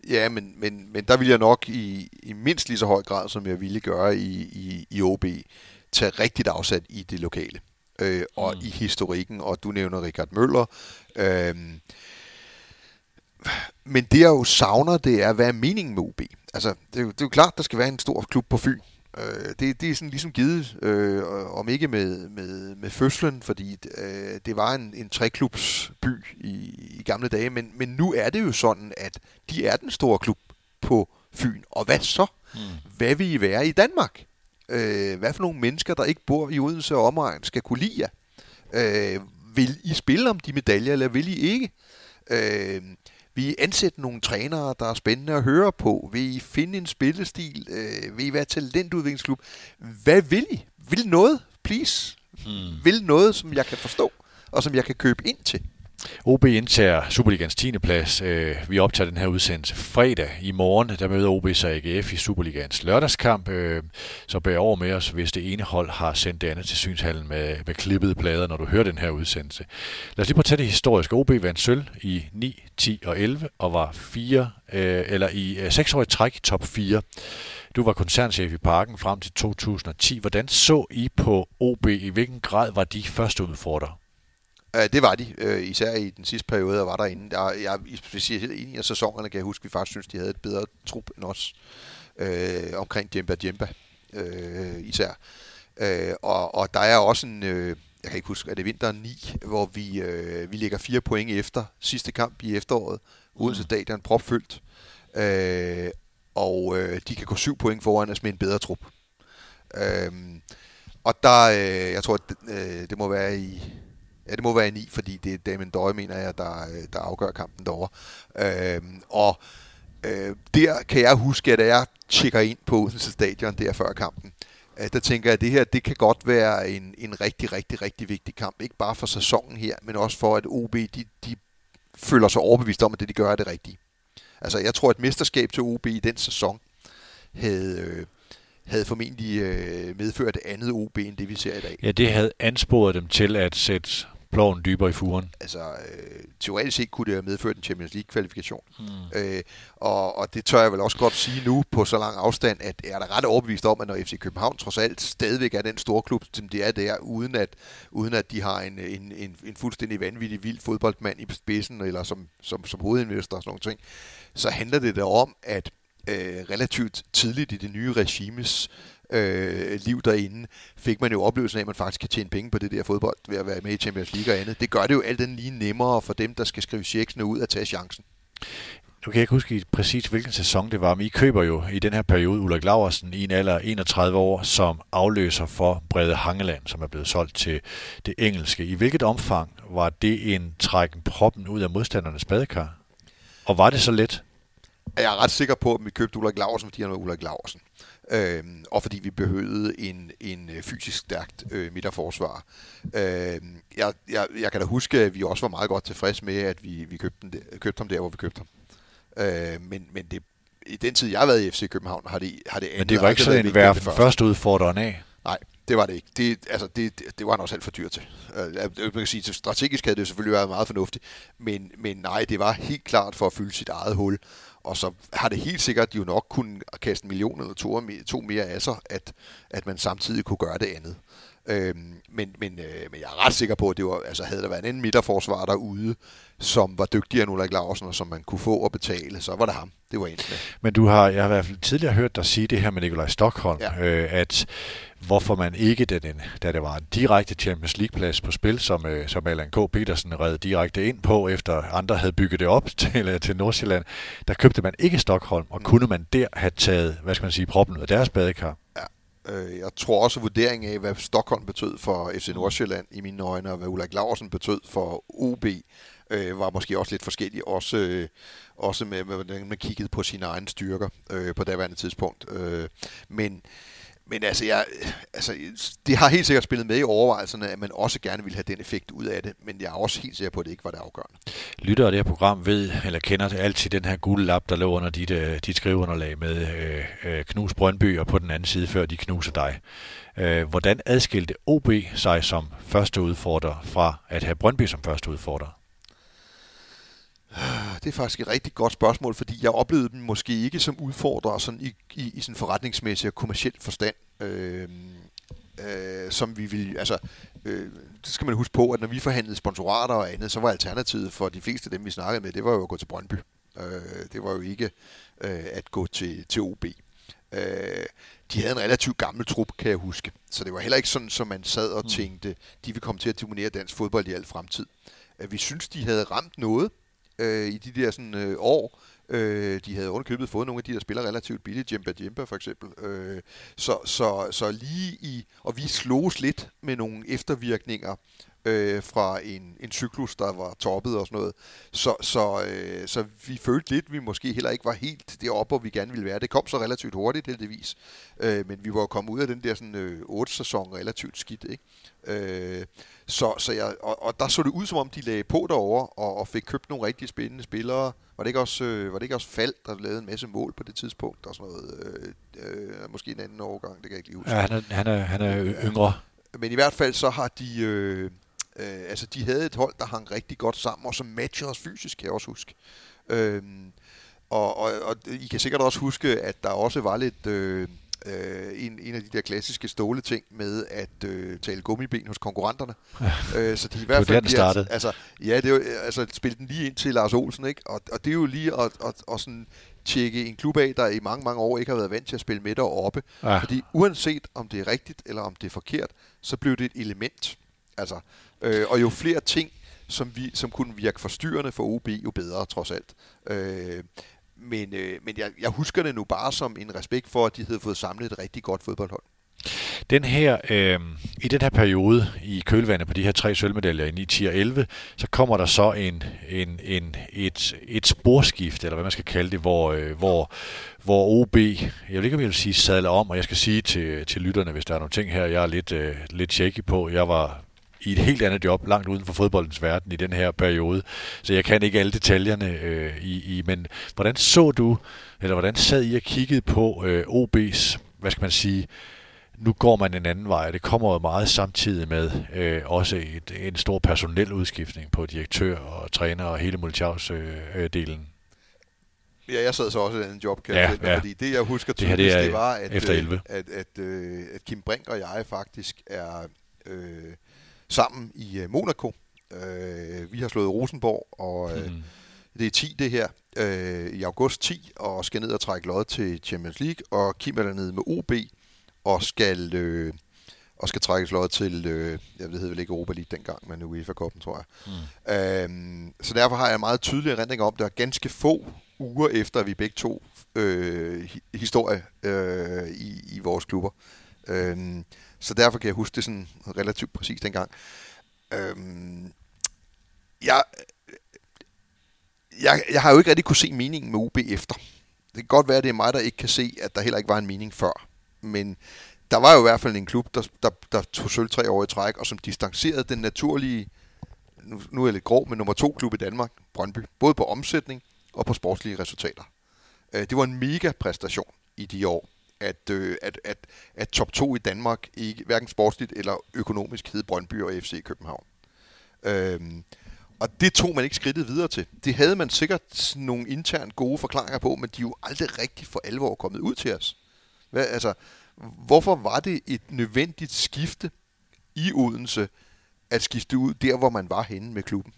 C: Ja, men, men, men der vil jeg nok i, i mindst lige så høj grad, som jeg ville gøre i, i, i OB, tage rigtigt afsat i det lokale. Øh, og mm. i historikken, og du nævner Richard Møller. Øh, men det jeg jo savner, det er, hvad er meningen med OB? Altså, det er, jo, det er jo klart, der skal være en stor klub på Fyn. Øh, det, det er sådan ligesom givet, øh, om ikke med, med, med fødslen, fordi øh, det var en, en treklubsby i, i gamle dage, men, men nu er det jo sådan, at de er den store klub på Fyn. Og hvad så? Mm. Hvad vil I være i Danmark? Øh, hvad for nogle mennesker, der ikke bor i Odense og omegn, skal kunne lide jer? Øh, vil I spille om de medaljer, eller vil I ikke? Øh, vil I ansætte nogle trænere, der er spændende at høre på? Vil I finde en spillestil? Øh, vil I være talentudviklingsklub? Hvad vil I? Vil noget, please? Hmm. Vil noget, som jeg kan forstå, og som jeg kan købe ind til?
B: OB indtager Superligans 10. plads. Øh, vi optager den her udsendelse fredag i morgen. Der møder OB sig AGF i Superligans lørdagskamp. Øh, så bær over med os, hvis det ene hold har sendt det andet til synshallen med, med klippede plader, når du hører den her udsendelse. Lad os lige prøve at tage det historiske. OB vandt sølv i 9, 10 og 11 og var fire, øh, eller i seks år i træk top 4. Du var koncernchef i parken frem til 2010. Hvordan så I på OB? I hvilken grad var de første udfordrere?
C: Uh, det var de, uh, især i den sidste periode, jeg var derinde. Der, jeg, specielt en af sæsonerne kan jeg huske, at vi faktisk synes, de havde et bedre trup end os uh, omkring Djemba Djemba uh, især. Uh, og, og der er også en, uh, jeg kan ikke huske, er det vinteren 9, hvor vi, uh, vi ligger fire point efter sidste kamp i efteråret. Mm. til Stadion propfyldt. Uh, og uh, de kan gå syv point foran os med en bedre trup. Uh, og der, uh, jeg tror, det, uh, det må være i Ja, det må være en i, fordi det er Damien Døje, mener jeg, der, øh, der afgør kampen derovre. Øhm, og øh, der kan jeg huske, at jeg tjekker ind på Odense Stadion der før kampen, øh, der tænker jeg, at det her det kan godt være en, en rigtig, rigtig, rigtig vigtig kamp. Ikke bare for sæsonen her, men også for, at OB de, de føler sig overbevist om, at det de gør er det rigtige. Altså, jeg tror, at mesterskab til OB i den sæson havde... Øh, havde formentlig øh, medført andet OB end det, vi ser i dag.
B: Ja, det havde ansporet dem til at sætte ploven dybere i furen?
C: Altså, øh, teoretisk set kunne det have medført en Champions League-kvalifikation. Hmm. Øh, og, og det tør jeg vel også godt sige nu på så lang afstand, at jeg er da ret overbevist om, at når FC København trods alt stadigvæk er den store klub, som det er der, uden at, uden at de har en, en, en, en fuldstændig vanvittig vild fodboldmand i spidsen, eller som, som, som hovedinvestor og sådan noget ting, så handler det der om, at øh, relativt tidligt i det nye regimes øh, liv derinde, fik man jo oplevelsen af, at man faktisk kan tjene penge på det der fodbold ved at være med i Champions League og andet. Det gør det jo alt den lige nemmere for dem, der skal skrive checksene ud at tage chancen.
B: Nu kan jeg ikke huske præcis, hvilken sæson det var, men I køber jo i den her periode Ulrik Laversen i en alder 31 år som afløser for Brede Hangeland, som er blevet solgt til det engelske. I hvilket omfang var det en trækken proppen ud af modstandernes badekar? Og var det så let?
C: Jeg er ret sikker på, at vi købte Ulrik Laversen, fordi han var Ulrik Laversen øh, og fordi vi behøvede en, en øh, fysisk stærkt øh, midterforsvar. Øh, jeg, jeg, jeg kan da huske, at vi også var meget godt tilfredse med, at vi, vi købte, den, købte ham der, hvor vi købte ham. Øh, men, men det, i den tid, jeg har været i FC København, har det, har det
B: Men det var ikke sådan en værf første udfordrende af?
C: Nej, det var det ikke. Det, altså, det, det var han også alt for dyrt til. Uh, man kan sige, strategisk havde det selvfølgelig været meget fornuftigt, men, men nej, det var helt klart for at fylde sit eget hul. Og så har det helt sikkert jo nok kunne kaste en million eller to, to mere af sig, at, at man samtidig kunne gøre det andet. Øhm, men, men, øh, men jeg er ret sikker på, at det var, altså, havde der været en anden midterforsvar derude, som var dygtigere end Ulrik Larsen, og som man kunne få og betale, så var det ham. Det var egentlig.
B: Men du har, jeg har i hvert fald tidligere hørt dig sige det her med Nikolaj Stockholm, ja. øh, at hvorfor man ikke, da, den, da det var en direkte Champions League-plads på spil, som, øh, som Allan K. Petersen redde direkte ind på, efter andre havde bygget det op til, øh, til Nordsjælland, der købte man ikke Stockholm, og mm. kunne man der have taget, hvad skal man sige, proppen ud af deres badekar?
C: Ja. Øh, jeg tror også, vurderingen af, hvad Stockholm betød for FC Nordsjælland i mine øjne, og hvad Ulrik Larsen betød for OB, øh, var måske også lidt forskellige, også, øh, også med, med, hvordan man kiggede på sine egne styrker øh, på daværende tidspunkt. Øh, men men altså, jeg, altså, det har helt sikkert spillet med i overvejelserne, at man også gerne vil have den effekt ud af det, men jeg er også helt sikker på, at det ikke var det afgørende.
B: Lytter af det her program ved, eller kender det altid den her gule lap, der lå under dit, øh, dit skriveunderlag med øh, øh, knus Brøndby, og på den anden side, før de knuser dig. Øh, hvordan adskilte OB sig som første udfordrer fra at have Brøndby som første udfordrer?
C: Det er faktisk et rigtig godt spørgsmål, fordi jeg oplevede dem måske ikke som udfordrere sådan i, i, i sådan forretningsmæssig og kommersiel forstand. Øh, øh, som vi vil, altså, øh, det skal man huske på, at når vi forhandlede sponsorater og andet, så var alternativet for de fleste af dem, vi snakkede med, det var jo at gå til Brøndby. Øh, det var jo ikke øh, at gå til, til OB. Øh, de havde en relativt gammel trup, kan jeg huske. Så det var heller ikke sådan, som man sad og mm. tænkte, de vil komme til at dominere dansk fodbold i al fremtid. Øh, vi synes, de havde ramt noget, øh, i de der sådan, øh, år. Øh, de havde underkøbet fået nogle af de der spiller relativt billigt, Jemba Jemba for eksempel. Øh, så, så, så lige i, og vi slogs lidt med nogle eftervirkninger øh, fra en, en cyklus, der var toppet og sådan noget. Så, så, øh, så vi følte lidt, at vi måske heller ikke var helt deroppe, hvor vi gerne ville være. Det kom så relativt hurtigt, heldigvis. Øh, men vi var kommet ud af den der sådan, øh, 8 sæson relativt skidt. Ikke? Øh, så, så jeg, og, og der så det ud, som om de lagde på derovre og, og fik købt nogle rigtig spændende spillere. Var det ikke også, øh, var det ikke også Fald, der lavede en masse mål på det tidspunkt? Og sådan noget, øh, øh, måske en anden overgang, det kan jeg ikke lige huske.
B: Ja, han er, han er, han er yngre.
C: Men i hvert fald så har de... Øh, øh, altså, de havde et hold, der hang rigtig godt sammen, og som matchede os fysisk, kan jeg også huske. Øh, og, og, og I kan sikkert også huske, at der også var lidt... Øh, øh, en, en af de der klassiske ståle ting med at øh, tale gummiben hos konkurrenterne.
B: Øh, så de i hvert fald... Det var der,
C: Altså, ja, det er jo, altså, spille den lige ind til Lars Olsen, ikke? Og, og det er jo lige at, at, at sådan tjekke en klub af, der i mange, mange år ikke har været vant til at spille midt og oppe. Ja. Fordi uanset om det er rigtigt eller om det er forkert, så blev det et element. Altså, øh, og jo flere ting, som, vi, som kunne virke forstyrrende for OB, jo bedre trods alt. Øh, men, øh, men jeg, jeg husker det nu bare som en respekt for, at de havde fået samlet et rigtig godt fodboldhold.
B: Den her, øh, I den her periode i kølvandet på de her tre sølvmedaljer i 9, 10 og 11, så kommer der så en, en, en, et, et sporskift, eller hvad man skal kalde det, hvor, øh, hvor, hvor OB, jeg vil ikke, om jeg vil sige sadler om, og jeg skal sige til, til lytterne, hvis der er nogle ting her, jeg er lidt, øh, lidt shaky på. Jeg var i et helt andet job, langt uden for fodboldens verden i den her periode. Så jeg kan ikke alle detaljerne øh, i, i, men hvordan så du, eller hvordan sad I og kiggede på øh, OB's, hvad skal man sige, nu går man en anden vej, det kommer jo meget samtidig med øh, også et, en stor personel udskiftning på direktør og træner og hele Multiaus-delen.
C: Øh, ja, jeg sad så også i den job, kan ja, jeg ja. fordi det jeg husker tydeligt, det, det, det var, at,
B: efter 11.
C: at, at, at, øh, at Kim Brink og jeg faktisk er øh, sammen i øh, Monaco. Øh, vi har slået Rosenborg, og øh, mm. det er 10 det her, øh, i august 10, og skal ned og trække lod til Champions League, og Kim er dernede med OB, og skal... Øh, og skal trækkes lod til, øh, jeg ved vel ikke Europa League dengang, men UEFA Cup'en, tror jeg. Mm. Øhm, så derfor har jeg meget tydelige erindring om, det er ganske få uger efter, at vi begge to øh, historie øh, i, i vores klubber. Øhm, så derfor kan jeg huske det sådan relativt præcis dengang. Øhm, jeg, jeg, jeg har jo ikke rigtig kunne se meningen med UB efter. Det kan godt være, at det er mig, der ikke kan se, at der heller ikke var en mening før. Men der var jo i hvert fald en klub, der, der, der tog sølv tre år i træk, og som distancerede den naturlige, nu, nu er jeg lidt grov, men nummer to klub i Danmark, Brøndby. Både på omsætning og på sportslige resultater. Øh, det var en mega præstation i de år at, øh, at, at, at top 2 i Danmark, ikke, hverken sportsligt eller økonomisk, hed Brøndby og FC København. Øhm, og det tog man ikke skridtet videre til. Det havde man sikkert nogle internt gode forklaringer på, men de er jo aldrig rigtig for alvor kommet ud til os. Hvad, altså, hvorfor var det et nødvendigt skifte i Odense at skifte ud der, hvor man var henne med klubben?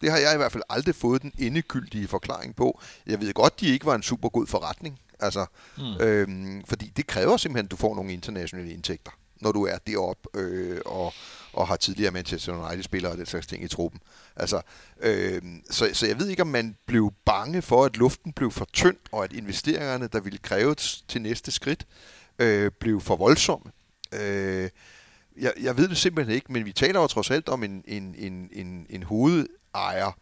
C: Det har jeg i hvert fald aldrig fået den endegyldige forklaring på. Jeg ved godt, de ikke var en super god forretning. Altså, mm. øhm, fordi det kræver simpelthen, at du får nogle internationale indtægter, når du er deroppe øh, og, og har tidligere Manchester United-spillere og den slags ting i truppen. Altså, øh, så, så jeg ved ikke, om man blev bange for, at luften blev for tynd, og at investeringerne, der ville kræve til næste skridt, øh, blev for voldsomme. Øh, jeg, jeg ved det simpelthen ikke, men vi taler jo trods alt om en, en, en, en, en hovedejer,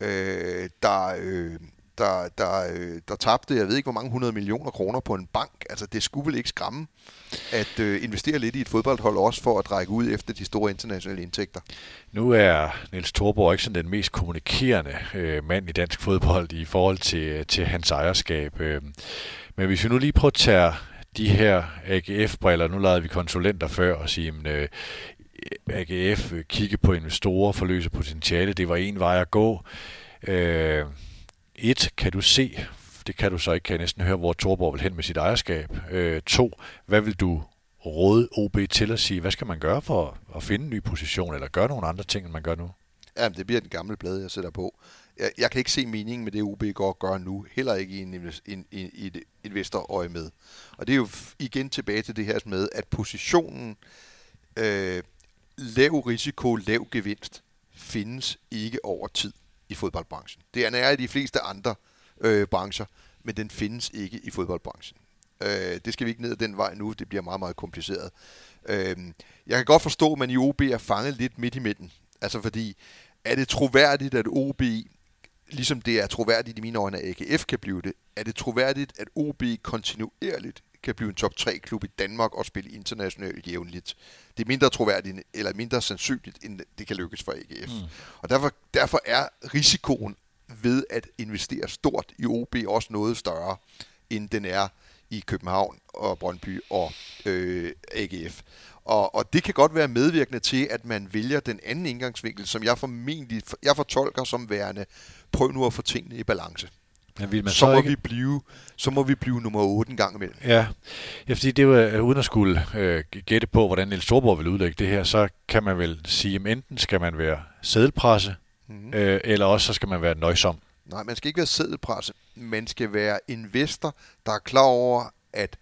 C: øh, der, øh, der, der, øh, der tabte, jeg ved ikke hvor mange hundrede millioner kroner på en bank. Altså det skulle vel ikke skræmme at øh, investere lidt i et fodboldhold også for at række ud efter de store internationale indtægter.
B: Nu er Niels Thorborg ikke sådan den mest kommunikerende øh, mand i dansk fodbold i forhold til, øh, til hans ejerskab. Øh. Men hvis vi nu lige prøver at tage de her AGF-briller, nu lavede vi konsulenter før og sige, at øh, AGF øh, kigge på investorer, forløse potentiale, det var en vej at gå. Øh, et, kan du se, det kan du så ikke, kan jeg næsten høre, hvor Torborg vil hen med sit ejerskab. Øh, to, hvad vil du råde OB til at sige, hvad skal man gøre for at finde en ny position, eller gøre nogle andre ting, end man gør nu?
C: Jamen, det bliver den gamle blade, jeg sætter på. Jeg, jeg kan ikke se meningen med det, OB går og gør nu, heller ikke i, en, en, en, i et investorøje med. Og det er jo igen tilbage til det her med, at positionen øh, lav risiko, lav gevinst findes ikke over tid i fodboldbranchen. Det er i de fleste andre øh, brancher, men den findes ikke i fodboldbranchen. Øh, det skal vi ikke ned ad den vej nu, det bliver meget, meget kompliceret. Øh, jeg kan godt forstå, at man i OB er fanget lidt midt i midten. Altså fordi, er det troværdigt, at OB, ligesom det er troværdigt i mine øjne, at AGF kan blive det, er det troværdigt, at OB kontinuerligt kan blive en top 3 klub i Danmark og spille internationalt jævnligt. Det er mindre troværdigt eller mindre sandsynligt, end det kan lykkes for AGF. Mm. Og derfor, derfor er risikoen ved at investere stort i OB også noget større, end den er i København og Brøndby og øh, AGF. Og, og det kan godt være medvirkende til, at man vælger den anden indgangsvinkel, som jeg formentlig jeg fortolker som værende, prøv nu at få tingene i balance. Men vil man så, så må ikke... vi blive, så må vi blive nummer 8 en gang imellem.
B: Ja, ja fordi det var, uden at skulle øh, gætte på, hvordan Niels Storborg vil udlægge det her, så kan man vel sige, at enten skal man være sædelpresse, mm. øh, eller også så skal man være nøjsom.
C: Nej, man skal ikke være sædelpresse. Man skal være investor, der er klar over, at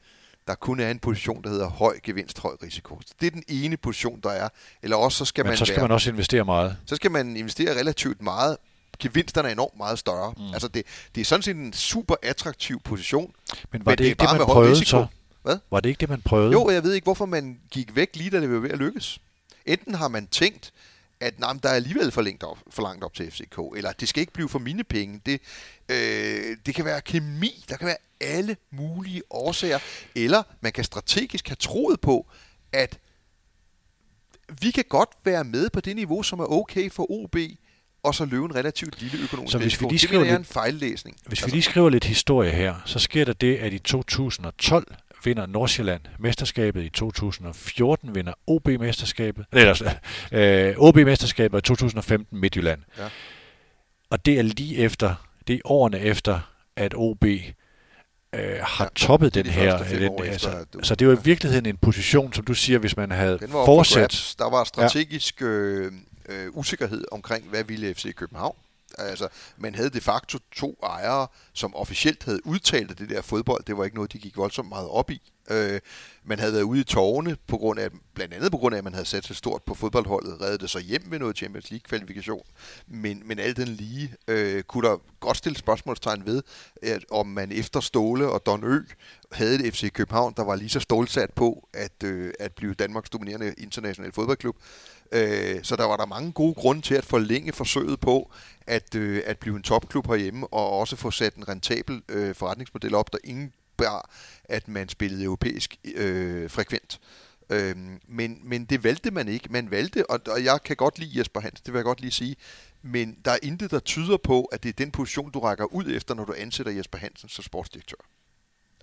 C: der kun er en position, der hedder høj gevinst, høj risiko. Det er den ene position, der er. Eller også så skal
B: Men
C: man
B: så skal
C: være,
B: man også investere meget.
C: Så skal man investere relativt meget. Gevinsterne er enormt meget større. Mm. Altså det, det er sådan set en super attraktiv position.
B: Men var men det, ikke det, man prøvede risiko. så?
C: Hvad?
B: Var det ikke det, man prøvede?
C: Jo, jeg ved ikke, hvorfor man gik væk lige da det var ved at lykkes. Enten har man tænkt, at nej, der er alligevel for, langt op, for langt op til FCK, eller det skal ikke blive for mine penge. Det, øh, det kan være kemi, der kan være alle mulige årsager, eller man kan strategisk have troet på, at vi kan godt være med på det niveau, som er okay for OB, og så løbe en relativt lille økonomisk
B: så hvis vi lige
C: skriver
B: det
C: en fejllæsning.
B: Hvis altså. vi lige skriver lidt historie her, så sker der det, at i 2012 vinder Nordsjælland mesterskabet i 2014, vinder OB mesterskabet, eller øh, OB mesterskabet i 2015 Midtjylland. Ja. Og det er lige efter, det er årene efter, at OB øh, har ja, toppet den her. Den, altså, du, så det var i virkeligheden en position, som du siger, hvis man havde fortsat.
C: Der var strategisk ja. øh, øh, usikkerhed omkring, hvad ville FC København. Altså, man havde de facto to ejere, som officielt havde udtalt, at det der fodbold, det var ikke noget, de gik voldsomt meget op i. Øh, man havde været ude i tårne, på grund af, blandt andet på grund af, at man havde sat sig stort på fodboldholdet, reddet det så hjem med noget Champions League-kvalifikation. Men, men alt den lige øh, kunne der godt stille spørgsmålstegn ved, at om man efter Ståle og Don Ø havde et FC København, der var lige så stålsat på at, øh, at blive Danmarks dominerende internationale fodboldklub. Øh, så der var der mange gode grunde til at forlænge forsøget på at, øh, at blive en topklub herhjemme, og også få sat en rentabel øh, forretningsmodel op, der ingen bær, at man spillede europæisk øh, frekvent. Øh, men, men det valgte man ikke. Man valgte, og, og jeg kan godt lide Jesper Hans, det vil jeg godt lige sige, men der er intet, der tyder på, at det er den position, du rækker ud efter, når du ansætter Jesper Hansen som sportsdirektør.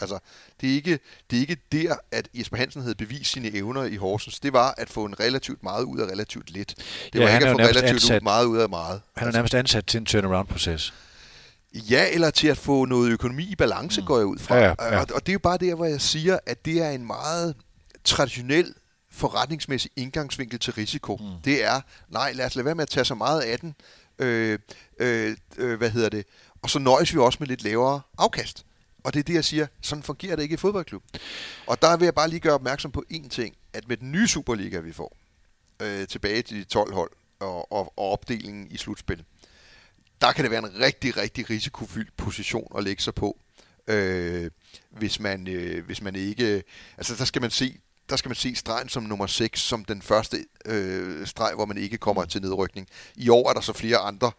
C: Altså, det er, ikke, det er ikke der, at Jesper Hansen havde bevist sine evner i Horsens. Det var at få en relativt meget ud af relativt lidt. Det
B: Ja,
C: var ikke at få relativt
B: ansat-
C: ud meget ud af meget.
B: Han er nærmest ansat til en turnaround-proces.
C: Ja, eller til at få noget økonomi i balance, mm. går jeg ud fra.
B: Ja, ja, ja.
C: Og, og det er jo bare der, hvor jeg siger, at det er en meget traditionel forretningsmæssig indgangsvinkel til risiko. Mm. Det er, nej, lad os lade være med at tage så meget af den. Øh, øh, øh, hvad hedder det? Og så nøjes vi også med lidt lavere afkast. Og det er det, jeg siger, sådan fungerer det ikke i fodboldklub. Og der vil jeg bare lige gøre opmærksom på én ting, at med den nye Superliga, vi får, øh, tilbage til de 12 hold og, og, og opdelingen i slutspil, der kan det være en rigtig, rigtig risikofyldt position at lægge sig på, øh, hvis, man, øh, hvis man ikke... Altså, der skal man se der skal man se stregen som nummer 6, som den første øh, streg, hvor man ikke kommer til nedrykning. I år er der så flere andre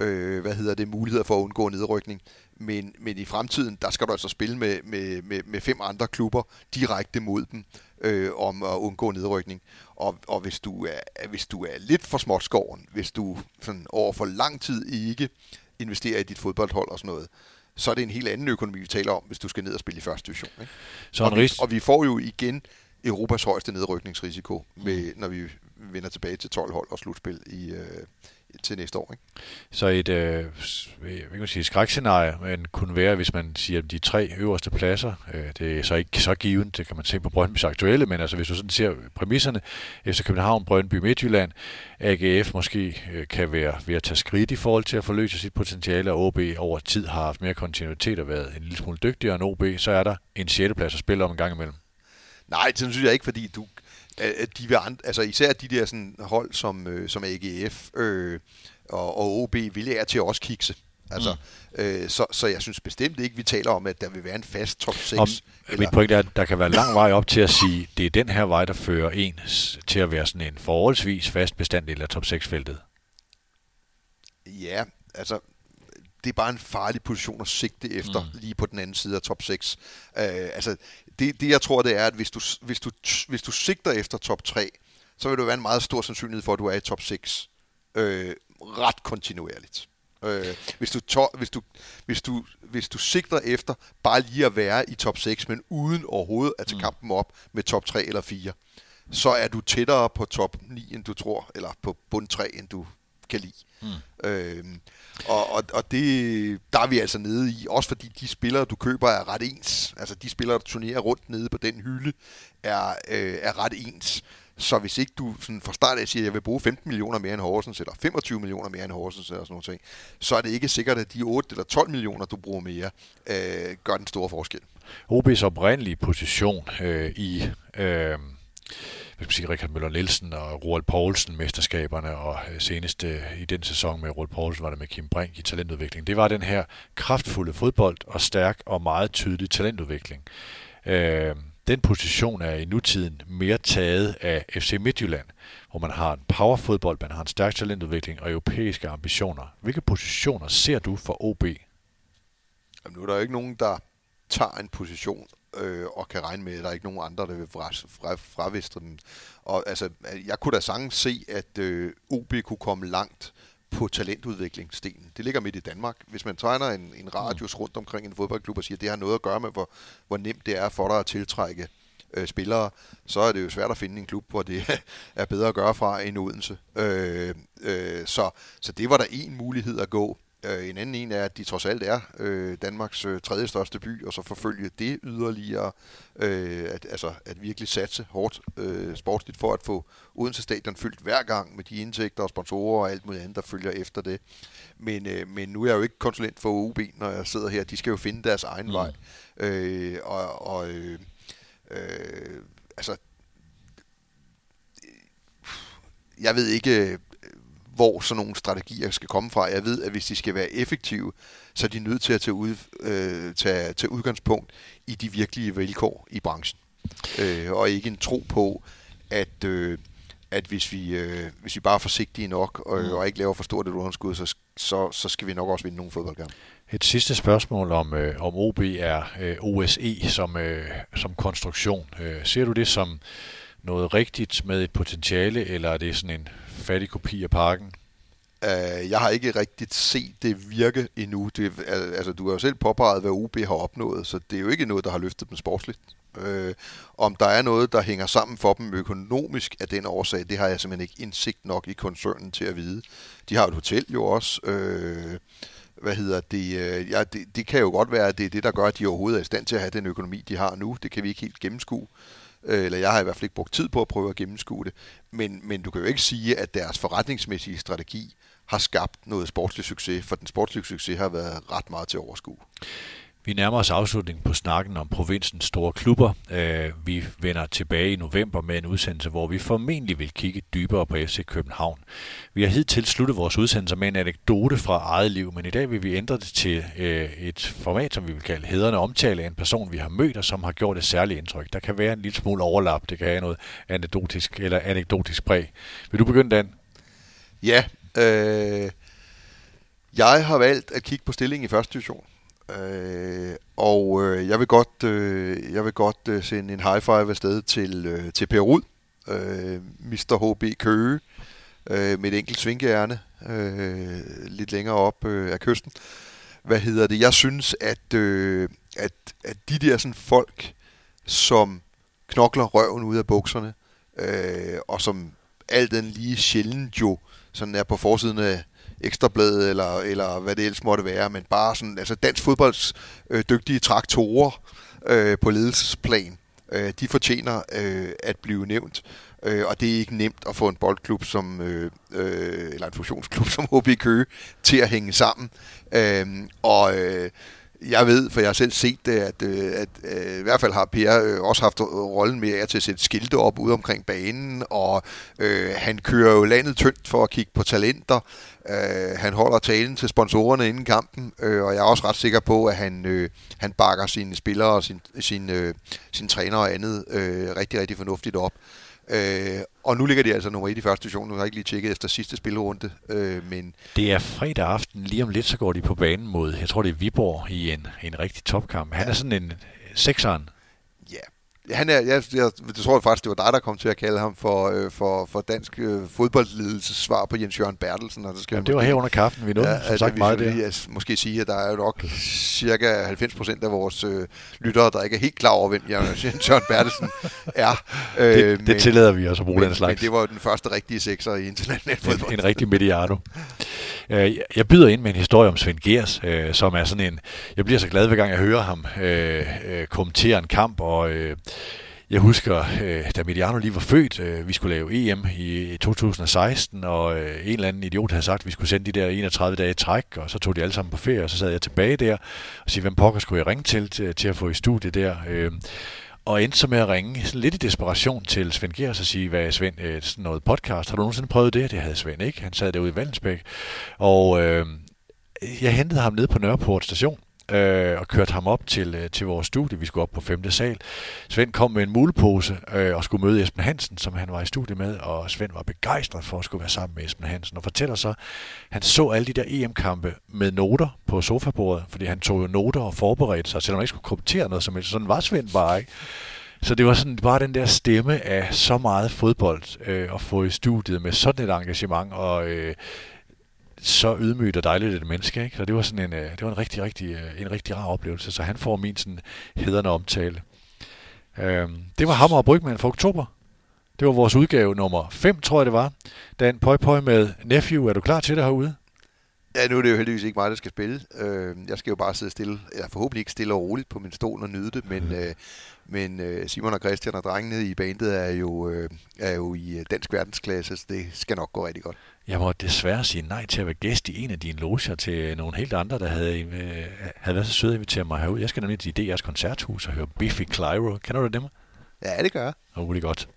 C: øh, hvad hedder det, muligheder for at undgå nedrykning. Men, men i fremtiden, der skal du altså spille med, med, med, med fem andre klubber direkte mod dem øh, om at undgå nedrykning. Og, og hvis, du er, hvis du er lidt for småtskoven, hvis du sådan over for lang tid ikke investerer i dit fodboldhold og sådan noget, så er det en helt anden økonomi, vi taler om, hvis du skal ned og spille i første division. Ikke?
B: Så
C: og, vi, og vi får jo igen Europas højeste nedrykningsrisiko, med, når vi vender tilbage til 12 hold og slutspil i, øh, til næste år. Ikke?
B: Så et øh, s- hvad kan sige, skrækscenarie men kunne være, hvis man siger, at de tre øverste pladser, øh, det er så ikke så givet, det kan man se på Brøndby's aktuelle, men altså hvis du sådan ser præmisserne, efter København, Brøndby, Midtjylland, AGF måske øh, kan være ved at tage skridt i forhold til at forløse sit potentiale, og OB over tid har haft mere kontinuitet og været en lille smule dygtigere end OB, så er der en sjette plads at spille om en gang imellem.
C: Nej, det synes jeg ikke, fordi du, at de vil and, altså især de der sådan, hold som, øh, som AGF øh, og, og OB vil jeg til også kikse. Altså, mm. øh, så, så jeg synes bestemt ikke, vi taler om, at der vil være en fast top 6.
B: Om, mit point er, at der kan være lang vej op til at sige, det er den her vej, der fører en til at være sådan en forholdsvis fast bestanddel af top 6-feltet.
C: Ja, altså, det er bare en farlig position at sigte efter, mm. lige på den anden side af top 6. Øh, altså, det, det jeg tror, det er, at hvis du, hvis, du, hvis du sigter efter top 3, så vil der være en meget stor sandsynlighed for, at du er i top 6 øh, ret kontinuerligt. Øh, hvis, du to, hvis, du, hvis, du, hvis du sigter efter bare lige at være i top 6, men uden overhovedet at tage mm. kampen op med top 3 eller 4, så er du tættere på top 9, end du tror, eller på bund 3, end du kan lide. Mm. Øhm, og, og, og det, der er vi altså nede i, også fordi de spillere, du køber, er ret ens. Altså de spillere, der turnerer rundt nede på den hylde, er, øh, er ret ens. Så hvis ikke du sådan fra start af siger, at jeg vil bruge 15 millioner mere end Horsens, eller 25 millioner mere end Horsens, eller sådan noget, så er det ikke sikkert, at de 8 eller 12 millioner, du bruger mere, øh, gør den store forskel.
B: OB's oprindelige position øh, i øh, man sige, Richard Møller Nielsen og Roald Poulsen mesterskaberne, og seneste senest øh, i den sæson med Roald Poulsen var det med Kim Brink i talentudvikling. Det var den her kraftfulde fodbold og stærk og meget tydelig talentudvikling. Øh, den position er i nutiden mere taget af FC Midtjylland, hvor man har en powerfodbold, man har en stærk talentudvikling og europæiske ambitioner. Hvilke positioner ser du for OB?
C: Jamen, nu er der jo ikke nogen, der tager en position øh, og kan regne med, at der er ikke nogen andre, der vil fra, fra, fravistre dem. Og altså, jeg kunne da sagtens se, at øh, OB kunne komme langt på talentudviklingsstenen. Det ligger midt i Danmark. Hvis man tegner en, en radius rundt omkring en fodboldklub og siger, at det har noget at gøre med, hvor, hvor nemt det er for dig at tiltrække øh, spillere, så er det jo svært at finde en klub, hvor det er bedre at gøre fra end Odense. Øh, øh, så, så det var der en mulighed at gå. Øh, en anden en er, at de trods alt er øh, Danmarks øh, tredje største by, og så forfølge det yderligere, øh, at, altså at virkelig satse hårdt øh, sportsligt for at få Odense Stadion fyldt hver gang med de indtægter og sponsorer og alt muligt andet, der følger efter det. Men, øh, men nu er jeg jo ikke konsulent for OB, når jeg sidder her. De skal jo finde deres egen mm. vej. Øh, og og øh, øh, altså, jeg ved ikke, hvor sådan nogle strategier skal komme fra. Jeg ved, at hvis de skal være effektive, så er de nødt til at tage, ud, øh, tage, tage udgangspunkt i de virkelige vilkår i branchen. Øh, og ikke en tro på, at, øh, at hvis, vi, øh, hvis vi bare er forsigtige nok og, mm. og ikke laver for stort et underskud, så, så, så skal vi nok også vinde nogle fodboldkampe.
B: Et sidste spørgsmål om, øh, om OB er øh, OSE som, øh, som konstruktion. Øh, ser du det som noget rigtigt med et potentiale, eller er det sådan en fattig kopi af parken?
C: Uh, øh, jeg har ikke rigtigt set det virke endnu. Det, altså, du har jo selv påpeget, hvad OB har opnået, så det er jo ikke noget, der har løftet dem sportsligt. Uh, om der er noget, der hænger sammen for dem økonomisk af den årsag, det har jeg simpelthen ikke indsigt nok i koncernen til at vide. De har et hotel jo også. Uh, hvad hedder det, ja, det, det kan jo godt være, at det er det, der gør, at de overhovedet er i stand til at have den økonomi, de har nu. Det kan vi ikke helt gennemskue. Øh, eller jeg har i hvert fald ikke brugt tid på at prøve at gennemskue det. Men, men du kan jo ikke sige, at deres forretningsmæssige strategi har skabt noget sportslig succes, for den sportslige succes har været ret meget til overskue.
B: Vi nærmer os afslutningen på snakken om provinsens store klubber. Øh, vi vender tilbage i november med en udsendelse, hvor vi formentlig vil kigge dybere på FC København. Vi har hidtil sluttet vores udsendelse med en anekdote fra eget liv, men i dag vil vi ændre det til øh, et format, som vi vil kalde hederne omtale af en person, vi har mødt og som har gjort et særligt indtryk. Der kan være en lille smule overlap, det kan have noget anekdotisk eller anekdotisk præg. Vil du begynde, Dan?
C: Ja, øh, jeg har valgt at kigge på stillingen i første division. Øh, og øh, jeg vil godt, øh, jeg vil godt øh, sende en high five afsted til, øh, til Per Rud, øh, Mr. HB Køge, øh, med et enkelt svingerne øh, lidt længere op øh, af kysten. Hvad hedder det? Jeg synes, at, øh, at, at de der sådan folk, som knokler røven ud af bukserne, øh, og som alt den lige sjældent jo sådan er på forsiden af ekstrabladet, eller, eller hvad det ellers måtte være, men bare sådan, altså dansk fodbolds øh, dygtige traktorer øh, på ledelsesplan, øh, de fortjener øh, at blive nævnt. Øh, og det er ikke nemt at få en boldklub som, øh, øh, eller en fusionsklub som HB Køge til at hænge sammen. Øh, og øh, jeg ved, for jeg har selv set det, at, øh, at, at øh, i hvert fald har Per øh, også haft rollen med at til at sætte skilte op ude omkring banen, og øh, han kører jo landet tyndt for at kigge på talenter. Øh, han holder talen til sponsorerne inden kampen, øh, og jeg er også ret sikker på, at han, øh, han bakker sine spillere og sin, sin, øh, sin træner og andet øh, rigtig, rigtig fornuftigt op. Øh, og nu ligger de altså nummer 1 i første division. Nu har jeg ikke lige tjekket efter sidste spillerunde. Øh, men
B: det er fredag aften. Lige om lidt, så går de på banen mod, jeg tror det er Viborg, i en, en rigtig topkamp. Han ja. er sådan en sekseren
C: han er, jeg, jeg, jeg tror faktisk, det var dig, der kom til at kalde ham for, øh, for, for dansk øh, fodboldledelses svar på Jens Jørgen Bertelsen. Og
B: det, skal Jamen, det var her under kaffen, vi nåede, ja, som sagt meget
C: det. Jeg måske sige, at der er jo nok cirka 90 procent af vores øh, lyttere, der ikke er helt klar over, hvem Jens Jørgen Bertelsen er.
B: Øh, det, det men, tillader vi os at bruge
C: men,
B: den slags.
C: Men det var jo den første rigtige sekser i international fodbold.
B: En, en rigtig mediano. Øh, jeg byder ind med en historie om Svend Gers, øh, som er sådan en... Jeg bliver så glad, hver gang jeg hører ham øh, øh, kommentere en kamp, og... Øh, jeg husker, øh, da Mediano lige var født, øh, vi skulle lave EM i 2016, og øh, en eller anden idiot havde sagt, at vi skulle sende de der 31 dage i træk, og så tog de alle sammen på ferie, og så sad jeg tilbage der og sagde, hvem pokker skulle jeg ringe til, til, til at få i studiet der. Øh, og endte så med at ringe lidt i desperation til Svend Gers og sige, hvad Svend, øh, sådan noget podcast, har du nogensinde prøvet det? Det havde Svend ikke. Han sad derude i Vallensbæk. Og øh, jeg hentede ham ned på Nørreport station, øh, og kørte ham op til, øh, til vores studie. Vi skulle op på 5. sal. Svend kom med en mulepose øh, og skulle møde Esben Hansen, som han var i studie med, og Svend var begejstret for at skulle være sammen med Esben Hansen, og fortæller så, han så alle de der EM-kampe med noter på sofabordet, fordi han tog jo noter og forberedte sig, selvom han ikke skulle kommentere noget som helst. Sådan var Svend bare ikke. Så det var sådan bare den der stemme af så meget fodbold øh, at få i studiet med sådan et engagement, og øh, så ydmygt og dejligt et menneske, ikke? Så det var sådan en, øh, det var en rigtig, rigtig, øh, en rigtig rar oplevelse, så han får min sådan hederne omtale. Øhm, det var Hammer og Brygman for oktober. Det var vores udgave nummer 5, tror jeg det var. Dan Pøj Pøj med Nephew. Er du klar til det herude?
C: Ja, nu er det jo heldigvis ikke mig, der skal spille. Øh, jeg skal jo bare sidde stille, eller forhåbentlig ikke stille og roligt på min stol og nyde det, men, mm. øh, men øh, Simon og Christian og drengene i bandet er jo, øh, er jo i dansk verdensklasse, så det skal nok gå rigtig godt.
B: Jeg må desværre sige nej til at være gæst i en af dine loger til nogle helt andre, der havde, øh, havde været så søde at invitere mig herud. Jeg skal nemlig til DR's koncerthus og høre Biffy Clyro. Kender du dem?
C: Ja, det gør jeg.
B: Oh, det er godt.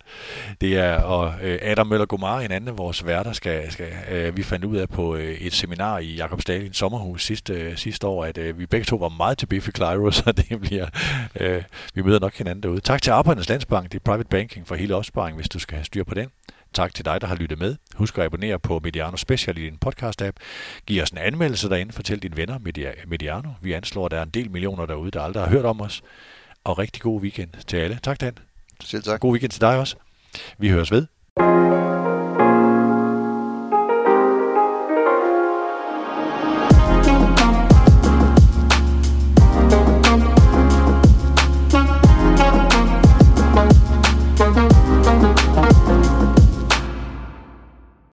B: Det er, og øh, Adam Møller Gomar, en anden af vores værter, skal, skal øh, vi fandt ud af på øh, et seminar i Jakob Stalin sommerhus sidste, øh, sidste år, at øh, vi begge to var meget til Biffy Clyro, så det bliver, øh, vi møder nok hinanden derude. Tak til Arbejdernes Landsbank, det er private banking for hele opsparing, hvis du skal have styr på den. Tak til dig, der har lyttet med. Husk at abonnere på Mediano Special i din podcast-app. Giv os en anmeldelse derinde. Fortæl dine venner Mediano. Vi anslår, at der er en del millioner derude, der aldrig har hørt om os. Og rigtig god weekend til alle. Tak, Dan.
C: Selv tak.
B: God weekend til dig også. Vi høres ved.